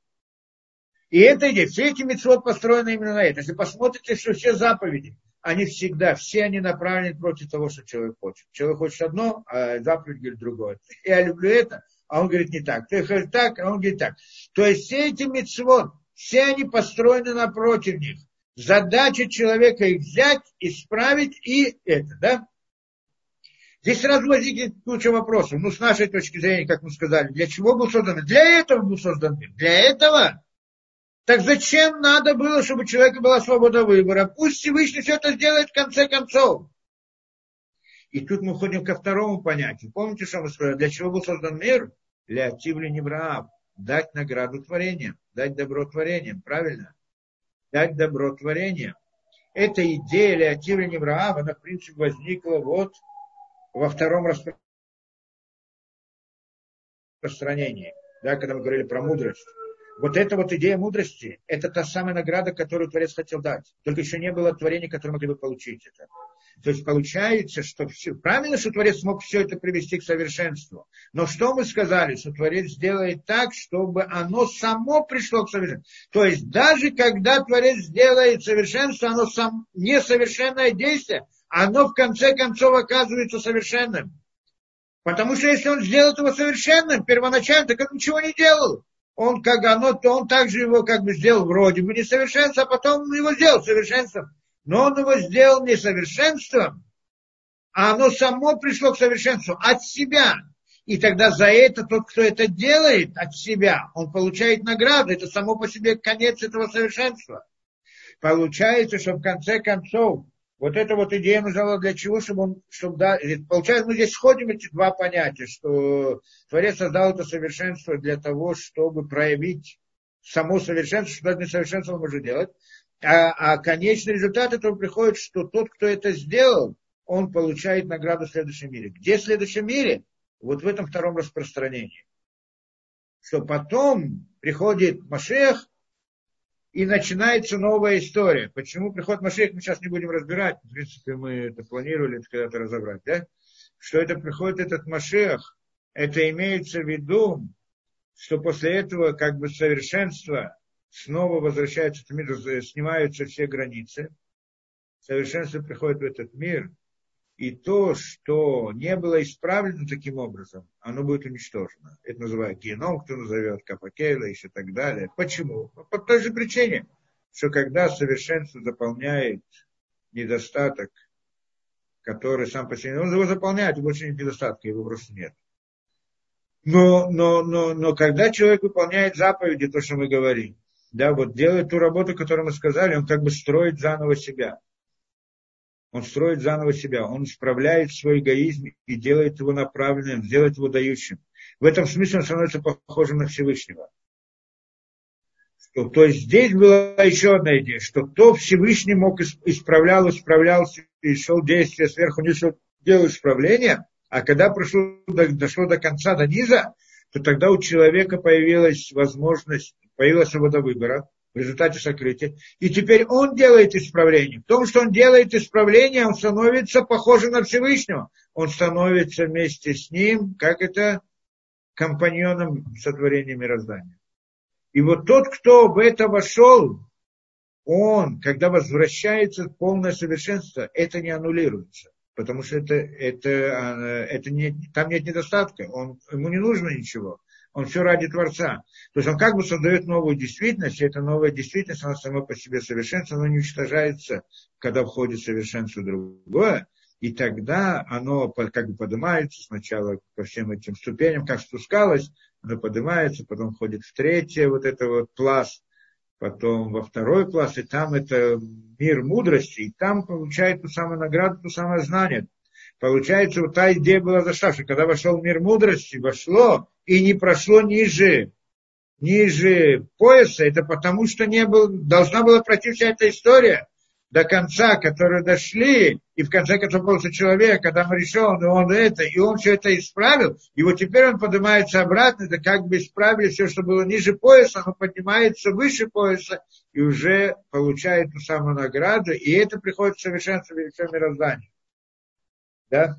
И эта идея, все эти митцвот построены именно на это. Если посмотрите, что все заповеди, они всегда, все они направлены против того, что человек хочет. Человек хочет одно, а заповедь говорит другое. Я люблю это, а он говорит не так. Ты хочешь так, а он говорит так. То есть все эти митцвот, все они построены напротив них. Задача человека их взять, исправить и это, да? Здесь сразу возникнет куча вопросов. Ну, с нашей точки зрения, как мы сказали, для чего был создан мир? Для этого был создан мир. Для этого. Так зачем надо было, чтобы у человека была свобода выбора? Пусть Всевышний все это сделает в конце концов. И тут мы ходим ко второму понятию. Помните, что мы сказали? Для чего был создан мир? Для Тивли Небраав. Дать награду творениям, дать добро творениям, правильно? Дать добро творениям. Эта идея Леотивли Небраав, она, в принципе, возникла вот во втором распространении, да, когда мы говорили про мудрость. Вот эта вот идея мудрости, это та самая награда, которую Творец хотел дать. Только еще не было творения, которое могли бы получить это. То есть получается, что все, правильно, что Творец смог все это привести к совершенству. Но что мы сказали, что Творец сделает так, чтобы оно само пришло к совершенству. То есть даже когда Творец сделает совершенство, оно сам несовершенное действие, оно в конце концов оказывается совершенным. Потому что если он сделает его совершенным, первоначально, так он ничего не делал он как оно, то он также его как бы сделал вроде бы несовершенством, а потом его сделал совершенством. Но он его сделал несовершенством, а оно само пришло к совершенству от себя. И тогда за это тот, кто это делает от себя, он получает награду. Это само по себе конец этого совершенства. Получается, что в конце концов вот эта вот идея нужна для чего, чтобы он, чтобы, да, получается, мы здесь сходим эти два понятия, что Творец создал это совершенство для того, чтобы проявить само совершенство, что даже несовершенство он может делать, а, а конечный результат этого приходит, что тот, кто это сделал, он получает награду в следующем мире. Где в следующем мире? Вот в этом втором распространении. Что потом приходит Машех, и начинается новая история. Почему приход Машех мы сейчас не будем разбирать. В принципе, мы это планировали когда-то разобрать, да? Что это приходит этот Машех, это имеется в виду, что после этого как бы совершенство снова возвращается в мир, снимаются все границы, совершенство приходит в этот мир, и то, что не было исправлено таким образом, оно будет уничтожено. Это называют геном, кто назовет, Капакейла и так далее. Почему? Ну, по той же причине, что когда совершенство заполняет недостаток, который сам по себе, он его заполняет, и больше недостатка, его просто нет. Но, но, но, но когда человек выполняет заповеди, то, что мы говорим, да, вот делает ту работу, которую мы сказали, он как бы строит заново себя. Он строит заново себя, он исправляет свой эгоизм и делает его направленным, делает его дающим. В этом смысле он становится похожим на Всевышнего. Что, то есть здесь была еще одна идея, что кто Всевышний мог исправлял, исправлялся и шел действие сверху вниз, делал исправление, а когда прошло, дошло до конца, до низа, то тогда у человека появилась возможность, появилась свобода выбора, в результате сокрытия. И теперь он делает исправление. В том, что он делает исправление, он становится похожим на Всевышнего. Он становится вместе с ним, как это, компаньоном сотворения мироздания. И вот тот, кто в это вошел, он, когда возвращается в полное совершенство, это не аннулируется. Потому что это, это, а, это не, там нет недостатка, он, ему не нужно ничего он все ради Творца. То есть он как бы создает новую действительность, и эта новая действительность, она сама по себе совершенство, она уничтожается, когда входит совершенство другое, и тогда оно как бы поднимается сначала по всем этим ступеням, как спускалось, оно поднимается, потом входит в третье вот это вот пласт, потом во второй пласт, и там это мир мудрости, и там получает ту самую награду, ту самое знание. Получается, вот та идея была заставшая, когда вошел мир мудрости, вошло и не прошло ниже, ниже пояса, это потому что не был, должна была пройти вся эта история до конца, которые дошли, и в конце концов получился человек, когда мы решил, и он это, и он все это исправил, и вот теперь он поднимается обратно, это как бы исправили все, что было ниже пояса, он поднимается выше пояса, и уже получает ту самую награду, и это приходит в совершенство величия мироздания. Да?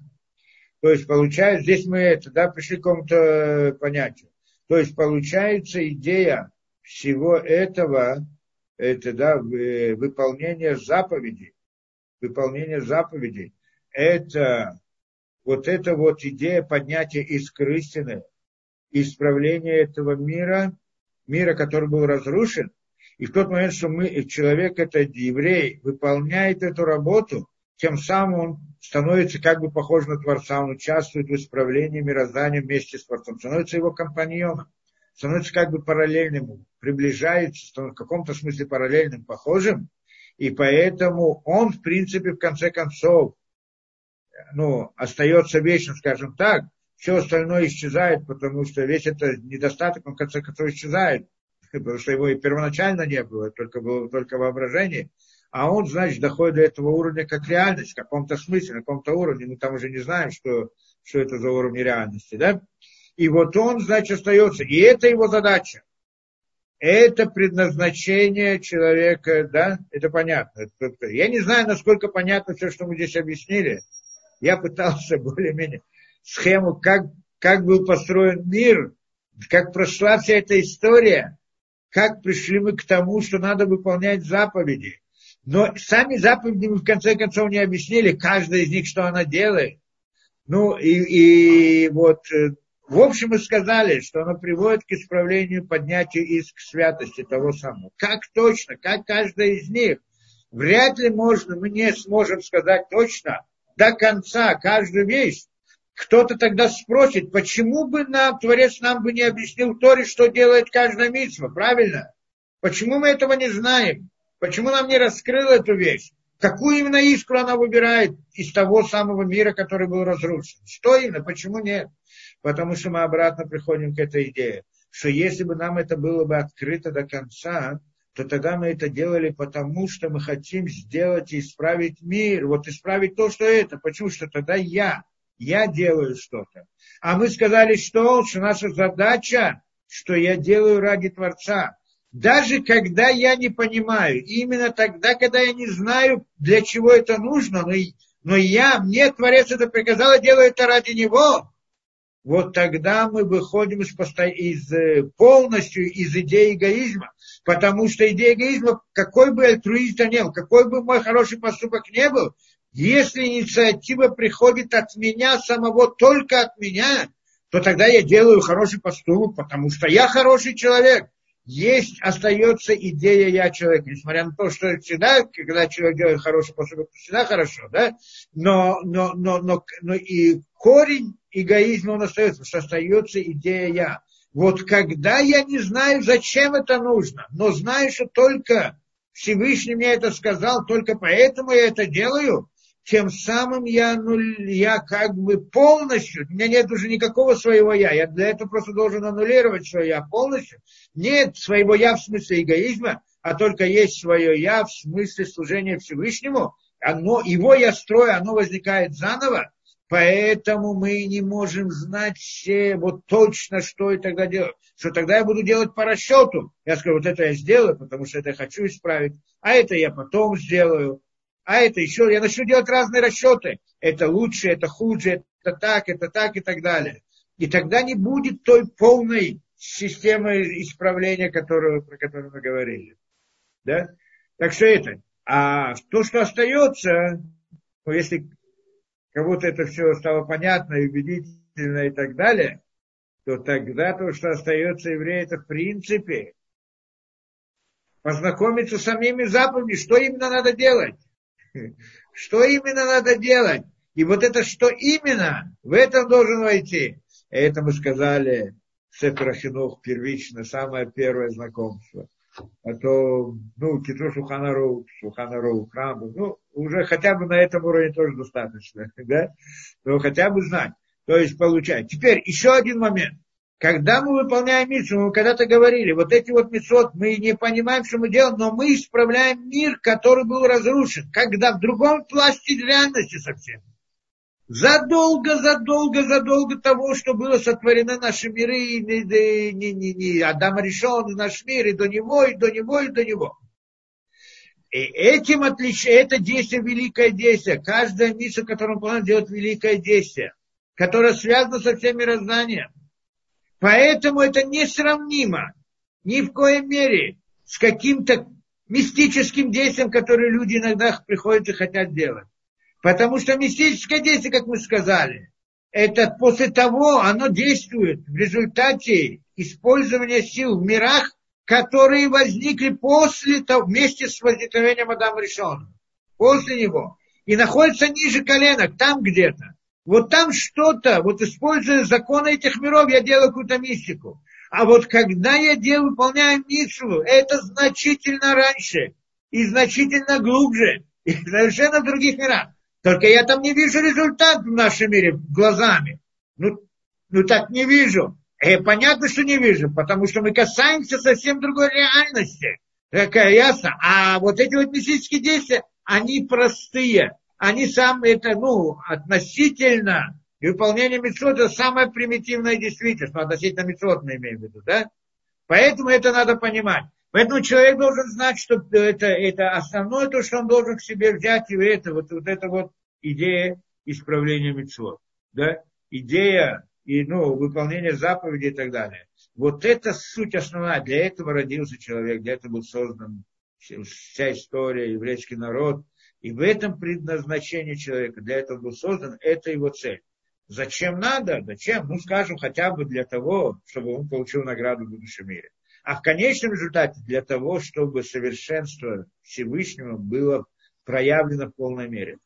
То есть получается, здесь мы это, да, пришли к какому-то понятию. То есть получается идея всего этого, это, да, выполнение заповедей, выполнение заповедей, это вот эта вот идея поднятия искры истины, исправления этого мира, мира, который был разрушен, и в тот момент, что мы, человек, это еврей, выполняет эту работу, тем самым он становится как бы похож на Творца, он участвует в исправлении мироздания вместе с Творцом, становится его компаньоном, становится как бы параллельным, приближается, становится в каком-то смысле параллельным, похожим, и поэтому он, в принципе, в конце концов, ну, остается вечным, скажем так, все остальное исчезает, потому что весь этот недостаток, он в конце концов исчезает, потому что его и первоначально не было, только было только воображение, а он, значит, доходит до этого уровня как реальность, в каком-то смысле, на каком-то уровне, мы там уже не знаем, что, что это за уровень реальности, да? И вот он, значит, остается, и это его задача. Это предназначение человека, да, это понятно. Я не знаю, насколько понятно все, что мы здесь объяснили. Я пытался более-менее схему, как, как был построен мир, как прошла вся эта история, как пришли мы к тому, что надо выполнять заповеди. Но сами заповеди мы в конце концов не объяснили, каждая из них, что она делает. Ну и, и вот, э, в общем, мы сказали, что она приводит к исправлению, поднятию иск святости того самого. Как точно, как каждая из них. Вряд ли можно, мы не сможем сказать точно до конца каждую вещь. Кто-то тогда спросит, почему бы нам, Творец нам бы не объяснил Торе, что делает каждая митцва, правильно? Почему мы этого не знаем? Почему нам не раскрыл эту вещь? Какую именно искру она выбирает из того самого мира, который был разрушен? Что именно? Почему нет? Потому что мы обратно приходим к этой идее, что если бы нам это было бы открыто до конца, то тогда мы это делали потому, что мы хотим сделать и исправить мир. Вот исправить то, что это. Почему? Что тогда я, я делаю что-то. А мы сказали, что, что наша задача, что я делаю ради Творца. Даже когда я не понимаю, именно тогда, когда я не знаю, для чего это нужно, но, но я, мне Творец это приказал, я делаю это ради Него, вот тогда мы выходим из, из, э, полностью из идеи эгоизма. Потому что идея эгоизма, какой бы альтруист ни был, какой бы мой хороший поступок не был, если инициатива приходит от меня самого, только от меня, то тогда я делаю хороший поступок, потому что я хороший человек есть, остается идея я человек, несмотря на то, что всегда, когда человек делает хороший поступок, всегда хорошо, да, но, но, но, но, но и корень эгоизма он остается, что остается идея я. Вот когда я не знаю, зачем это нужно, но знаю, что только Всевышний мне это сказал, только поэтому я это делаю, тем самым я, ну, я как бы полностью, у меня нет уже никакого своего я, я для этого просто должен аннулировать свое я полностью. Нет своего я в смысле эгоизма, а только есть свое я в смысле служения Всевышнему. Оно, его я строю, оно возникает заново, поэтому мы не можем знать все вот точно, что и тогда делать. Что тогда я буду делать по расчету. Я скажу, вот это я сделаю, потому что это я хочу исправить, а это я потом сделаю а это еще, я начну делать разные расчеты. Это лучше, это хуже, это так, это так и так далее. И тогда не будет той полной системы исправления, которую, про которую мы говорили. Да? Так что это. А то, что остается, ну, если кому-то это все стало понятно и убедительно и так далее, то тогда то, что остается еврею, это в принципе познакомиться с самими заповедями, что именно надо делать. Что именно надо делать? И вот это что именно, в этом должен войти. Это мы сказали, Сефер Ахинух первично, самое первое знакомство. А то, ну, Китро Шуханару, Шуханару, храм, ну, уже хотя бы на этом уровне тоже достаточно, да? Но хотя бы знать. То есть получать. Теперь еще один момент. Когда мы выполняем миссию, мы когда-то говорили, вот эти вот митцвот, мы не понимаем, что мы делаем, но мы исправляем мир, который был разрушен, когда в другом пласте реальности совсем. Задолго, задолго, задолго того, что было сотворены наши миры, и не, не, не, не, Адам решен наш мир, и до него, и до него, и до него. И этим отличие, это действие, великое действие. Каждая миссия, которую он делает великое действие, которое связано со всем мирозданием. Поэтому это несравнимо ни в коей мере с каким-то мистическим действием, которое люди иногда приходят и хотят делать. Потому что мистическое действие, как мы сказали, это после того, оно действует в результате использования сил в мирах, которые возникли после того, вместе с возникновением Адама Решона. После него. И находятся ниже коленок, там где-то. Вот там что-то, вот используя законы этих миров, я делаю какую-то мистику. А вот когда я делаю, выполняю митцву, это значительно раньше и значительно глубже, и совершенно в других мирах. Только я там не вижу результат в нашем мире глазами. Ну, ну так не вижу. И понятно, что не вижу, потому что мы касаемся совсем другой реальности. Какая ясно. А вот эти вот мистические действия, они простые. Они сам это, ну, относительно и выполнение митцвот это самая примитивная действительность. Ну, относительно митцвот мы имеем в виду, да? Поэтому это надо понимать. Поэтому человек должен знать, что это, это основное то, что он должен к себе взять, и это вот, вот это вот идея исправления митцвот. Да? Идея и ну, выполнение заповедей и так далее. Вот это суть основная. Для этого родился человек, для этого был создан вся история, еврейский народ. И в этом предназначение человека, для этого был создан, это его цель. Зачем надо? Зачем? Ну, скажем, хотя бы для того, чтобы он получил награду в будущем мире. А в конечном результате для того, чтобы совершенство Всевышнего было проявлено в полной мере.